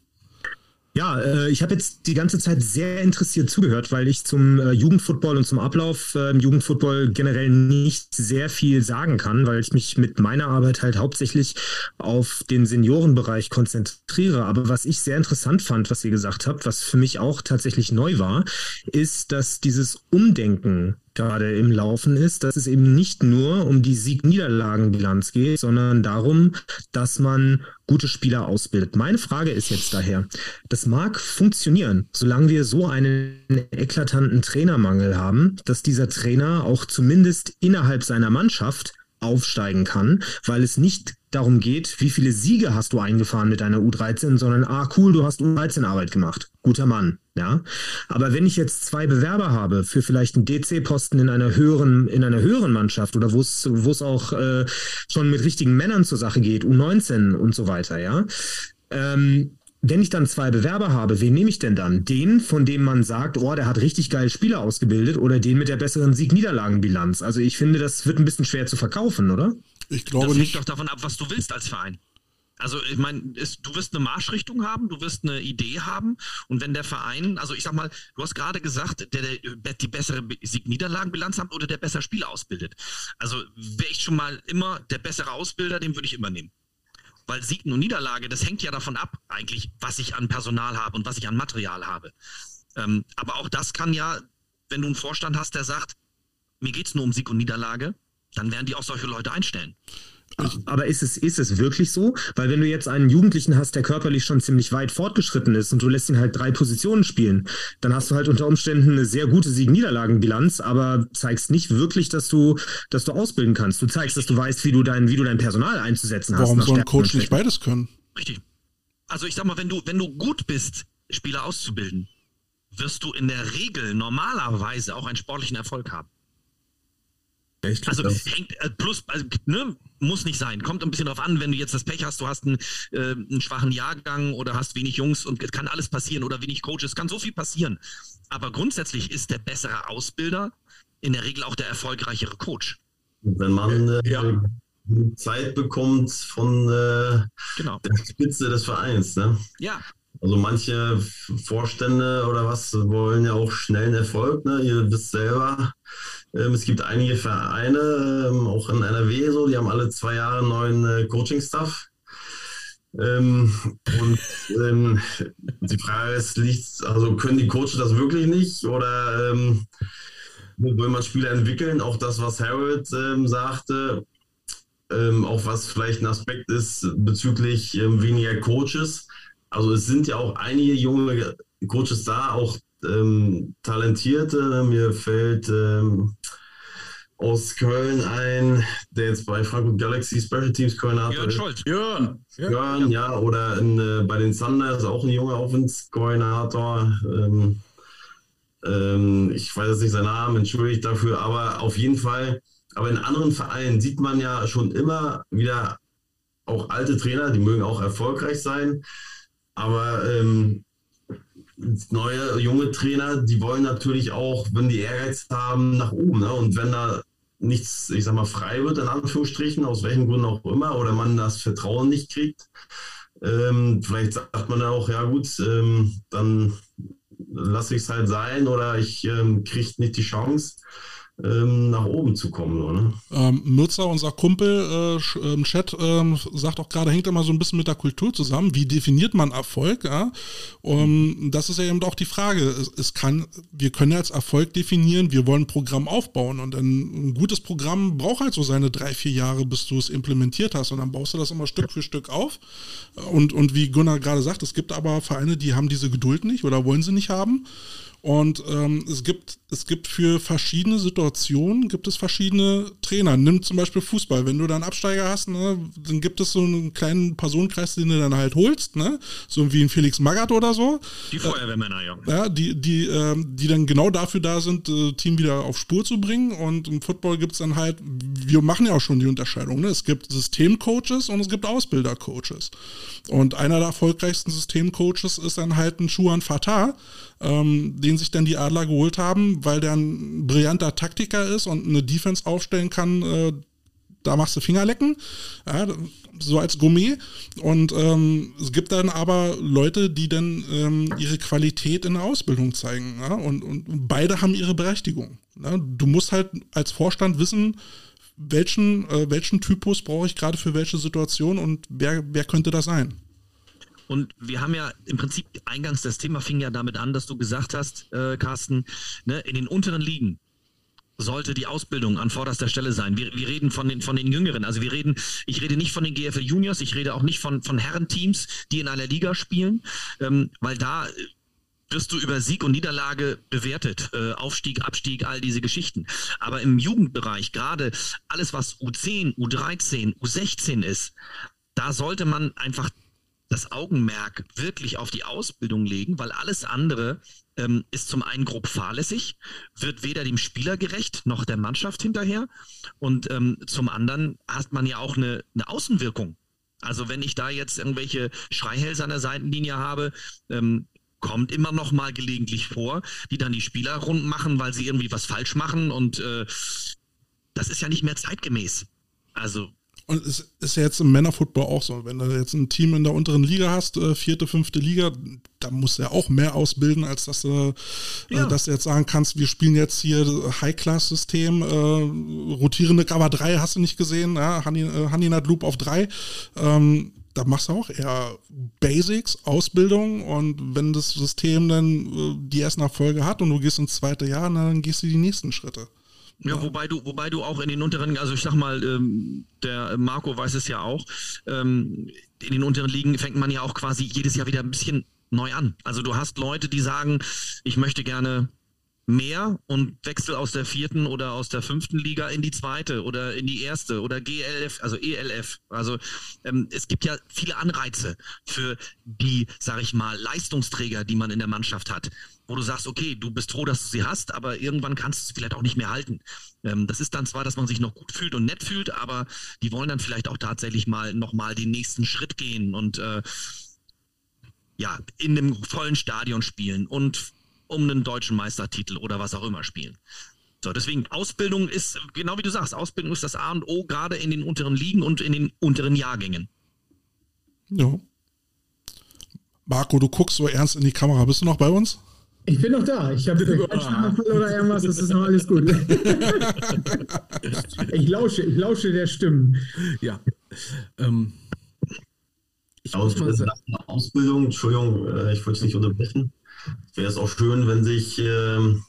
Ja, äh, ich habe jetzt die ganze Zeit sehr interessiert zugehört, weil ich zum äh, Jugendfootball und zum Ablauf äh, im Jugendfootball generell nicht sehr viel sagen kann, weil ich mich mit meiner Arbeit halt hauptsächlich auf den Seniorenbereich konzentriere. Aber was ich sehr interessant fand, was ihr gesagt habt, was für mich auch tatsächlich neu war, ist, dass dieses Umdenken gerade im Laufen ist, dass es eben nicht nur um die Sieg-Niederlagen-Bilanz geht, sondern darum, dass man gute Spieler ausbildet. Meine Frage ist jetzt daher, das mag funktionieren, solange wir so einen eklatanten Trainermangel haben, dass dieser Trainer auch zumindest innerhalb seiner Mannschaft aufsteigen kann, weil es nicht darum geht, wie viele Siege hast du eingefahren mit deiner U13, sondern ah cool, du hast U13-Arbeit gemacht. Guter Mann, ja. Aber wenn ich jetzt zwei Bewerber habe für vielleicht einen DC-Posten in einer höheren, in einer höheren Mannschaft oder wo es, wo es auch äh, schon mit richtigen Männern zur Sache geht, U19 und so weiter, ja. Ähm, wenn ich dann zwei Bewerber habe, wen nehme ich denn dann? Den, von dem man sagt, oh, der hat richtig geile Spieler ausgebildet oder den mit der besseren Sieg-Niederlagen-Bilanz? Also ich finde, das wird ein bisschen schwer zu verkaufen, oder?
Ich glaube
das
nicht.
hängt doch davon ab, was du willst als Verein. Also ich meine, du wirst eine Marschrichtung haben, du wirst eine Idee haben und wenn der Verein, also ich sag mal, du hast gerade gesagt, der, der die bessere Sieg-Niederlagenbilanz hat oder der besser Spieler ausbildet. Also wäre ich schon mal immer der bessere Ausbilder, den würde ich immer nehmen. Weil Sieg und Niederlage, das hängt ja davon ab, eigentlich, was ich an Personal habe und was ich an Material habe. Ähm, aber auch das kann ja, wenn du einen Vorstand hast, der sagt, mir geht es nur um Sieg und Niederlage, dann werden die auch solche Leute einstellen.
Aber ist es, ist es wirklich so? Weil wenn du jetzt einen Jugendlichen hast, der körperlich schon ziemlich weit fortgeschritten ist und du lässt ihn halt drei Positionen spielen, dann hast du halt unter Umständen eine sehr gute Sieg-Niederlagen-Bilanz, aber zeigst nicht wirklich, dass du, dass du ausbilden kannst. Du zeigst, dass du weißt, wie du dein, wie du dein Personal einzusetzen
Warum
hast.
Warum soll ein Coach nicht beides können?
Richtig. Also ich sag mal, wenn du, wenn du gut bist, Spieler auszubilden, wirst du in der Regel normalerweise auch einen sportlichen Erfolg haben. Echt? Also hängt äh, plus, also, ne, muss nicht sein. Kommt ein bisschen drauf an, wenn du jetzt das Pech hast, du hast einen, äh, einen schwachen Jahrgang oder hast wenig Jungs und kann alles passieren oder wenig Coaches, kann so viel passieren. Aber grundsätzlich ist der bessere Ausbilder in der Regel auch der erfolgreichere Coach.
Wenn man äh, ja. Zeit bekommt von äh, genau. der Spitze des Vereins, ne?
Ja.
Also manche Vorstände oder was wollen ja auch schnellen Erfolg, ne? Ihr wisst selber, es gibt einige Vereine, ähm, auch in NRW so, die haben alle zwei Jahre einen neuen äh, Coaching-Staff. Ähm, und ähm, die Frage ist, liegt, also können die Coaches das wirklich nicht oder ähm, will man Spieler entwickeln? Auch das, was Harold ähm, sagte, ähm, auch was vielleicht ein Aspekt ist bezüglich ähm, weniger Coaches. Also es sind ja auch einige junge Coaches da, auch ähm, Talentierte. Mir fällt ähm, aus Köln ein, der jetzt bei Frankfurt Galaxy Special Teams Koordinator
Jörn Scholz.
Jörn. Jörn, ja. ja. Oder in, äh, bei den Thunders auch ein junger Offenskoordinator. Ähm, ähm, ich weiß jetzt nicht seinen Namen, entschuldigt dafür, aber auf jeden Fall. Aber in anderen Vereinen sieht man ja schon immer wieder auch alte Trainer, die mögen auch erfolgreich sein. Aber ähm, neue, junge Trainer, die wollen natürlich auch, wenn die Ehrgeiz haben, nach oben. Ne? Und wenn da nichts, ich sag mal, frei wird, in Anführungsstrichen, aus welchen Gründen auch immer, oder man das Vertrauen nicht kriegt, ähm, vielleicht sagt man dann auch, ja gut, ähm, dann lasse ich es halt sein oder ich ähm, kriege nicht die Chance ähm, nach oben zu kommen. Ne?
Ähm, Mürzer, unser Kumpel äh, im Chat, ähm, sagt auch gerade, hängt immer so ein bisschen mit der Kultur zusammen. Wie definiert man Erfolg? Ja? Um, das ist ja eben auch die Frage. Es, es, kann, wir können als Erfolg definieren, wir wollen ein Programm aufbauen und ein, ein gutes Programm braucht halt so seine drei, vier Jahre, bis du es implementiert hast und dann baust du das immer Stück für Stück auf. Und, und wie Gunnar gerade sagt, es gibt aber Vereine, die haben diese Geduld nicht oder wollen sie nicht haben. Und ähm, es, gibt, es gibt für verschiedene Situationen, gibt es verschiedene Trainer. Nimm zum Beispiel Fußball. Wenn du dann Absteiger hast, ne, dann gibt es so einen kleinen Personenkreis, den du dann halt holst, ne? so wie ein Felix Magath oder so.
Die Feuerwehrmänner, ja.
Ja, die, die, äh, die dann genau dafür da sind, äh, Team wieder auf Spur zu bringen. Und im Football gibt es dann halt, wir machen ja auch schon die Unterscheidung. Ne? Es gibt Systemcoaches und es gibt Ausbildercoaches. Und einer der erfolgreichsten Systemcoaches ist dann halt ein Schuhan Fatah, ähm, den sich dann die Adler geholt haben, weil der ein brillanter Taktiker ist und eine Defense aufstellen kann. Äh, da machst du Fingerlecken, ja, so als Gourmet. Und ähm, es gibt dann aber Leute, die dann ähm, ihre Qualität in der Ausbildung zeigen. Ja, und, und beide haben ihre Berechtigung. Ja, du musst halt als Vorstand wissen, welchen, äh, welchen Typus brauche ich gerade für welche Situation und wer, wer könnte das sein?
Und wir haben ja im Prinzip eingangs das Thema fing ja damit an, dass du gesagt hast, äh, Carsten, ne, in den unteren Ligen sollte die Ausbildung an vorderster Stelle sein. Wir, wir reden von den, von den Jüngeren. Also wir reden, ich rede nicht von den GFL Juniors, ich rede auch nicht von, von Herrenteams, die in einer Liga spielen, ähm, weil da wirst du über Sieg und Niederlage bewertet. Äh, Aufstieg, Abstieg, all diese Geschichten. Aber im Jugendbereich, gerade alles, was U10, U13, U16 ist, da sollte man einfach das Augenmerk wirklich auf die Ausbildung legen, weil alles andere ähm, ist zum einen grob fahrlässig, wird weder dem Spieler gerecht noch der Mannschaft hinterher und ähm, zum anderen hat man ja auch eine, eine Außenwirkung. Also wenn ich da jetzt irgendwelche Schreihälse an der Seitenlinie habe, ähm, kommt immer noch mal gelegentlich vor, die dann die Spieler rund machen, weil sie irgendwie was falsch machen und äh, das ist ja nicht mehr zeitgemäß. Also
Und es ist ja jetzt im Männerfootball auch so. Wenn du jetzt ein Team in der unteren Liga hast, äh, vierte, fünfte Liga, da musst du ja auch mehr ausbilden, als dass du, äh, ja. dass du jetzt sagen kannst, wir spielen jetzt hier High-Class-System, äh, rotierende Cover 3 hast du nicht gesehen, ja, Honey, äh, Nut Loop auf 3. Ähm, da machst du auch eher Basics, Ausbildung und wenn das System dann äh, die ersten Erfolge hat und du gehst ins zweite Jahr, dann gehst du die nächsten Schritte.
Ja, wobei du, wobei du auch in den unteren, also ich sag mal, ähm, der Marco weiß es ja auch, ähm, in den unteren Ligen fängt man ja auch quasi jedes Jahr wieder ein bisschen neu an. Also du hast Leute, die sagen, ich möchte gerne mehr und wechsel aus der vierten oder aus der fünften Liga in die zweite oder in die erste oder GLF, also ELF. Also ähm, es gibt ja viele Anreize für die, sag ich mal, Leistungsträger, die man in der Mannschaft hat, wo du sagst, okay, du bist froh, dass du sie hast, aber irgendwann kannst du sie vielleicht auch nicht mehr halten. Ähm, das ist dann zwar, dass man sich noch gut fühlt und nett fühlt, aber die wollen dann vielleicht auch tatsächlich mal nochmal den nächsten Schritt gehen und äh, ja, in einem vollen Stadion spielen und um einen deutschen Meistertitel oder was auch immer spielen. So, deswegen Ausbildung ist, genau wie du sagst, Ausbildung ist das A und O, gerade in den unteren Ligen und in den unteren Jahrgängen.
Ja. Marco, du guckst so ernst in die Kamera. Bist du noch bei uns?
Ich bin noch da. Ich habe keinen Schlaganfall oder irgendwas. Es ist noch alles gut. ich lausche, ich lausche der Stimmen.
Ja. Ähm,
ich Aus, Ausbildung, Entschuldigung, äh, ich wollte es nicht unterbrechen wäre es auch schön, wenn sich ähm,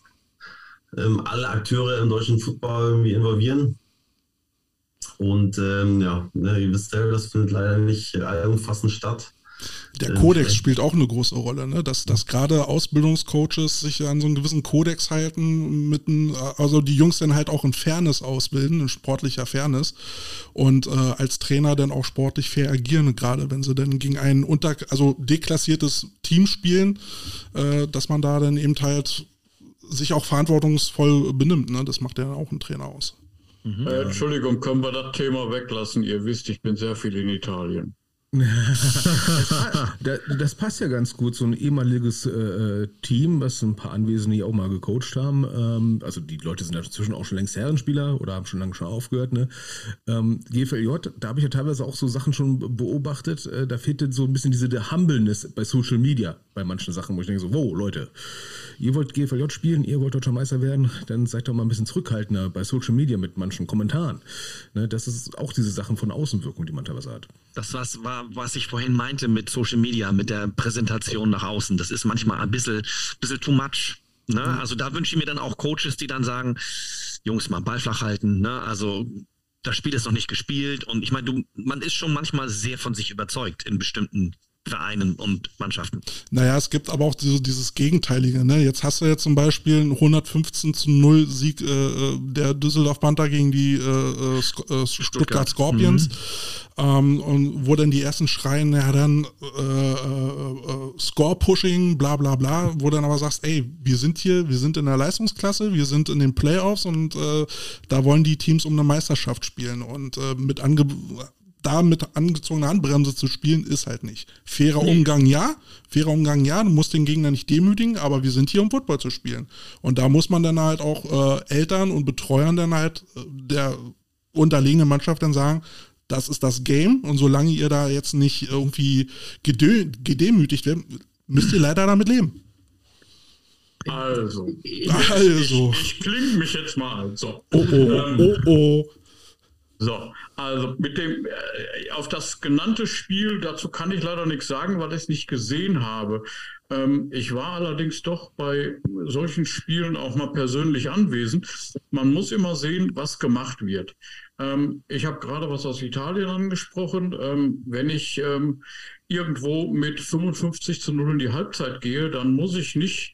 ähm, alle Akteure im deutschen Football irgendwie involvieren. Und ähm, ja, ne, ihr wisst selber, das findet leider nicht allumfassend statt.
Der Kodex spielt auch eine große Rolle, ne? dass, dass gerade Ausbildungscoaches sich an so einen gewissen Kodex halten, mit ein, also die Jungs dann halt auch in Fairness ausbilden, in sportlicher Fairness und äh, als Trainer dann auch sportlich fair agieren, gerade wenn sie dann gegen ein unter, also deklassiertes Team spielen, äh, dass man da dann eben halt sich auch verantwortungsvoll benimmt. Ne? Das macht ja auch ein Trainer aus.
Mhm. Äh, Entschuldigung, können wir das Thema weglassen? Ihr wisst, ich bin sehr viel in Italien.
das, passt ja ganz gut, so ein ehemaliges äh, Team, was ein paar Anwesende auch mal gecoacht haben. Ähm, also die Leute sind inzwischen auch schon längst Herrenspieler oder haben schon lange schon aufgehört. Ne? Ähm, GFLJ, da habe ich ja teilweise auch so Sachen schon beobachtet. Äh, da fehlte so ein bisschen diese Humbleness bei Social Media bei manchen Sachen, wo ich denke so, wow, Leute, ihr wollt GFLJ spielen, ihr wollt Deutscher Meister werden, dann seid doch mal ein bisschen zurückhaltender bei Social Media mit manchen Kommentaren. Ne? Das ist auch diese Sachen von Außenwirkung, die man teilweise hat.
Das was war was ich vorhin meinte mit Social Media, mit der Präsentation nach außen. Das ist manchmal ein bisschen, bisschen too much. Ne? Mhm. Also da wünsche ich mir dann auch Coaches, die dann sagen, Jungs, mal Ball flach halten. Ne? Also das Spiel ist noch nicht gespielt. Und ich meine, man ist schon manchmal sehr von sich überzeugt in bestimmten Vereinen und Mannschaften.
Naja, es gibt aber auch diese, dieses Gegenteilige. Ne? Jetzt hast du ja zum Beispiel einen 115 zu 0 Sieg äh, äh, der Düsseldorf Panther gegen die äh, äh, äh Stuttgart. Stuttgart Scorpions. Mhm. Ähm, und wo dann die ersten schreien, ja dann äh, Score-Pushing, bla bla bla, wo dann aber sagst, ey, wir sind hier, wir sind in der Leistungsklasse, wir sind in den Playoffs und da wollen die Teams um eine Meisterschaft spielen. Und mit ange da mit angezogener Handbremse zu spielen, ist halt nicht. Fairer nee. Umgang ja, fairer Umgang ja, du musst den Gegner nicht demütigen, aber wir sind hier, um Football zu spielen. Und da muss man dann halt auch äh, Eltern und Betreuern dann halt äh, der unterlegenen Mannschaft dann sagen, das ist das Game und solange ihr da jetzt nicht irgendwie gedemütigt werdet, müsst ihr leider damit leben.
Also,
also.
Ich, ich klinge mich jetzt mal. So.
Oh, oh, ähm, oh, oh.
So, also mit dem äh, auf das genannte Spiel, dazu kann ich leider nichts sagen, weil ich es nicht gesehen habe. Ähm, ich war allerdings doch bei solchen Spielen auch mal persönlich anwesend. Man muss immer sehen, was gemacht wird. Ähm, ich habe gerade was aus Italien angesprochen. Ähm, wenn ich ähm, irgendwo mit 55 zu 0 in die Halbzeit gehe, dann muss ich nicht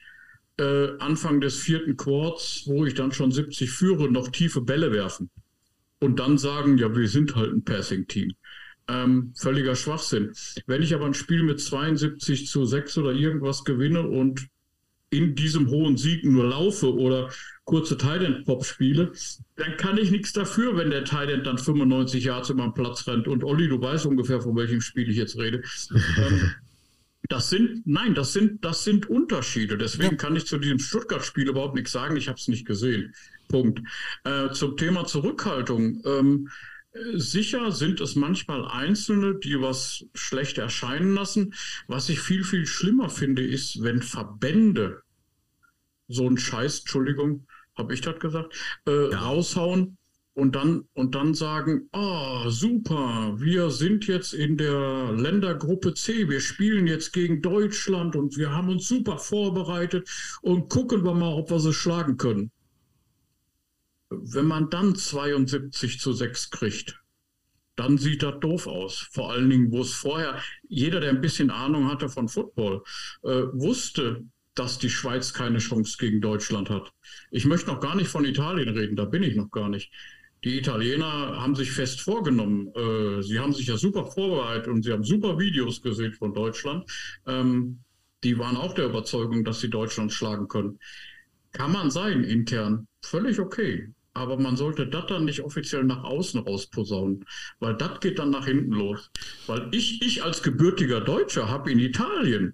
äh, Anfang des vierten Quarts, wo ich dann schon 70 führe, noch tiefe Bälle werfen und dann sagen, ja, wir sind halt ein Passing-Team. Ähm, völliger Schwachsinn. Wenn ich aber ein Spiel mit 72 zu 6 oder irgendwas gewinne und in diesem hohen Sieg nur laufe oder kurze Tight-End-Pop spiele, dann kann ich nichts dafür, wenn der Tight-End dann 95 Yards über den Platz rennt. Und Olli, du weißt ungefähr, von welchem Spiel ich jetzt rede. ähm, das sind, nein, das sind, das sind Unterschiede. Deswegen ja. kann ich zu diesem Stuttgart-Spiel überhaupt nichts sagen. Ich habe es nicht gesehen. Punkt. Äh, zum Thema Zurückhaltung. Ähm, Sicher sind es manchmal Einzelne, die was schlecht erscheinen lassen. Was ich viel, viel schlimmer finde, ist, wenn Verbände so einen Scheiß, Entschuldigung, habe ich das gesagt, äh, ja. raushauen und dann, und dann sagen, oh, super, wir sind jetzt in der Ländergruppe C, wir spielen jetzt gegen Deutschland und wir haben uns super vorbereitet und gucken wir mal, ob wir sie schlagen können wenn man dann 72 zu 6 kriegt, dann sieht das doof aus. Vor allen Dingen, wo es vorher, jeder, der ein bisschen Ahnung hatte von Football, äh, wusste, dass die Schweiz keine Chance gegen Deutschland hat. Ich möchte noch gar nicht von Italien reden, da bin ich noch gar nicht. Die Italiener haben sich fest vorgenommen, äh, sie haben sich ja super vorbereitet und sie haben super Videos gesehen von Deutschland. Ähm, die waren auch der Überzeugung, dass sie Deutschland schlagen können. Kann man sein intern, völlig okay aber man sollte das dann nicht offiziell nach außen rausposaunen, weil das geht dann nach hinten los. Weil ich, ich als gebürtiger Deutscher habe in Italien,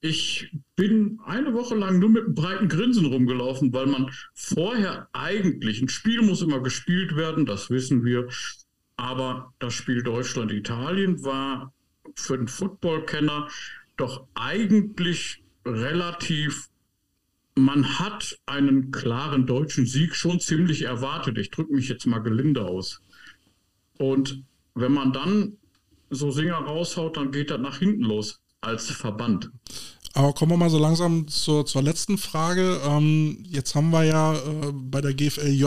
ich bin eine Woche lang nur mit einem breiten Grinsen rumgelaufen, weil man vorher eigentlich, ein Spiel muss immer gespielt werden, das wissen wir, aber das Spiel Deutschland-Italien war für den Footballkenner doch eigentlich relativ man hat einen klaren deutschen Sieg schon ziemlich erwartet. Ich drücke mich jetzt mal gelinde aus. Und wenn man dann so Singer raushaut, dann geht das nach hinten los als Verband.
Aber kommen wir mal so langsam zur, zur letzten Frage. Ähm, jetzt haben wir ja äh, bei der GFLJ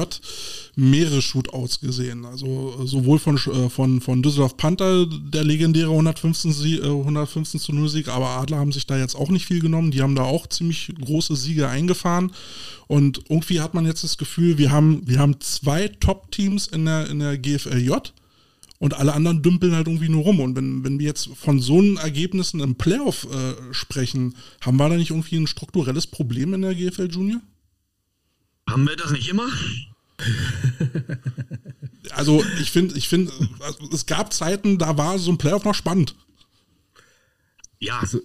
mehrere Shootouts gesehen. Also äh, sowohl von, äh, von, von Düsseldorf Panther, der legendäre 115, Sie 115 äh, zu 0 Sieg, aber Adler haben sich da jetzt auch nicht viel genommen. Die haben da auch ziemlich große Siege eingefahren. Und irgendwie hat man jetzt das Gefühl, wir haben, wir haben zwei Top-Teams in der, in der GFLJ und alle anderen dümpeln halt irgendwie nur rum. Und wenn, wenn wir jetzt von so einen Ergebnissen im Playoff äh, sprechen, haben wir da nicht irgendwie ein strukturelles Problem in der GFL Junior?
Haben wir das nicht immer?
also ich finde, ich finde, also es gab Zeiten, da war so ein Playoff noch spannend.
Ja. Also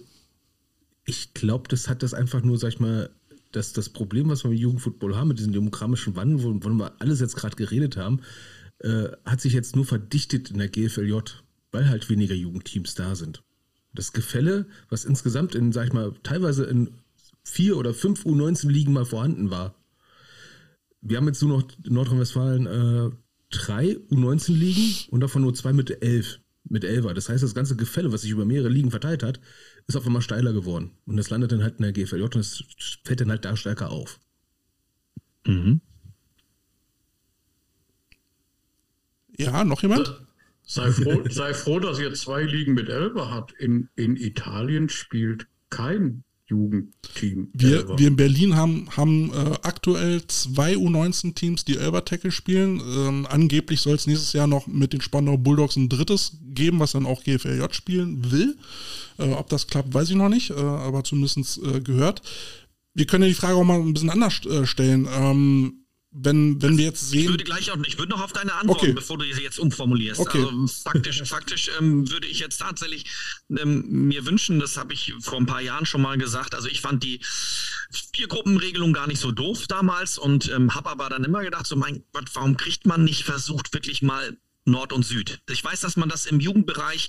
ich glaube, das hat das einfach nur, sag ich mal, dass das Problem, was wir mit Jugendfootball haben, mit diesem demokratischen Wandel, wovon wir alles jetzt gerade geredet haben, äh, hat sich jetzt nur verdichtet in der GFLJ, weil halt weniger Jugendteams da sind. Das Gefälle, was insgesamt in, sag ich mal, teilweise in vier oder fünf U19-Ligen mal vorhanden war. Wir haben jetzt nur noch in Nordrhein-Westfalen äh, drei U19-Ligen und davon nur zwei mit elf. Mit Elfer. Das heißt, das ganze Gefälle, was sich über mehrere Ligen verteilt hat, ist auf einmal steiler geworden. Und das landet dann halt in der GFLJ und es fällt dann halt da stärker auf. Mhm.
Ja, noch jemand?
Sei froh, sei froh, dass ihr zwei Ligen mit Elber habt. In, in Italien spielt kein Jugendteam.
Wir, wir in Berlin haben, haben äh, aktuell zwei U19-Teams, die Elber Tackle spielen. Ähm, angeblich soll es nächstes Jahr noch mit den Spandau Bulldogs ein drittes geben, was dann auch GFLJ spielen will. Äh, ob das klappt, weiß ich noch nicht, äh, aber zumindest äh, gehört. Wir können ja die Frage auch mal ein bisschen anders äh, stellen. Ähm, wenn, wenn wir jetzt sehen.
Ich würde gleich auch, ich würde noch auf deine Antwort, okay. bevor du sie jetzt umformulierst. Okay. Also faktisch, faktisch ähm, würde ich jetzt tatsächlich ähm, mir wünschen, das habe ich vor ein paar Jahren schon mal gesagt. Also ich fand die Viergruppenregelung gar nicht so doof damals und ähm, habe aber dann immer gedacht, so mein Gott, warum kriegt man nicht versucht, wirklich mal Nord und Süd. Ich weiß, dass man das im Jugendbereich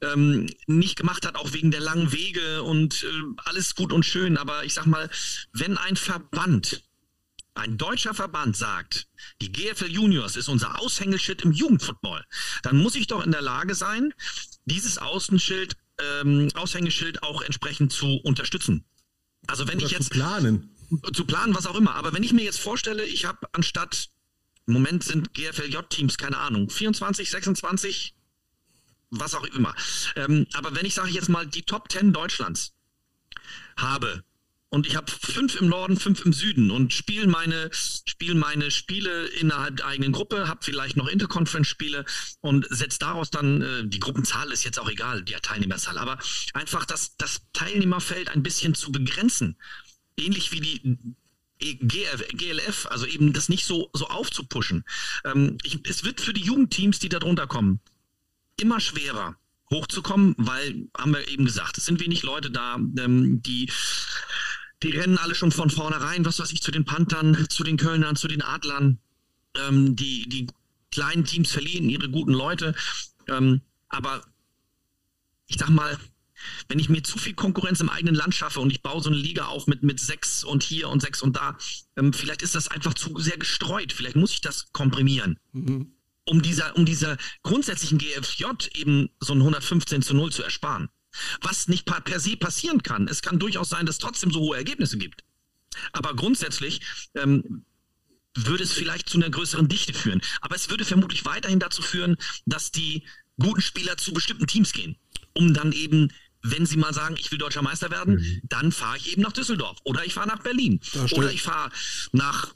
ähm, nicht gemacht hat, auch wegen der langen Wege und äh, alles gut und schön. Aber ich sag mal, wenn ein Verband ein deutscher Verband sagt, die GFL Juniors ist unser Aushängeschild im Jugendfootball, dann muss ich doch in der Lage sein, dieses Außenschild, ähm, Aushängeschild auch entsprechend zu unterstützen. Also wenn Oder ich jetzt
zu planen,
zu planen, was auch immer. Aber wenn ich mir jetzt vorstelle, ich habe anstatt im Moment sind GFLJ-Teams, keine Ahnung, 24, 26, was auch immer. Ähm, aber wenn ich sage jetzt mal die Top 10 Deutschlands habe und ich habe fünf im Norden, fünf im Süden und spiele meine, spiel meine Spiele innerhalb der eigenen Gruppe, habe vielleicht noch Interconference-Spiele und setze daraus dann, äh, die Gruppenzahl ist jetzt auch egal, die Teilnehmerzahl, aber einfach das, das Teilnehmerfeld ein bisschen zu begrenzen. Ähnlich wie die GLF, also eben das nicht so, so aufzupuschen. Ähm, ich, es wird für die Jugendteams, die da drunter kommen, immer schwerer hochzukommen, weil, haben wir eben gesagt, es sind wenig Leute da, ähm, die die rennen alle schon von vornherein, was weiß ich, zu den Panthern, zu den Kölnern, zu den Adlern. Ähm, die, die kleinen Teams verlieren ihre guten Leute. Ähm, aber ich sag mal, wenn ich mir zu viel Konkurrenz im eigenen Land schaffe und ich baue so eine Liga auf mit, mit sechs und hier und sechs und da, ähm, vielleicht ist das einfach zu sehr gestreut. Vielleicht muss ich das komprimieren. Mhm. Um dieser, um dieser grundsätzlichen GFJ eben so ein 115 zu 0 zu ersparen. Was nicht per, per se passieren kann. Es kann durchaus sein, dass es trotzdem so hohe Ergebnisse gibt. Aber grundsätzlich ähm, würde es vielleicht zu einer größeren Dichte führen. Aber es würde vermutlich weiterhin dazu führen, dass die guten Spieler zu bestimmten Teams gehen, um dann eben wenn Sie mal sagen, ich will deutscher Meister werden, mhm. dann fahre ich eben nach Düsseldorf oder ich fahre nach Berlin oder ich fahre nach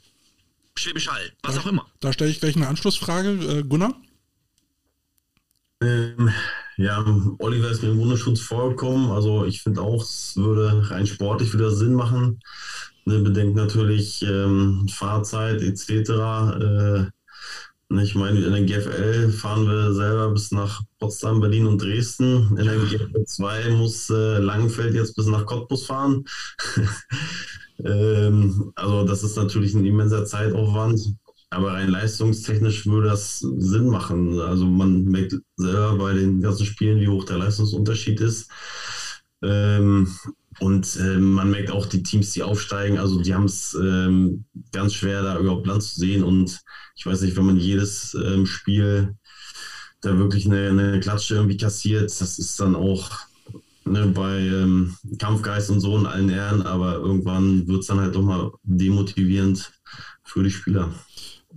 Schwäbisch Hall, was
da,
auch immer.
Da stelle ich gleich eine Anschlussfrage. Äh, Gunnar?
Ähm, ja, Oliver ist mir im Wunderschutz vorgekommen. Also ich finde auch, es würde rein sportlich wieder Sinn machen. Ne, bedenkt natürlich ähm, Fahrzeit etc. Äh, Ne, ich meine, in der GFL fahren wir selber bis nach Potsdam, Berlin und Dresden. In der GFL 2 muss äh, Langenfeld jetzt bis nach Cottbus fahren. ähm, also das ist natürlich ein immenser Zeitaufwand. Aber rein leistungstechnisch würde das Sinn machen. Also man merkt selber bei den ganzen Spielen, wie hoch der Leistungsunterschied ist. Ähm, und äh, man merkt auch die Teams, die aufsteigen, also die haben es ähm, ganz schwer, da überhaupt Land zu sehen. Und ich weiß nicht, wenn man jedes ähm, Spiel da wirklich eine, eine, Klatsche irgendwie kassiert, das ist dann auch ne, bei ähm, Kampfgeist und so in allen Ehren, aber irgendwann wird es dann halt doch mal demotivierend für die Spieler.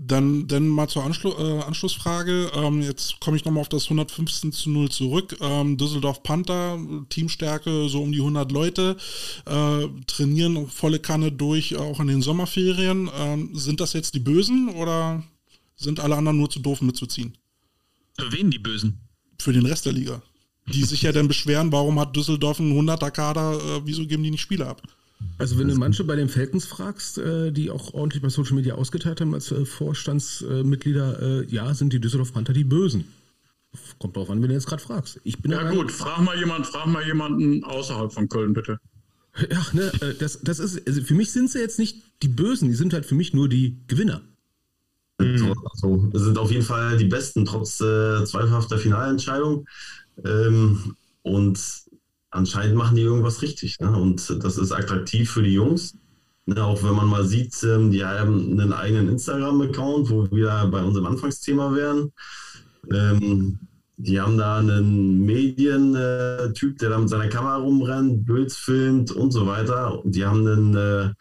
Dann, dann mal zur Anschlu äh, Anschlussfrage. Ähm, jetzt komme ich nochmal auf das 115 zu 0 zurück. Ähm, Düsseldorf Panther, Teamstärke so um die 100 Leute, äh, trainieren volle Kanne durch, auch in den Sommerferien. Ähm, sind das jetzt die Bösen oder sind alle anderen nur zu doof mitzuziehen?
Für wen die Bösen?
Für den Rest der Liga. Die sich ja dann beschweren, warum hat Düsseldorf einen 100er Kader, äh, wieso geben die nicht Spiele ab?
Also wenn du manche bei den Falcons fragst, äh, die auch ordentlich bei Social Media ausgeteilt haben als äh, Vorstandsmitglieder, äh, ja, sind die Düsseldorf Panther die Bösen. Kommt drauf an, wenn du jetzt gerade fragst. Ich bin
ja gut, frag mal jemand, frag mal jemanden außerhalb von Köln bitte.
Ja, ne, äh, das, das ist, also für mich sind sie jetzt nicht die Bösen, die sind halt für mich nur die Gewinner.
Mhm. Also, sind auf jeden Fall die Besten, trotz äh, zweifelhafter Finalentscheidung. Ähm, und anscheinend machen die irgendwas richtig. Ne? Und das ist attraktiv für die Jungs. Ne? Auch wenn man mal sieht, ähm, die haben einen eigenen Instagram-Account, wo wir bei unserem Anfangsthema wären. Ähm, die haben da einen Medientyp, äh, der da mit seiner Kamera rumrennt, Bilds filmt und so weiter. Und die haben einen äh,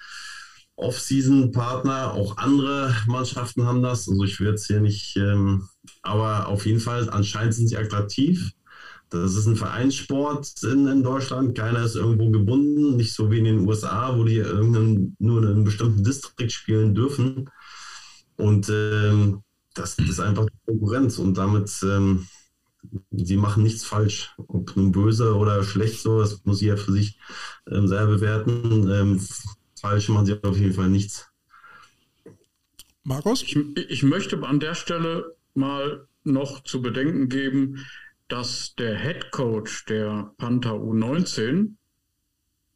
Off-Season-Partner, auch andere Mannschaften haben das. Also ich will jetzt hier nicht, ähm, aber auf jeden Fall, anscheinend sind sie attraktiv. Das ist ein Vereinssport in, in, Deutschland. Keiner ist irgendwo gebunden, nicht so wie in den USA, wo die nur in einem bestimmten Distrikt spielen dürfen. Und ähm, das, ist einfach Konkurrenz und damit, ähm, sie machen nichts falsch. Ob nun böse oder schlecht so, das muss jeder für sich ähm, selber bewerten. Ähm, falsch machen sie auf jeden Fall nichts.
Markus?
Ich, ich möchte an der Stelle mal noch zu bedenken geben, dass der Head Coach der Panther U19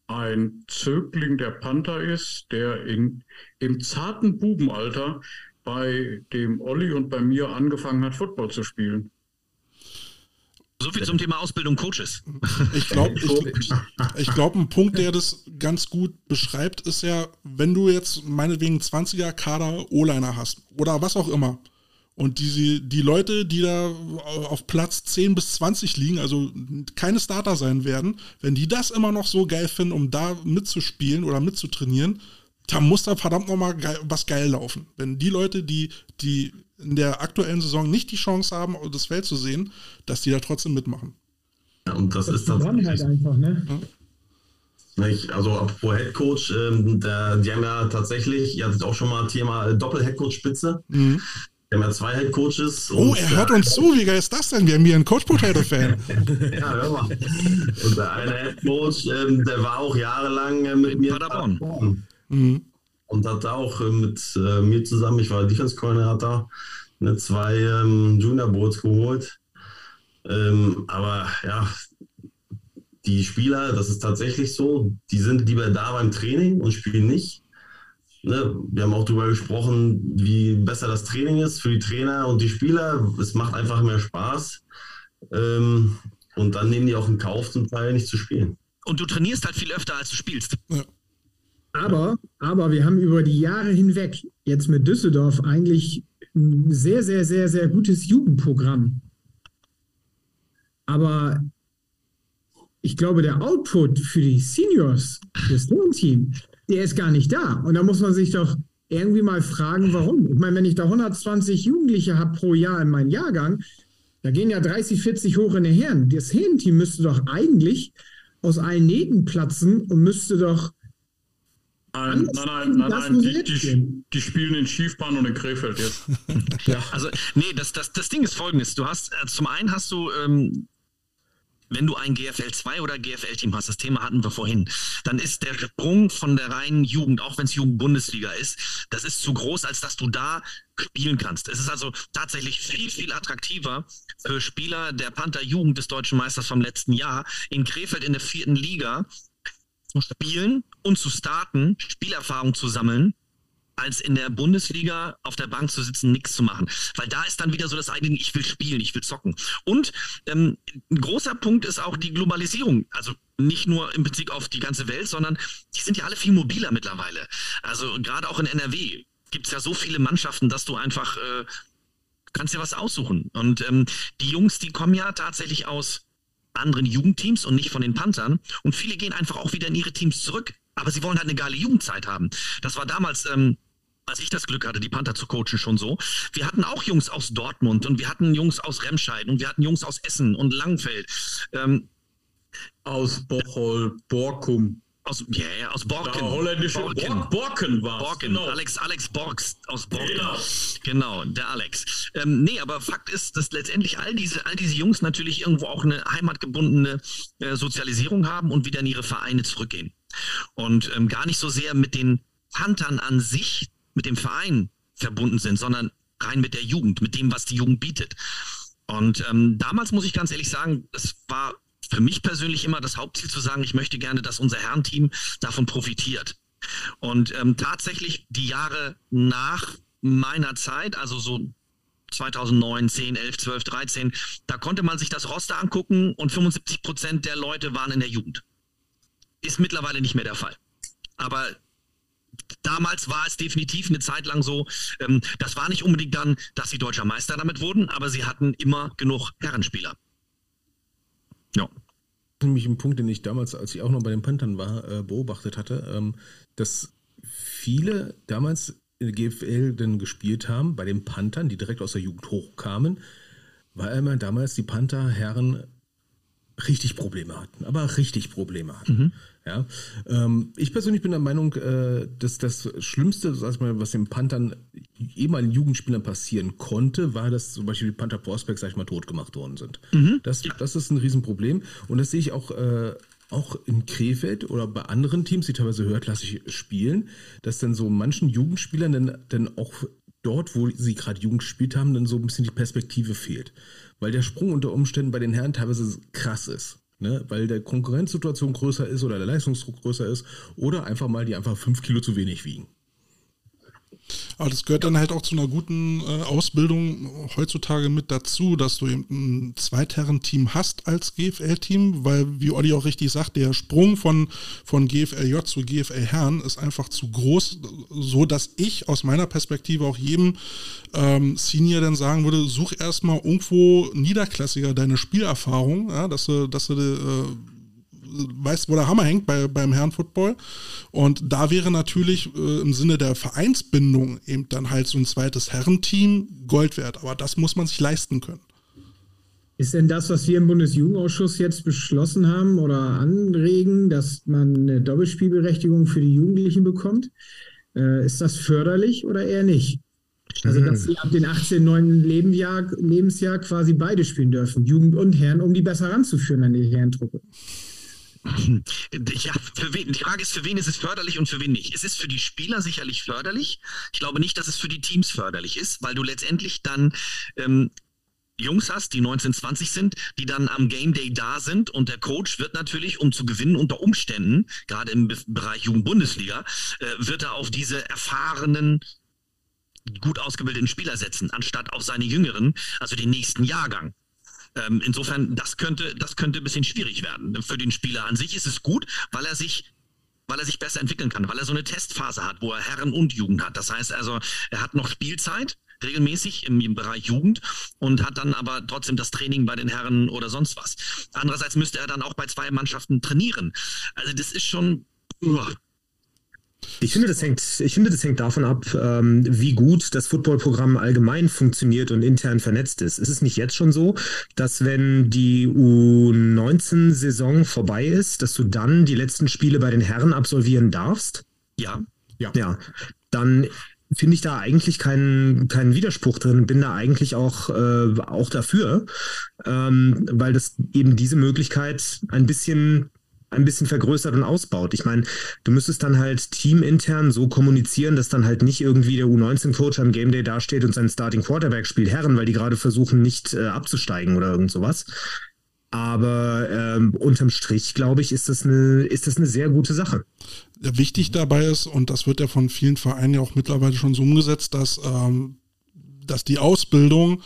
ein Zögling der Panther ist, der in, im zarten Bubenalter bei dem Olli und bei mir angefangen hat, Football zu spielen.
So viel zum Thema Ausbildung Coaches.
Ich glaube, ich, ich glaub, ein Punkt, der das ganz gut beschreibt, ist ja, wenn du jetzt meinetwegen 20er Kader O-Liner hast oder was auch immer, und die, die Leute, die da auf Platz 10 bis 20 liegen, also keine Starter sein werden, wenn die das immer noch so geil finden, um da mitzuspielen oder mitzutrainieren, dann muss da verdammt nochmal geil, was geil laufen. Wenn die Leute, die, die in der aktuellen Saison nicht die Chance haben, das Feld zu sehen, dass die da trotzdem mitmachen.
Ja, und das, das ist dann
halt einfach, ne?
Ja. Also apropos Headcoach, ähm, der, die haben ja tatsächlich, ihr hattet auch schon mal Thema Doppel-Headcoach-Spitze. Mhm. Wir haben ja zwei Head Coaches.
Oh, er hört uns zu. Wie geil ist das denn? Wir haben hier einen Coach Potato-Fan.
ja, hör mal. Und der eine Head Coach, ähm, der war auch jahrelang äh, mit mir. Paderborn. Mhm. Und hat auch äh, mit äh, mir zusammen, ich war Defense Coordinator, eine zwei ähm, Junior Boards geholt. Ähm, aber ja, die Spieler, das ist tatsächlich so, die sind lieber da beim Training und spielen nicht. Ne, wir haben auch darüber gesprochen, wie besser das Training ist für die Trainer und die Spieler. Es macht einfach mehr Spaß. Ähm, und dann nehmen die auch in Kauf, zum Teil nicht zu spielen.
Und du trainierst halt viel öfter, als du spielst. Ja.
Aber, aber wir haben über die Jahre hinweg jetzt mit Düsseldorf eigentlich ein sehr, sehr, sehr, sehr gutes Jugendprogramm. Aber ich glaube, der Output für die Seniors, das Team, der ist gar nicht da. Und da muss man sich doch irgendwie mal fragen, warum. Ich meine, wenn ich da 120 Jugendliche habe pro Jahr in meinem Jahrgang, da gehen ja 30, 40 hoch in den Herren. Das Herrenteam müsste doch eigentlich aus allen Nähten platzen und müsste doch
Nein, nein, nein, nein, nein, die, die, die, spielen in Schiefbahn und in Krefeld jetzt.
ja. Also, nee, das, das, das Ding ist folgendes. Du hast, äh, zum einen hast du ähm, wenn du ein GFL 2 oder GFL-Team hast, das Thema hatten wir vorhin, dann ist der Sprung von der reinen Jugend, auch wenn es Jugend-Bundesliga ist, das ist zu groß, als dass du da spielen kannst. Es ist also tatsächlich viel, viel attraktiver für Spieler der Panther-Jugend des deutschen Meisters vom letzten Jahr in Krefeld in der vierten Liga zu spielen und zu starten, Spielerfahrung zu sammeln, als in der Bundesliga auf der Bank zu sitzen, nichts zu machen. Weil da ist dann wieder so das eigene, ich will spielen, ich will zocken. Und ähm, ein großer Punkt ist auch die Globalisierung. Also nicht nur im Prinzip auf die ganze Welt, sondern die sind ja alle viel mobiler mittlerweile. Also gerade auch in NRW gibt es ja so viele Mannschaften, dass du einfach äh, kannst dir was aussuchen. Und ähm, die Jungs, die kommen ja tatsächlich aus anderen Jugendteams und nicht von den Panthern. Und viele gehen einfach auch wieder in ihre Teams zurück. Aber sie wollen halt eine geile Jugendzeit haben. Das war damals ähm, als ich das Glück hatte, die Panther zu coachen, schon so. Wir hatten auch Jungs aus Dortmund und wir hatten Jungs aus Remscheid und wir hatten Jungs aus Essen und Langfeld. Ähm,
aus Bochol, Borkum.
Aus, yeah, yeah, aus Borken.
Ja, holländische Borken, Borken war
Borken, genau. Alex, Alex Borgs aus Borken. Genau, genau der Alex. Ähm, nee, aber Fakt ist, dass letztendlich all diese, all diese Jungs natürlich irgendwo auch eine heimatgebundene äh, Sozialisierung haben und wieder in ihre Vereine zurückgehen. Und ähm, gar nicht so sehr mit den Panthern an sich mit dem Verein verbunden sind, sondern rein mit der Jugend, mit dem, was die Jugend bietet. Und ähm, damals muss ich ganz ehrlich sagen, es war für mich persönlich immer das Hauptziel zu sagen, ich möchte gerne, dass unser Herrenteam davon profitiert. Und ähm, tatsächlich die Jahre nach meiner Zeit, also so 2009, 10, 11, 12, 13, da konnte man sich das Roster angucken und 75 Prozent der Leute waren in der Jugend. Ist mittlerweile nicht mehr der Fall. Aber damals war es definitiv eine Zeit lang so, ähm, das war nicht unbedingt dann, dass sie deutscher Meister damit wurden, aber sie hatten immer genug Herrenspieler.
Ja. Nämlich ein Punkt, den ich damals, als ich auch noch bei den Panthern war, äh, beobachtet hatte, ähm, dass viele damals in der GFL dann gespielt haben, bei den Panthern, die direkt aus der Jugend hochkamen, weil immer damals die Panther Herren richtig Probleme hatten, aber richtig Probleme hatten. Mhm. Ja, ähm, ich persönlich bin der Meinung, äh, dass das Schlimmste, sag ich mal, was den Panthern ehemaligen Jugendspielern passieren konnte, war, dass zum Beispiel die Panther Prospects, sag ich mal, tot gemacht worden sind. Mhm. Das, das ist ein Riesenproblem und das sehe ich auch, äh, auch in Krefeld oder bei anderen Teams, die teilweise höherklassig spielen, dass dann so manchen Jugendspielern dann, dann auch dort, wo sie gerade Jugend gespielt haben, dann so ein bisschen die Perspektive fehlt. Weil der Sprung unter Umständen bei den Herren teilweise krass ist ne? weil der Konkurrenzsituation größer ist oder der Leistungsdruck größer ist oder einfach mal die einfach fünf Kilo zu wenig wiegen.
Aber das gehört dann halt auch zu einer guten äh, Ausbildung heutzutage mit dazu, dass du eben ein Zweitherren-Team hast als GFL-Team, weil, wie Olli auch richtig sagt, der Sprung von, von GFLJ zu GFL-Herren ist einfach zu groß, so dass ich aus meiner Perspektive auch jedem ähm, Senior dann sagen würde, such erstmal irgendwo niederklassiger deine Spielerfahrung, ja, dass du, dass du äh, weißt, wo der Hammer hängt bei, beim Herrenfootball. Und da wäre natürlich äh, im Sinne der Vereinsbindung eben dann halt so ein zweites Herrenteam Gold wert. Aber das muss man sich leisten können.
Ist denn das, was wir im Bundesjugendausschuss jetzt beschlossen haben oder anregen, dass man eine Doppelspielberechtigung für die Jugendlichen bekommt? Äh, ist das förderlich oder eher nicht? Also, dass sie ab dem 18, 9. Lebensjahr, Lebensjahr quasi beide spielen dürfen, Jugend und Herren, um die besser ranzuführen an die Herrentruppe.
Ja, für wen, die Frage ist, für wen ist es förderlich und für wen nicht? Es ist für die Spieler sicherlich förderlich. Ich glaube nicht, dass es für die Teams förderlich ist, weil du letztendlich dann ähm, Jungs hast, die 19, 20 sind, die dann am Game Day da sind und der Coach wird natürlich, um zu gewinnen unter Umständen, gerade im Bereich Jugendbundesliga, äh, wird er auf diese erfahrenen, gut ausgebildeten Spieler setzen, anstatt auf seine jüngeren, also den nächsten Jahrgang. Ähm, insofern, das könnte, das könnte ein bisschen schwierig werden. Für den Spieler an sich ist es gut, weil er sich weil er sich besser entwickeln kann, weil er so eine Testphase hat, wo er Herren und Jugend hat. Das heißt also, er hat noch Spielzeit, regelmäßig im, im, Bereich Jugend und hat dann aber trotzdem das Training bei den Herren oder sonst was. Andererseits müsste er dann auch bei zwei Mannschaften trainieren. Also das ist schon. Uh,
ich finde, das hängt, ich finde, das hängt davon ab, ähm, wie gut das Footballprogramm allgemein funktioniert und intern vernetzt ist. Ist es nicht jetzt schon so, dass wenn die U19-Saison vorbei ist, dass du dann die letzten Spiele bei den Herren absolvieren darfst?
Ja.
Ja. ja. Dann finde ich da eigentlich keinen, keinen Widerspruch drin, bin da eigentlich auch, äh, auch dafür, ähm, weil das eben diese Möglichkeit ein bisschen ein bisschen vergrößert und ausbaut. Ich meine, du müsstest dann halt teamintern so kommunizieren, dass dann halt nicht irgendwie der U19-Coach am Game Day dasteht und sein Starting Quarterback spielt Herren, weil die gerade versuchen, nicht äh, abzusteigen oder irgend sowas. Aber ähm, unterm Strich, glaube ich, ist das, eine, ist das eine sehr gute Sache.
Wichtig dabei ist, und das wird ja von vielen Vereinen ja auch mittlerweile schon so umgesetzt, dass, ähm, dass die Ausbildung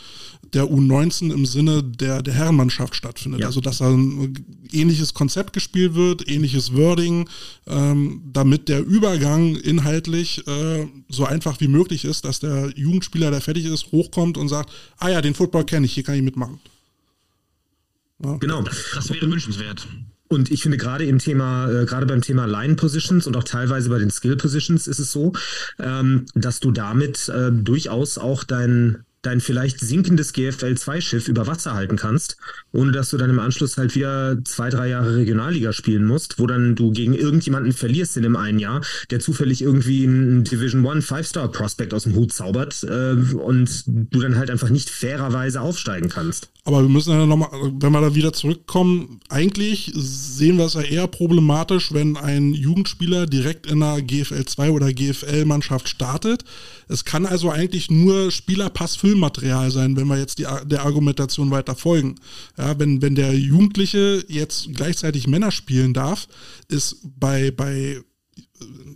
der U19 im Sinne der, der Herrenmannschaft stattfindet. Ja. Also dass da ein ähnliches Konzept gespielt wird, ähnliches Wording, ähm, damit der Übergang inhaltlich äh, so einfach wie möglich ist, dass der Jugendspieler, der fertig ist, hochkommt und sagt, ah ja, den Football kenne ich, hier kann ich mitmachen.
Ja. Genau. Das, das wäre wünschenswert.
Und ich finde gerade im Thema, äh, gerade beim Thema Line Positions und auch teilweise bei den Skill Positions ist es so, ähm, dass du damit äh, durchaus auch dein, dein vielleicht sinkendes GFL-2-Schiff über Wasser halten kannst, ohne dass du dann im Anschluss halt wieder zwei, drei Jahre Regionalliga spielen musst, wo dann du gegen irgendjemanden verlierst in dem einen Jahr, der zufällig irgendwie einen Division One Five-Star-Prospect aus dem Hut zaubert äh, und du dann halt einfach nicht fairerweise aufsteigen kannst.
Aber wir müssen ja nochmal, wenn wir da wieder zurückkommen, eigentlich sehen wir es ja eher problematisch, wenn ein Jugendspieler direkt in einer GFL 2 oder GFL Mannschaft startet. Es kann also eigentlich nur Spielerpass-Füllmaterial sein, wenn wir jetzt die, der Argumentation weiter folgen. Ja, wenn, wenn der Jugendliche jetzt gleichzeitig Männer spielen darf, ist bei, bei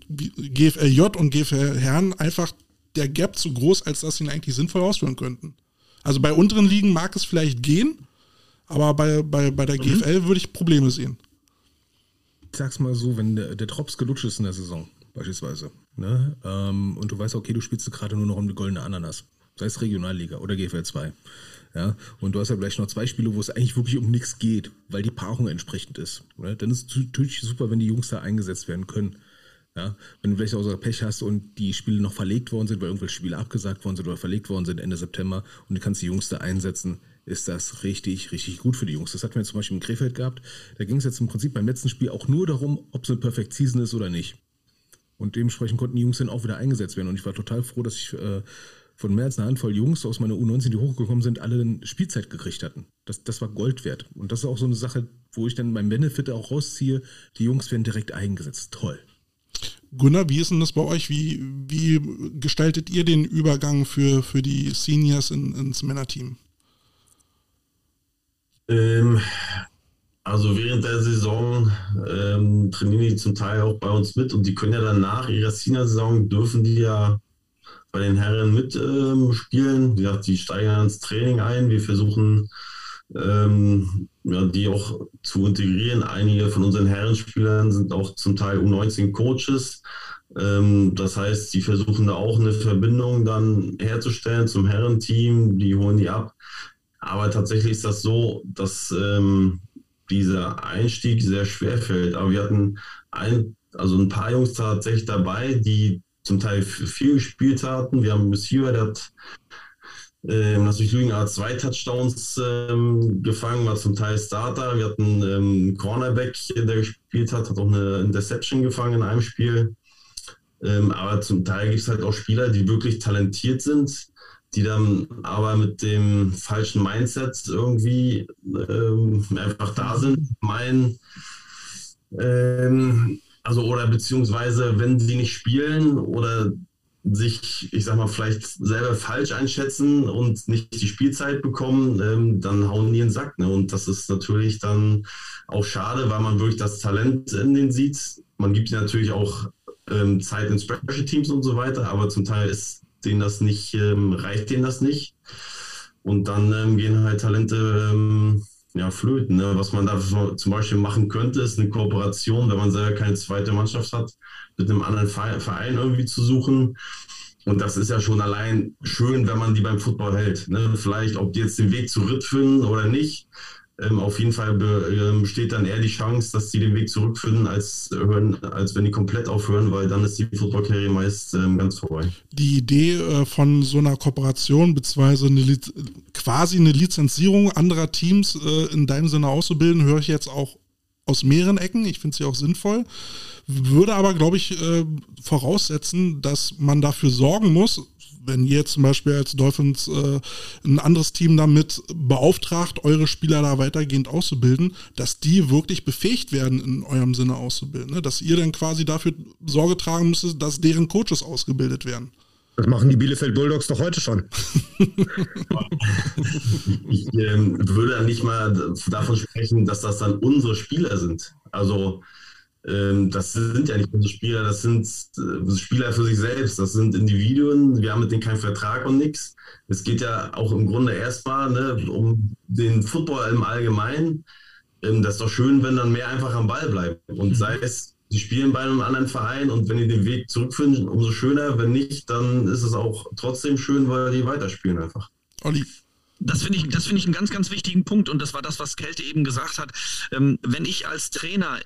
GFLJ und GFL Herren einfach der Gap zu groß, als dass sie ihn eigentlich sinnvoll ausführen könnten. Also bei unteren Ligen mag es vielleicht gehen, aber bei, bei, bei der mhm. GFL würde ich Probleme sehen.
Ich sag's mal so, wenn der, der Drops gelutscht ist in der Saison, beispielsweise, ne, ähm, und du weißt, okay, du spielst gerade nur noch um die goldene Ananas, sei es Regionalliga oder GFL 2, ja, und du hast ja vielleicht noch zwei Spiele, wo es eigentlich wirklich um nichts geht, weil die Paarung entsprechend ist. Ne? Dann ist es natürlich super, wenn die Jungs da eingesetzt werden können. Ja, wenn du vielleicht auch so Pech hast und die Spiele noch verlegt worden sind, weil irgendwelche Spiele abgesagt worden sind oder verlegt worden sind Ende September und du kannst die Jungs da einsetzen, ist das richtig, richtig gut für die Jungs. Das hatten wir zum Beispiel im Krefeld gehabt. Da ging es jetzt im Prinzip beim letzten Spiel auch nur darum, ob es eine Perfect Season ist oder nicht. Und dementsprechend konnten die Jungs dann auch wieder eingesetzt werden. Und ich war total froh, dass ich äh, von mehr als einer Handvoll Jungs aus meiner U19, die hochgekommen sind, alle dann Spielzeit gekriegt hatten. Das, das war Gold wert. Und das ist auch so eine Sache, wo ich dann meinen Benefit auch rausziehe. Die Jungs werden direkt eingesetzt. Toll.
Gunnar, wie ist denn das bei euch? Wie, wie gestaltet ihr den Übergang für, für die Seniors in, ins Männerteam?
Ähm, also während der Saison ähm, trainieren die zum Teil auch bei uns mit und die können ja dann nach ihrer Senior-Saison dürfen die ja bei den Herren mitspielen. Ähm, Wie gesagt, die steigen ins Training ein. Wir versuchen ähm, ja, die auch zu integrieren. Einige von unseren Herrenspielern sind auch zum Teil U19-Coaches. Ähm, das heißt, die versuchen da auch eine Verbindung dann herzustellen zum Herrenteam. Die holen die ab. Aber tatsächlich ist das so, dass ähm, dieser Einstieg sehr schwer fällt. Aber wir hatten ein, also ein paar Jungs tatsächlich dabei, die zum Teil viel gespielt hatten. Wir haben Receiver, der hat ähm, lass mich lügen, zwei Touchdowns ähm, gefangen, war zum Teil Starter. Wir hatten ähm, Cornerback, der gespielt hat, hat auch eine Interception gefangen in einem Spiel. Ähm, aber zum Teil gibt es halt auch Spieler, die wirklich talentiert sind, die dann aber mit dem falschen Mindset irgendwie ähm, einfach da sind. Mein, ähm, also oder beziehungsweise wenn sie nicht spielen oder sich, ich sag mal, vielleicht selber falsch einschätzen und nicht die Spielzeit bekommen, ähm, dann hauen die in den Sack. Ne? Und das ist natürlich dann auch schade, weil man wirklich das Talent in den sieht. Man gibt ihnen natürlich auch ähm, Zeit in Special Teams und so weiter, aber zum Teil ist denen das nicht, ähm, reicht denen das nicht. Und dann ähm, gehen halt Talente ähm, ja, flöten. Ne? Was man da zum Beispiel machen könnte, ist eine Kooperation, wenn man selber keine zweite Mannschaft hat, mit einem anderen Verein irgendwie zu suchen. Und das ist ja schon allein schön, wenn man die beim Football hält. Ne? Vielleicht, ob die jetzt den Weg zurückfinden oder nicht. Ähm, auf jeden Fall ähm, besteht dann eher die Chance, dass die den Weg zurückfinden, als, hören, als wenn die komplett aufhören, weil dann ist die Football-Karriere meist ähm, ganz vorbei.
Die Idee äh, von so einer Kooperation, beziehungsweise eine quasi eine Lizenzierung anderer Teams äh, in deinem Sinne auszubilden, höre ich jetzt auch aus mehreren Ecken. Ich finde sie auch sinnvoll. Würde aber, glaube ich, äh, voraussetzen, dass man dafür sorgen muss, wenn ihr zum Beispiel als Dolphins äh, ein anderes Team damit beauftragt, eure Spieler da weitergehend auszubilden, dass die wirklich befähigt werden, in eurem Sinne auszubilden. Ne? Dass ihr dann quasi dafür Sorge tragen müsstet, dass deren Coaches ausgebildet werden.
Das machen die Bielefeld Bulldogs doch heute schon.
ich ähm, würde nicht mal davon sprechen, dass das dann unsere Spieler sind. Also das sind ja nicht unsere Spieler, das sind äh, Spieler für sich selbst, das sind Individuen, wir haben mit denen keinen Vertrag und nichts. Es geht ja auch im Grunde erstmal ne, um den Football im Allgemeinen. Ähm, das ist doch schön, wenn dann mehr einfach am Ball bleiben. Und mhm. sei es, sie spielen bei einem anderen Verein und wenn die den Weg zurückfinden, umso schöner. Wenn nicht, dann ist es auch trotzdem schön, weil die weiterspielen einfach.
Olli, das finde ich, das ich einen ganz, ganz wichtigen Punkt und das war das, was Kälte eben gesagt hat. Ähm, wenn ich als Trainer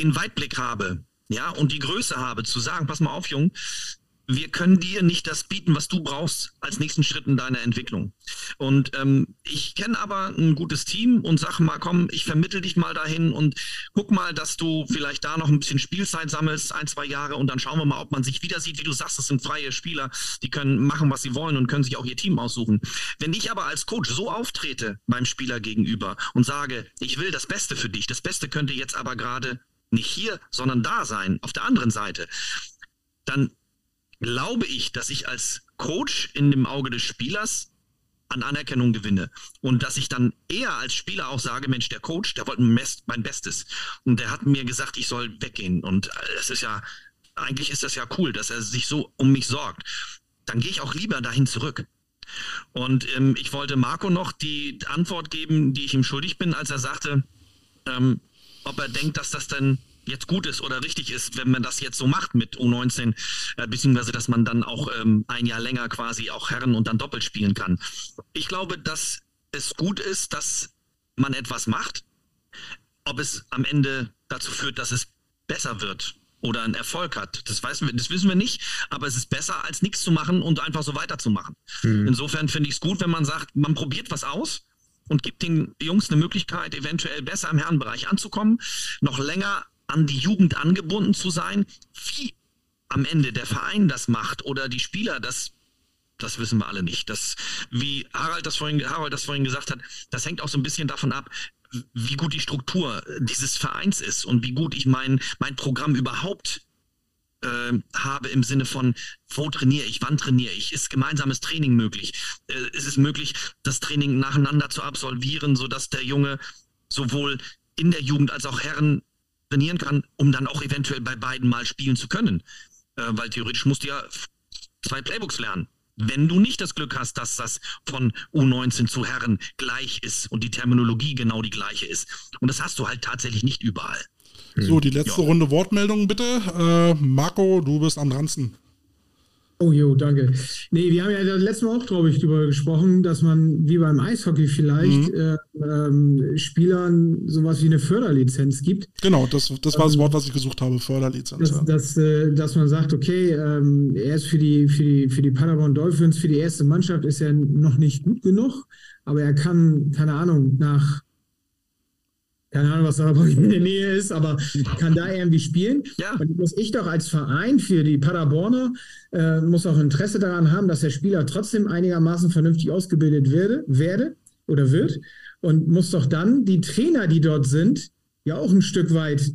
den Weitblick habe, ja, und die Größe habe, zu sagen, pass mal auf, Jung, wir können dir nicht das bieten, was du brauchst als nächsten Schritt in deiner Entwicklung. Und ähm, ich kenne aber ein gutes Team und sage mal, komm, ich vermittel dich mal dahin und guck mal, dass du vielleicht da noch ein bisschen Spielzeit sammelst, ein, zwei Jahre und dann schauen wir mal, ob man sich wieder sieht. Wie du sagst, das sind freie Spieler, die können machen, was sie wollen und können sich auch ihr Team aussuchen. Wenn ich aber als Coach so auftrete beim Spieler gegenüber und sage, ich will das Beste für dich, das Beste könnte jetzt aber gerade nicht hier, sondern da sein, auf der anderen Seite, dann glaube ich, dass ich als Coach in dem Auge des Spielers an Anerkennung gewinne. Und dass ich dann eher als Spieler auch sage, Mensch, der Coach, der wollte mein Bestes. Und der hat mir gesagt, ich soll weggehen. Und es ist ja, eigentlich ist das ja cool, dass er sich so um mich sorgt. Dann gehe ich auch lieber dahin zurück. Und ähm, ich wollte Marco noch die Antwort geben, die ich ihm schuldig bin, als er sagte, ähm, ob er denkt, dass das denn jetzt gut ist oder richtig ist, wenn man das jetzt so macht mit U19, äh, beziehungsweise dass man dann auch ähm, ein Jahr länger quasi auch Herren und dann doppelt spielen kann. Ich glaube, dass es gut ist, dass man etwas macht. Ob es am Ende dazu führt, dass es besser wird oder einen Erfolg hat, das, weiß, das wissen wir nicht, aber es ist besser, als nichts zu machen und einfach so weiterzumachen. Mhm. Insofern finde ich es gut, wenn man sagt, man probiert was aus und gibt den Jungs eine Möglichkeit, eventuell besser im Herrenbereich anzukommen, noch länger an die Jugend angebunden zu sein. Wie am Ende der Verein das macht oder die Spieler, das, das wissen wir alle nicht. Das, wie Harald das, vorhin, Harald das vorhin gesagt hat, das hängt auch so ein bisschen davon ab, wie gut die Struktur dieses Vereins ist und wie gut ich mein, mein Programm überhaupt äh, habe im Sinne von, wo trainiere ich, wann trainiere ich, ist gemeinsames Training möglich? Äh, ist es möglich, das Training nacheinander zu absolvieren, sodass der Junge sowohl in der Jugend als auch Herren trainieren kann, um dann auch eventuell bei beiden mal spielen zu können? Äh, weil theoretisch musst du ja zwei Playbooks lernen. Wenn du nicht das Glück hast, dass das von U19 zu Herren gleich ist und die Terminologie genau die gleiche ist. Und das hast du halt tatsächlich nicht überall.
So, die letzte ja. Runde Wortmeldungen bitte. Äh, Marco, du bist am dransten.
Oh jo, danke. Nee, wir haben ja das letzte Mal auch, glaube ich, darüber gesprochen, dass man wie beim Eishockey vielleicht mhm. äh, ähm, Spielern sowas wie eine Förderlizenz gibt.
Genau, das, das war das ähm, Wort, was ich gesucht habe, Förderlizenz.
Dass, ja. dass, äh, dass man sagt, okay, ähm, er ist für die, für, die, für die Paderborn Dolphins, für die erste Mannschaft ist er noch nicht gut genug, aber er kann, keine Ahnung, nach keine Ahnung, was da in der Nähe ist, aber kann da irgendwie spielen. Ja. Und muss ich doch als Verein für die Paderborner, äh, muss auch Interesse daran haben, dass der Spieler trotzdem einigermaßen vernünftig ausgebildet werde, werde oder wird und muss doch dann die Trainer, die dort sind, ja auch ein Stück weit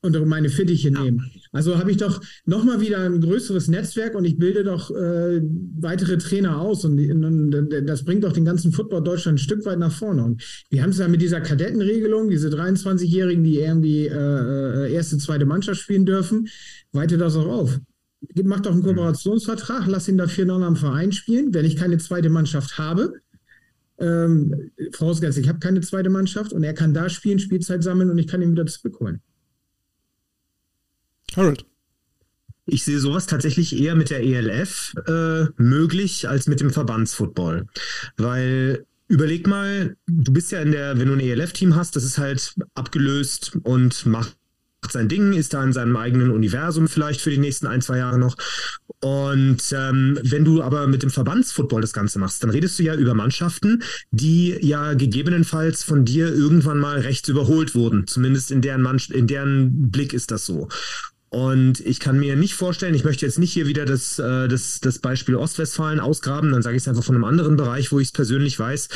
unter meine Fittiche ja. nehmen. Also habe ich doch nochmal wieder ein größeres Netzwerk und ich bilde doch äh, weitere Trainer aus und, und, das bringt doch den ganzen Football Deutschland ein Stück weit nach vorne. Und wir haben es ja mit dieser Kadettenregelung, diese 23-Jährigen, die irgendwie äh, äh, erste, zweite Mannschaft spielen dürfen, weite das auch auf. Mach doch einen Kooperationsvertrag, lass ihn dafür noch am Verein spielen. Wenn ich keine zweite Mannschaft habe, ähm, vorausgesetzt, ich habe keine zweite Mannschaft und er kann da spielen, Spielzeit sammeln und ich kann ihn wieder zurückholen.
Harold. Ich sehe sowas tatsächlich eher mit der ELF äh, möglich als mit dem Verbandsfootball. Weil überleg mal, du bist ja in der, wenn du ein ELF-Team hast, das ist halt abgelöst und macht sein Ding, ist da in seinem eigenen Universum vielleicht für die nächsten ein, zwei Jahre noch. Und ähm, wenn du aber mit dem Verbandsfootball das Ganze machst, dann redest du ja über Mannschaften, die ja gegebenenfalls von dir irgendwann mal rechts überholt wurden. Zumindest in deren, Mann in deren Blick ist das so. Und ich kann mir nicht vorstellen, ich möchte jetzt nicht hier wieder das, äh, das, das Beispiel Ostwestfalen ausgraben, dann sage ich es einfach von einem anderen Bereich, wo ich es persönlich weiß.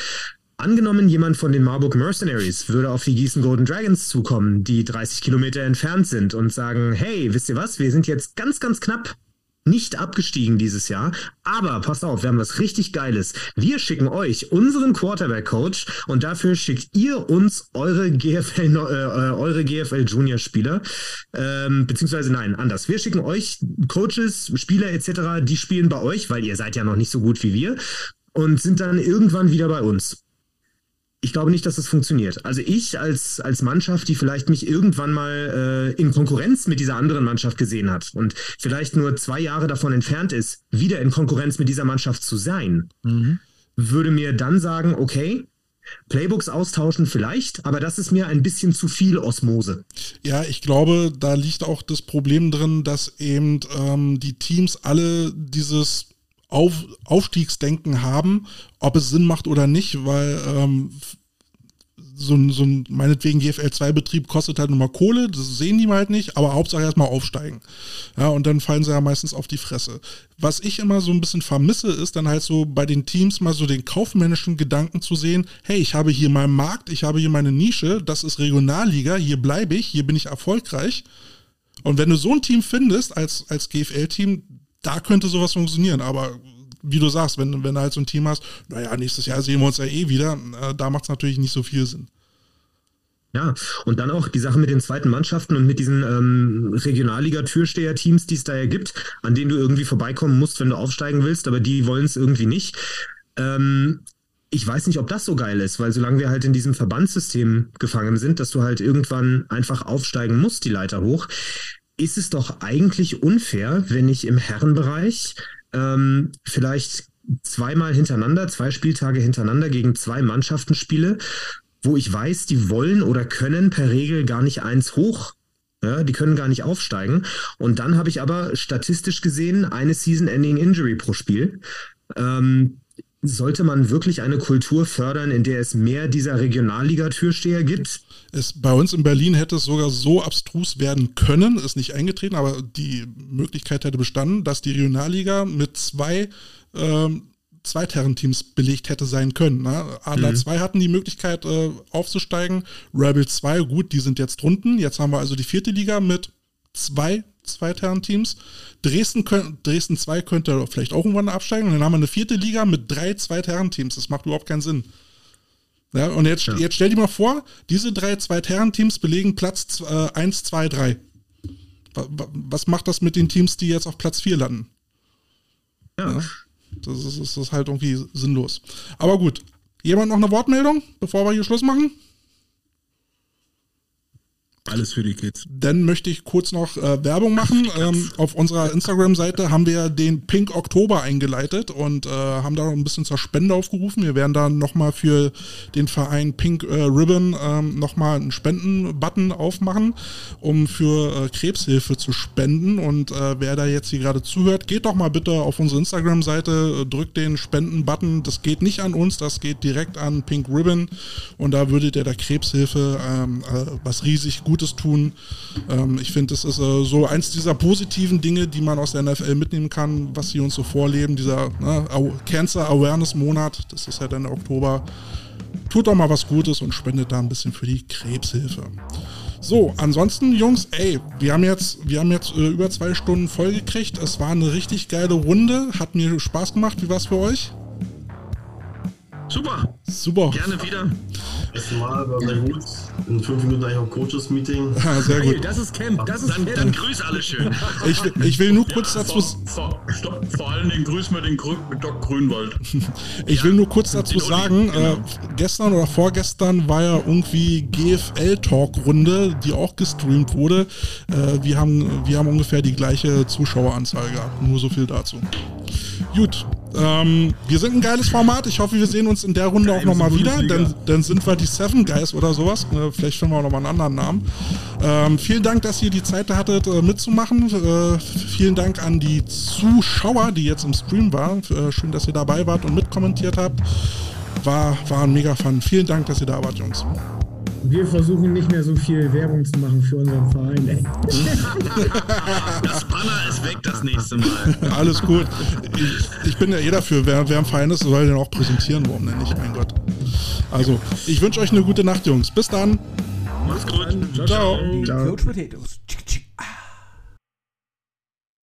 Angenommen, jemand von den Marburg Mercenaries würde auf die Gießen Golden Dragons zukommen, die 30 Kilometer entfernt sind und sagen, hey, wisst ihr was, wir sind jetzt ganz, ganz knapp nicht abgestiegen dieses Jahr. Aber passt auf, wir haben was richtig Geiles. Wir schicken euch unseren Quarterback-Coach und dafür schickt ihr uns eure GFL, äh, äh, eure GFL Junior-Spieler. Ähm, beziehungsweise nein, anders. Wir schicken euch Coaches, Spieler etc., die spielen bei euch, weil ihr seid ja noch nicht so gut wie wir und sind dann irgendwann wieder bei uns ich glaube nicht, dass das funktioniert. Also ich als, als Mannschaft, die vielleicht mich irgendwann mal äh, in Konkurrenz mit dieser anderen Mannschaft gesehen hat und vielleicht nur zwei Jahre davon entfernt ist, wieder in Konkurrenz mit dieser Mannschaft zu sein, mhm. würde mir dann sagen, okay, Playbooks austauschen vielleicht, aber das ist mir ein bisschen zu viel Osmose.
Ja, ich glaube, da liegt auch das Problem drin, dass eben ähm, die Teams alle dieses auf, Aufstiegsdenken haben, ob es Sinn macht oder nicht, weil ähm, so ein, so ein meinetwegen GFL-2-Betrieb kostet halt nochmal Kohle, das sehen die halt nicht, aber Hauptsache erstmal aufsteigen. Ja, und dann fallen sie ja meistens auf die Fresse. Was ich immer so ein bisschen vermisse, ist dann halt so bei den Teams mal so den kaufmännischen Gedanken zu sehen, hey, ich habe hier meinen Markt, ich habe hier meine Nische, das ist Regionalliga, hier bleibe ich, hier bin ich erfolgreich. Und wenn du so ein Team findest als, als GFL-Team, da könnte sowas funktionieren, aber wie du sagst, wenn, wenn du halt so ein Team hast, naja, nächstes Jahr sehen wir uns ja eh wieder, äh, da macht es natürlich nicht so viel Sinn.
Ja, und dann auch die Sache mit den zweiten Mannschaften und mit diesen ähm, Regionalliga-Türsteher-Teams, die es da ja gibt, an denen du irgendwie vorbeikommen musst, wenn du aufsteigen willst, aber die wollen es irgendwie nicht. Ähm, ich weiß nicht, ob das so geil ist, weil solange wir halt in diesem Verbandssystem gefangen sind, dass du halt irgendwann einfach aufsteigen musst, die Leiter hoch, ist es doch eigentlich unfair, wenn ich im Herrenbereich ähm, vielleicht zweimal hintereinander, zwei Spieltage hintereinander gegen zwei Mannschaften spiele, wo ich weiß, die wollen oder können per Regel gar nicht eins hoch. Ja, die können gar nicht aufsteigen. Und dann habe ich aber statistisch gesehen eine Season-Ending Injury pro Spiel. Ähm, sollte man wirklich eine Kultur fördern, in der es mehr dieser Regionalliga-Türsteher gibt?
Es, bei uns in Berlin hätte es sogar so abstrus werden können, ist nicht eingetreten, aber die Möglichkeit hätte bestanden, dass die Regionalliga mit zwei ähm, Zweitherrenteams belegt hätte sein können. Ne? Adler mhm. 2 hatten die Möglichkeit äh, aufzusteigen, Rebel 2, gut, die sind jetzt drunten. Jetzt haben wir also die vierte Liga mit zwei Zweitherren-Teams. Dresden, Dresden 2 könnte vielleicht auch irgendwann absteigen. Und dann haben wir eine vierte Liga mit drei Zweitherren-Teams. Das macht überhaupt keinen Sinn. Ja, und jetzt, ja. jetzt stell dir mal vor, diese drei Zweitherren-Teams belegen Platz 1, 2, 3. Was macht das mit den Teams, die jetzt auf Platz 4 landen? Ja. ja das, ist, das ist halt irgendwie sinnlos. Aber gut. Jemand noch eine Wortmeldung, bevor wir hier Schluss machen?
Alles für die Kids.
Dann möchte ich kurz noch äh, Werbung machen. Ähm, auf unserer Instagram-Seite haben wir den Pink Oktober eingeleitet und äh, haben da ein bisschen zur Spende aufgerufen. Wir werden da nochmal für den Verein Pink äh, Ribbon ähm, nochmal einen Spenden-Button aufmachen, um für äh, Krebshilfe zu spenden. Und äh, wer da jetzt hier gerade zuhört, geht doch mal bitte auf unsere Instagram-Seite, äh, drückt den Spenden-Button. Das geht nicht an uns, das geht direkt an Pink Ribbon. Und da würdet ihr der Krebshilfe ähm, äh, was riesig gut Gutes tun. Ähm, ich finde, das ist äh, so eins dieser positiven Dinge, die man aus der NFL mitnehmen kann, was sie uns so vorleben. Dieser ne, Cancer Awareness Monat, das ist ja dann Oktober. Tut doch mal was Gutes und spendet da ein bisschen für die Krebshilfe. So, ansonsten, Jungs, ey, wir haben jetzt, wir haben jetzt äh, über zwei Stunden vollgekriegt. Es war eine richtig geile Runde. Hat mir Spaß gemacht. Wie war's für euch?
Super.
Super.
Gerne wieder.
Erste Mal war sehr gut. In fünf Minuten eigentlich auch Coaches-Meeting.
Ja, sehr gut.
das ist Camp. Das ist
Dann,
Camp.
dann grüß alle schön.
Ich, will- ich will nur kurz dazu,
Vor, vor, stopp, vor allen Dingen grüßen wir den Grü mit Doc Grünwald.
ich will nur kurz dazu sagen,
genau.
äh, gestern oder vorgestern war ja irgendwie GFL-Talk-Runde, die auch gestreamt wurde. Äh, wir, haben, wir haben ungefähr die gleiche Zuschaueranzahl gehabt. Nur so viel dazu. Gut. Ähm, wir sind ein geiles Format. Ich hoffe, wir sehen uns in der Runde auch nochmal wieder. Dann, dann sind wir die Seven Guys oder sowas. Äh, vielleicht finden wir auch nochmal einen anderen Namen. Ähm, vielen Dank, dass ihr die Zeit hattet, äh, mitzumachen. Äh, vielen Dank an die Zuschauer, die jetzt im Stream waren. Äh, schön, dass ihr dabei wart und mitkommentiert habt. War, war ein mega Fun. Vielen Dank, dass ihr da wart, Jungs.
Wir versuchen nicht mehr so viel Werbung zu machen für unseren Verein. Ey.
Das Banner ist weg das nächste Mal.
Alles gut. Ich, ich bin ja eh dafür. Wer, wer ein Verein ist, soll den auch präsentieren. Warum denn nicht? Mein Gott. Also, ich wünsche euch eine gute Nacht, Jungs. Bis dann.
Mach's gut.
Ciao.
Die Coach Potatoes.